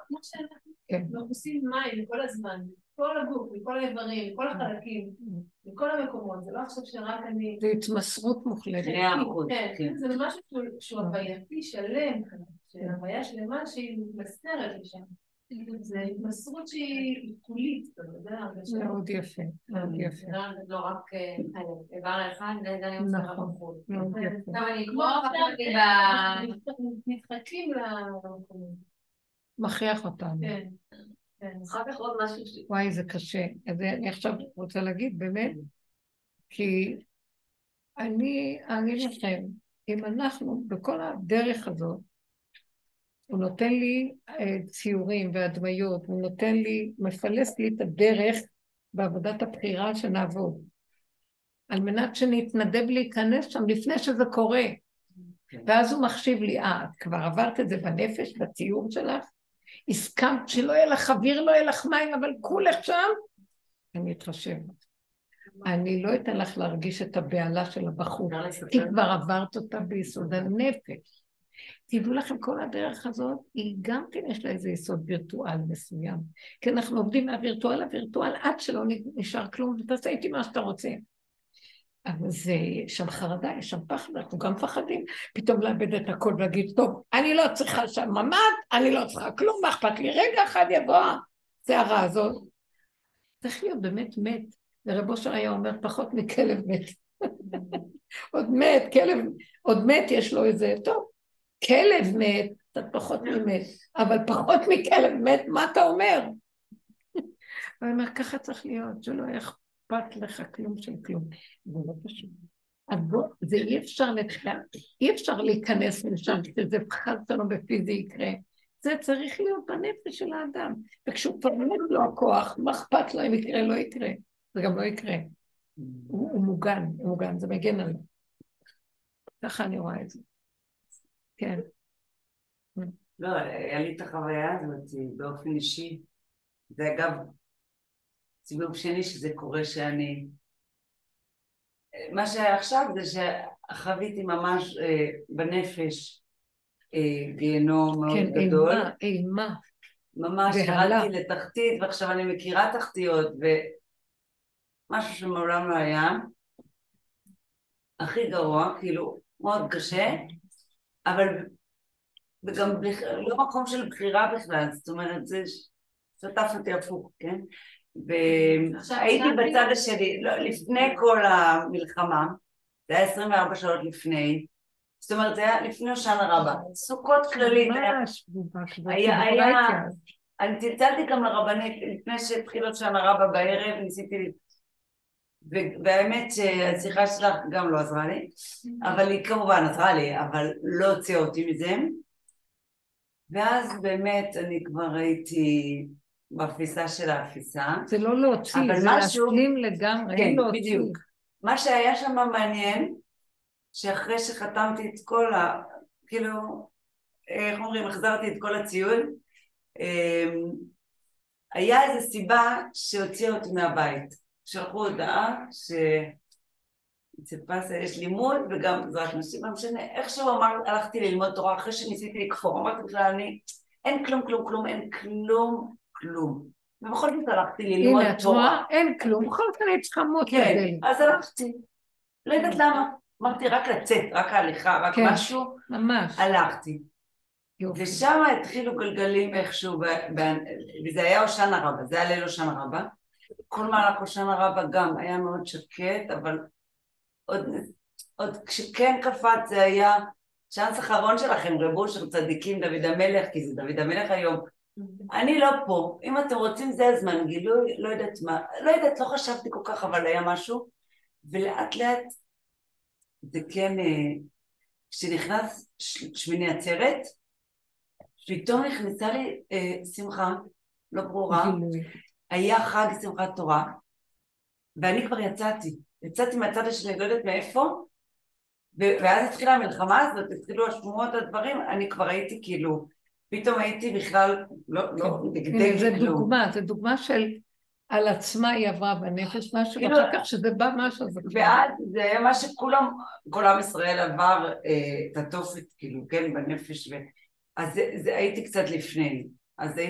כמו שאנחנו
כן.
מכוסים מים כל הזמן, כל הגוף, מכל האיברים, כל החלקים, מכל המקומות, זה לא עכשיו שרק אני...
זה התמסרות מוחלטת.
אחוז,
כן,
כן.
זה משהו שהוא- הווייתי שלם, של הוויה שלמה שהיא מתמסרת לשם. זה התמסרות שהיא כולית, אתה יודע, הרגשה.
מאוד יפה, מאוד יפה.
לא רק אה, איבר אחד, זה גם
נכון. מאוד יפה.
עכשיו אני
כמו נדחקים למקומות.
מכריח אותנו.
כן, כן.
אחר כך עוד משהו ש...
וואי, זה קשה. אז אני עכשיו רוצה להגיד, באמת, כי אני אגיד לכם, אם אנחנו, בכל הדרך הזאת, הוא נותן לי אה, ציורים והדמיות, הוא נותן לי, מפלס לי את הדרך בעבודת הבחירה שנעבוד, על מנת שנתנדב להיכנס שם לפני שזה קורה.
כן.
ואז הוא מחשיב לי, אה, את כבר עברת את זה בנפש, בציור שלך? הסכמת שלא יהיה לך אוויר, לא יהיה לך מים, אבל כולך שם? אני אתחשב. אני לא אתן לך להרגיש את הבהלה של הבחור, כי כבר עברת אותה ביסוד הנפש. תדעו לכם, כל הדרך הזאת, היא גם כן יש לה איזה יסוד וירטואל מסוים. כי אנחנו עובדים מהווירטואל לווירטואל עד שלא נשאר כלום, ותעשה איתי מה שאתה רוצה. זה, יש שם חרדה, יש שם פחד, אנחנו גם מפחדים פתאום לאבד את הכל ולהגיד, טוב, אני לא צריכה שם ממ"ד, אני לא צריכה כלום, מה אכפת לי? רגע אחד יבוא הסערה הזאת. צריך להיות באמת מת. ורב אושר היה אומר, פחות מכלב מת. עוד מת, כלב, עוד מת יש לו איזה, טוב, כלב מת, קצת פחות ממת, אבל פחות מכלב מת, מה אתה אומר? הוא אומר, ככה צריך להיות, שלא יהיה אכפת לך כלום של כלום. זה לא פשוט. אז בוא, זה אי אפשר, לתחילה, אי אפשר להיכנס לשם, שזה חס ושלום בפיזי יקרה. זה צריך להיות בנפש של האדם. וכשהוא כבר מת לו הכוח, מה אכפת לו אם יקרה, לא יקרה. זה גם לא יקרה. הוא, הוא מוגן, הוא מוגן, זה מגן עליו. ככה אני רואה את זה. כן.
לא, היה לי את החוויה הזאת באופן אישי. זה אגב סיבוב שני שזה קורה שאני... מה שהיה עכשיו זה שחוויתי ממש אה, בנפש אה, גיהנום מאוד
כן,
גדול.
אימה, אימה.
ממש. ירדתי לתחתית, ועכשיו אני מכירה תחתיות, ומשהו שמעולם לא היה. הכי גרוע, כאילו, מאוד קשה, אבל וגם. לא מקום של בחירה בכלל, זאת אומרת, זה שטף אותי הפוך, כן? והייתי בצד השני, לא, לפני כל המלחמה, זה היה 24 שעות לפני, זאת אומרת, זה היה לפני הושענא רבה, סוכות כללית, היה
ממש.
אני צלצלתי גם לרבנית לפני שהתחיל שנה רבה בערב, ניסיתי, והאמת שהשיחה שלך גם לא עזרה לי, אבל היא כמובן עזרה לי, אבל לא הוציאה אותי מזה. ואז באמת אני כבר הייתי באפיסה של האפיסה.
זה לא להוציא, זה
משהו-
להשלים לגמרי,
כן,
להוציא.
בדיוק. מה שהיה שם מעניין, שאחרי שחתמתי את כל ה... כאילו, איך אומרים, החזרתי את כל הציוד, אמ, היה איזו סיבה שהוציאה אותי מהבית. שלחו הודעה ש... אצל פסה יש לימוד וגם עזרת נשים, לא משנה, איכשהו אמר, הלכתי ללמוד תורה אחרי שניסיתי לכפור, אמרתי בכלל, אני, אין כלום, כלום, כלום, אין כלום, כלום. ובכל זאת הלכתי ללמוד
הנה, את
תורה.
רואה? אין כלום, בכל זאת אני צריכה מות
כן,
בדלת.
אז הלכתי. לא יודעת למה. אמרתי, רק לצאת, רק ההליכה, רק
כן.
משהו,
ממש.
הלכתי.
יופי.
ושם התחילו גלגלים איכשהו, וזה היה הושענא רבה, זה היה ליל הושענא רבה. כל מהלך הושענא רבה גם היה מאוד שקט, אבל עוד, עוד כשכן קפץ זה היה צ'אנס אחרון שלכם, רב אושר צדיקים, דוד המלך, כי זה דוד המלך היום. אני לא פה, אם אתם רוצים זה הזמן, גילוי, לא יודעת מה, לא יודעת, לא חשבתי כל כך, אבל היה משהו, ולאט לאט זה כן, אה, כשנכנס שמיני עצרת, פתאום נכנסה לי אה, שמחה, לא ברורה. היה חג שמחת תורה, ואני כבר יצאתי. יצאתי מהצד השני, לא יודעת מאיפה, ואז התחילה המלחמה הזאת, התחילו השמועות, הדברים, אני כבר הייתי כאילו, פתאום הייתי בכלל, לא, לא, נגדי
זה
כאילו.
דוגמה, זה דוגמה של על עצמה היא עברה בנפש משהו,
כאילו-
ואחר כך שזה בא משהו, זה כבר...
ואז זה היה מה שכולם, כל עם ישראל עבר אה, את התופת, כאילו, כן, בנפש, ו... אז זה, זה הייתי קצת לפני. אז זה,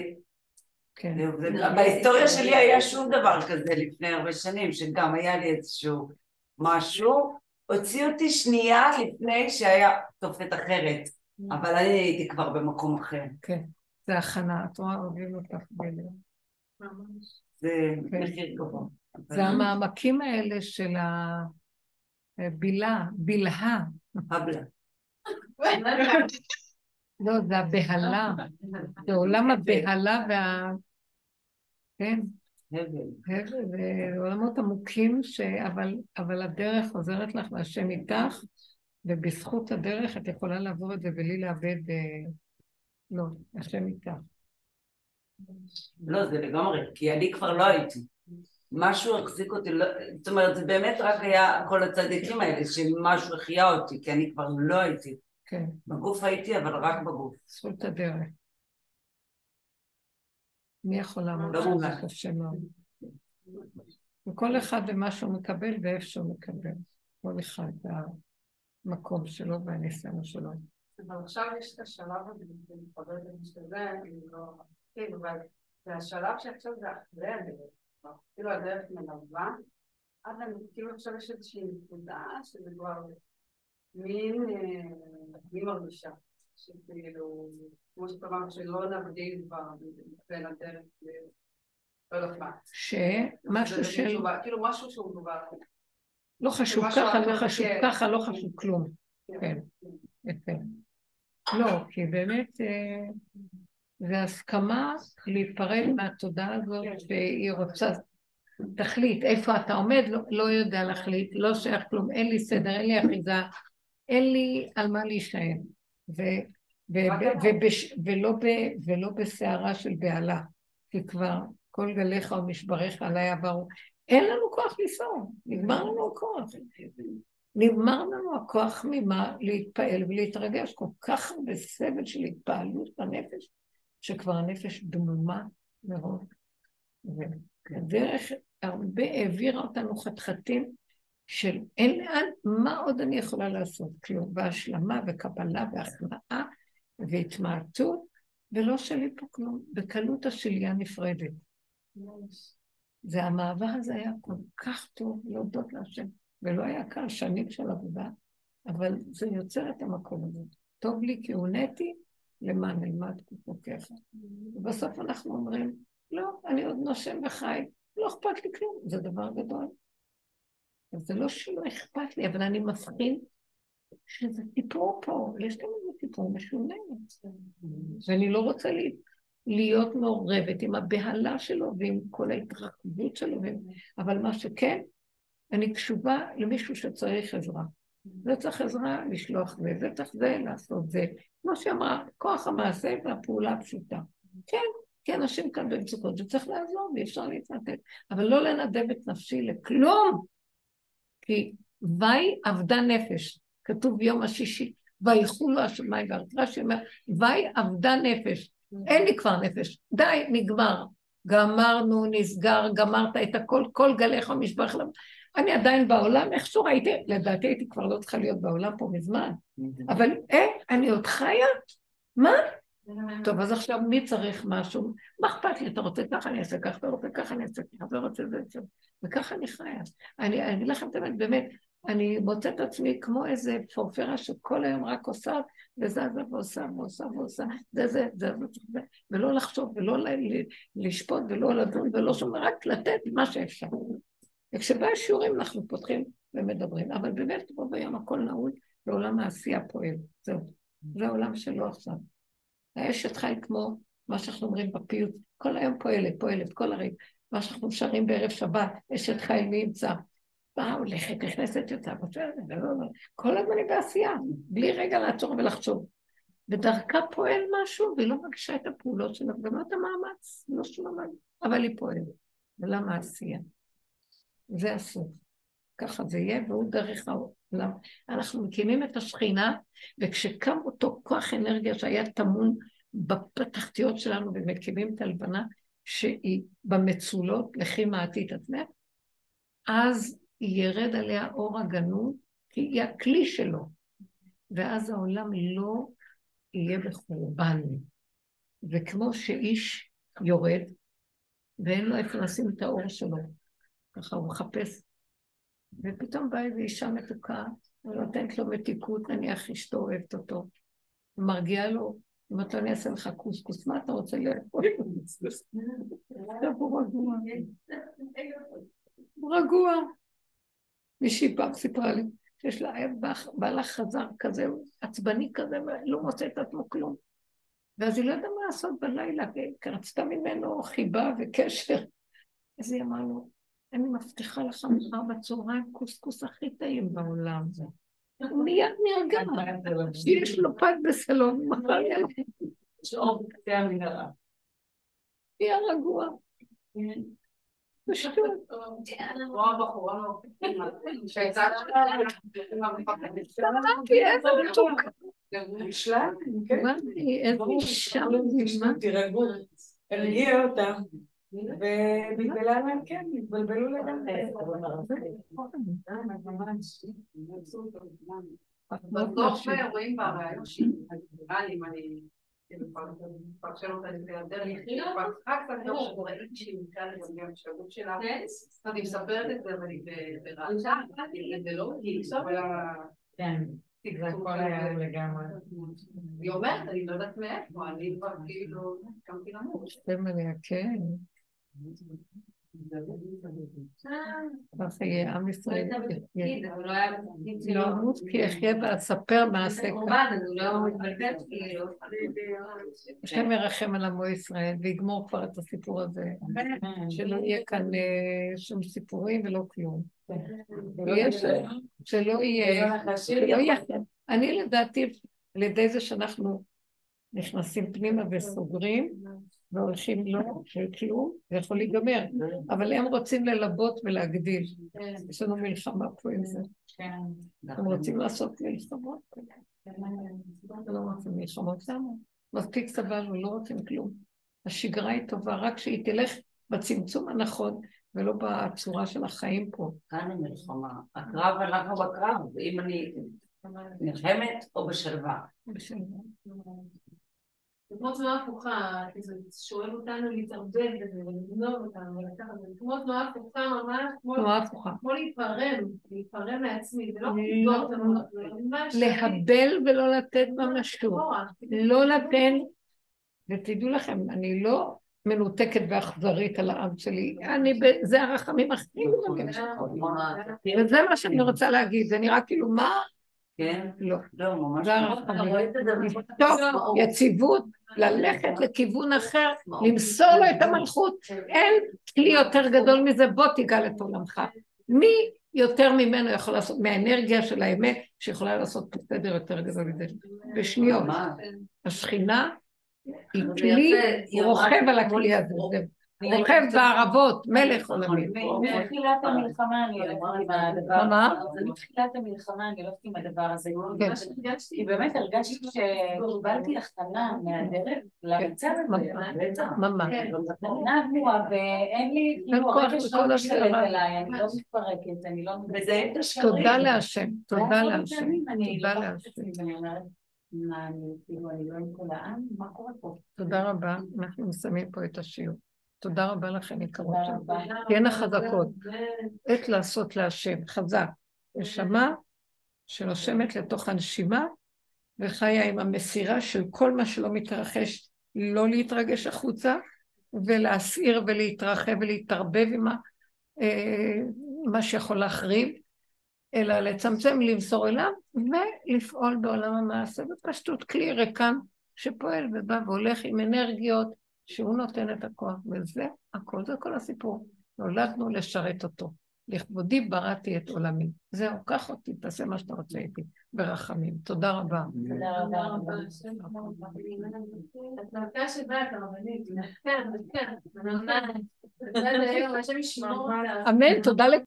כן.
זה, בהיסטוריה שלי היה שום דבר כזה לפני הרבה שנים, שגם היה לי איזשהו משהו, הוציא אותי שנייה לפני שהיה תופת אחרת, אבל אני הייתי כבר במקום אחר.
כן, זה הכנה, את רואה, אוהבים אותך בלב.
ממש.
זה
כן.
מחיר גבוה.
זה המעמקים האלה של הבילה, בלהה.
הבלה.
לא, זה הבהלה, זה עולם הבהלה וה... כן,
הבל.
הבל, זה עולמות עמוקים, אבל הדרך עוזרת לך והשם איתך, ובזכות הדרך את יכולה לעבור את זה בלי לאבד... אה, לא, השם איתך.
לא, זה לגמרי, כי אני כבר לא הייתי. משהו החזיק אותי, לא, זאת אומרת, זה באמת רק היה כל הצדיקים האלה, שמשהו החיה אותי, כי אני כבר לא הייתי.
כן,
בגוף הייתי, אבל רק בגוף.
זכות הדרך. מי יכול לעמוד?
מובן.
זה קשה מאוד. וכל אחד ומה שהוא מקבל ואיפה שהוא מקבל. כל אחד והמקום שלו והניסיון שלו.
אבל עכשיו יש את השלב הזה, מתחברת למה שזה, אני לא... כן, אבל זה השלב שעכשיו זה אחרי הדרך. כאילו הדרך מלווה, אז אני כאילו עכשיו יש איזושהי נקודה שזה כבר מין, אה, אני מרגישה, שכאילו, כמו שאתה אמרת, שלא נבדיל כבר בין הדרך ל... לא יודעת מה.
שמשהו
זה
של...
כאילו משהו שהוא כבר...
לא חשוב ככה, לא חשוב
כן.
ככה, לא חשוב כלום. כן, יפה. לא, כי באמת אה, זה הסכמה להיפרד מהתודעה הזאת שהיא רוצה, תחליט איפה אתה עומד, לא, לא יודע להחליט, לא שייך כלום, אין לי סדר, אין לי אחיזה, אין לי על מה להישען. ולא בסערה של בהלה, כי כבר כל גליך ומשבריך עליי עברו. אין לנו כוח לנסוע, נגמר לנו הכוח. נגמר לנו הכוח ממה להתפעל ולהתרגש, כל כך הרבה סבל של התפעלות בנפש, שכבר הנפש דמומה מאוד. והדרך הרבה העבירה אותנו חתחתים של אין לאן, מה עוד אני יכולה לעשות? כלום, והשלמה וקבלה והכנעה והתמעטות, ולא שלי פה כלום, בקלות השליה נפרדת. זה המעבר הזה היה כל כך טוב להודות להשם, ולא היה קל שנים של עבודה, אבל זה יוצר את המקום הזה. טוב לי כי הונאתי, למען אלמד כוחותיך. ובסוף אנחנו אומרים, לא, אני עוד נושם וחי, לא אכפת לי כלום, זה דבר גדול. אז זה לא שלא אכפת לי, אבל אני מבחין שזה סיפור פה, יש כאן איזה סיפור משונה. ואני לא רוצה לי, להיות מעורבת עם הבהלה שלו ועם כל ההתרחבות שלו. אבל מה שכן, אני קשובה למישהו שצריך עזרה. זה צריך עזרה לשלוח זה, זה צריך זה לעשות זה. כמו שאמרה, כוח המעשה והפעולה הפשוטה. כן, כי אנשים כאן במצוקות, וצריך לעזור ואי אפשר להתנתק. אבל לא לנדב את נפשי לכלום. כי ויהי אבדה נפש, כתוב יום השישי, ויחולו השמיים והארץ. רש"י אומר, ויהי אבדה נפש. אין לי כבר נפש, די, נגמר. גמרנו, נסגר, גמרת את הכל, כל גליך ומשבח לב. אני עדיין בעולם, איכשהו ראיתי, לדעתי הייתי כבר לא צריכה להיות בעולם פה מזמן. אבל אה, אני עוד חיה? מה? טוב, אז עכשיו מי צריך משהו? מה אכפת לי? אתה רוצה ככה, אני אעשה ככה, אתה רוצה ככה, אני אעשה ככה, אתה רוצה זה. וככה אני חיה. אני אגיד לכם את האמת, באמת, אני מוצאת את עצמי כמו איזה פורפרה שכל היום רק עושה, וזזה ועושה ועושה ועושה, זה זה, זה זה, זה, ולא לחשוב, ולא לשפוט, ולא לדון, ולא שום, רק לתת מה שאפשר. וכשבא השיעורים אנחנו פותחים ומדברים, אבל באמת פה ביום הכל נעול, ועולם העשייה פועל. זהו. זה העולם שלו עכשיו. האשת חי כמו מה שאנחנו אומרים בפיוט, כל היום פועלת, פועלת, כל הרגע. מה שאנחנו שרים בערב שבת, אשת חי מי ימצא. באה, הולכת, נכנסת, יוצאה, בסדר, לא, לא. כל הזמן היא בעשייה, בלי רגע לעצור ולחשוב. ודרכה פועל משהו, והיא לא מרגישה את הפעולות שלה, וגם לא את המאמץ, לא שום דבר, אבל היא פועלת. ולמה עשייה? זה הסוף. ככה זה יהיה, והוא דרך העולם. אנחנו מקימים את השכינה, וכשקם אותו כוח אנרגיה שהיה טמון בתחתיות שלנו ומקימים את הלבנה, שהיא במצולות, לכי מעטי את עצמך, אז ירד עליה אור הגנוז, כי היא הכלי שלו. ואז העולם לא יהיה בחורבן. וכמו שאיש יורד, ואין לו איפה לשים את האור שלו, ככה הוא מחפש, ופתאום באה איזו אישה מתוקה, ונותנת לו מתיקות, נניח אשתו אוהבת אותו, ומרגיעה לו, אם אתה אני אעשה לך קוסקוס, מה אתה רוצה לאכול? הוא רגוע. הוא רגוע. מישהי פעם סיפרה לי שיש לה בעלה חזר כזה, עצבני כזה, ולא מוצא את עצמו כלום. ואז היא לא ידעה מה לעשות בלילה, כי רצתה ממנו חיבה וקשר. אז היא אמרה לו, אני מבטיחה לך מחר בצהריים קוסקוס הכי טעים בעולם. הוא מיד נרגע, שיש לו פת בסלון, מחר יהיה.
יש
רגוע.
הרגיע אותם. ובגלל להם כן, התבלבלו לגמרי.
בסוף רואים בראיון שהיא נראה אם אני מפרשן אותה לפי הדרך, רק קצת לא שראיתי שהיא נקראה לצבי המשאבות שלה, אז היא מספרת את זה אבל היא ברעשה, זה לא מרגיש, אבל
כן, זה הכל היה לגמרי.
היא אומרת, אני לא יודעת מאיפה, אני כבר כאילו קמתי למות.
כן. ככה יהיה עם ישראל. לא אמות כי אחיה ואספר מעשה השם ירחם על עמו ישראל ויגמור כבר את הסיפור הזה. שלא יהיה כאן שום סיפורים ולא כלום. שלא יהיה... אני לדעתי, על ידי זה שאנחנו נכנסים פנימה וסוגרים, והולכים לא, כלום, זה יכול להיגמר, אבל הם רוצים ללבות ולהגדיל. יש לנו מלחמה פה עם זה. הם רוצים לעשות מלחמות. לא רוצים מלחמות, למה? מספיק סבלנו, לא רוצים כלום. השגרה היא טובה, רק שהיא תלך בצמצום הנכון, ולא בצורה של החיים פה.
כאן המלחמה. הקרב, אנחנו בקרב, אם אני נלחמת או בשלווה.
בשלווה.
זה כמו תנועה הפוכה, זה שואל אותנו להתערבב בזה ולגנוב אותנו ולקחת, זה כמו תנועה הפוכה ממש,
תנועה הפוכה.
כמו להיפרם, להיפרם מעצמי, זה לא לסגור את המוח.
להבל ולא לתת ממשות. לא לתת, ותדעו לכם, אני לא מנותקת ואכזרית על העם שלי, אני, זה הרחמים הכי גדולים וזה מה שאני רוצה להגיד, זה נראה כאילו, מה?
כן?
לא.
לא, ממש לא.
טוב, יציבות, ללכת לכיוון אחר, למסור לו את המלכות. אין כלי יותר גדול מזה, בוא תיגל את עולמך. מי יותר ממנו יכול לעשות, מהאנרגיה של האמת, שיכולה לעשות סדר יותר גדול מזה? בשניות. השכינה היא כלי, הוא רוכב על הכלי הזה, זה רוכב בערבות, מלך עולמי.
מתחילת המלחמה אני הולכת עם הדבר
מה?
הזה. מתחילת המלחמה אני הולכת עם הדבר הזה.
כן.
כי באמת הרגשתי שקיבלתי הכנה מהדרך למצב הזה.
ממש.
הכנה גבוהה ואין לי, כאילו הרגש לא משתלט. עליי, אני לא מתפרקת, אני לא...
וזה את השקרים.
תודה להשם, תודה להשם, תודה להשם.
מה, אני כאילו, אני לא עם כל העם? מה קורה פה?
תודה רבה, אנחנו מסיימים פה את השיעור. תודה רבה לכם, יקרות שלי. תהיינה חזקות. עת לעשות להשם, חזק. נשמה שנושמת לתוך הנשימה וחיה עם המסירה של כל מה שלא מתרחש, לא להתרגש החוצה ולהסעיר ולהתרחב ולהתערבב עם אה, מה שיכול להחריב, אלא לצמצם, למסור אליו ולפעול בעולם המעשה בפשטות כלי ריקן שפועל ובא והולך עם אנרגיות שהוא נותן את הכוח, וזה הכל, זה כל הסיפור. נולדנו לשרת אותו. לכבודי בראתי את עולמי. זהו, קח אותי, תעשה מה שאתה רוצה איתי, ברחמים. תודה רבה.
תודה רבה.
את מלכה שבאת, הרבנית. כן, כן.
אמן, תודה לכולם.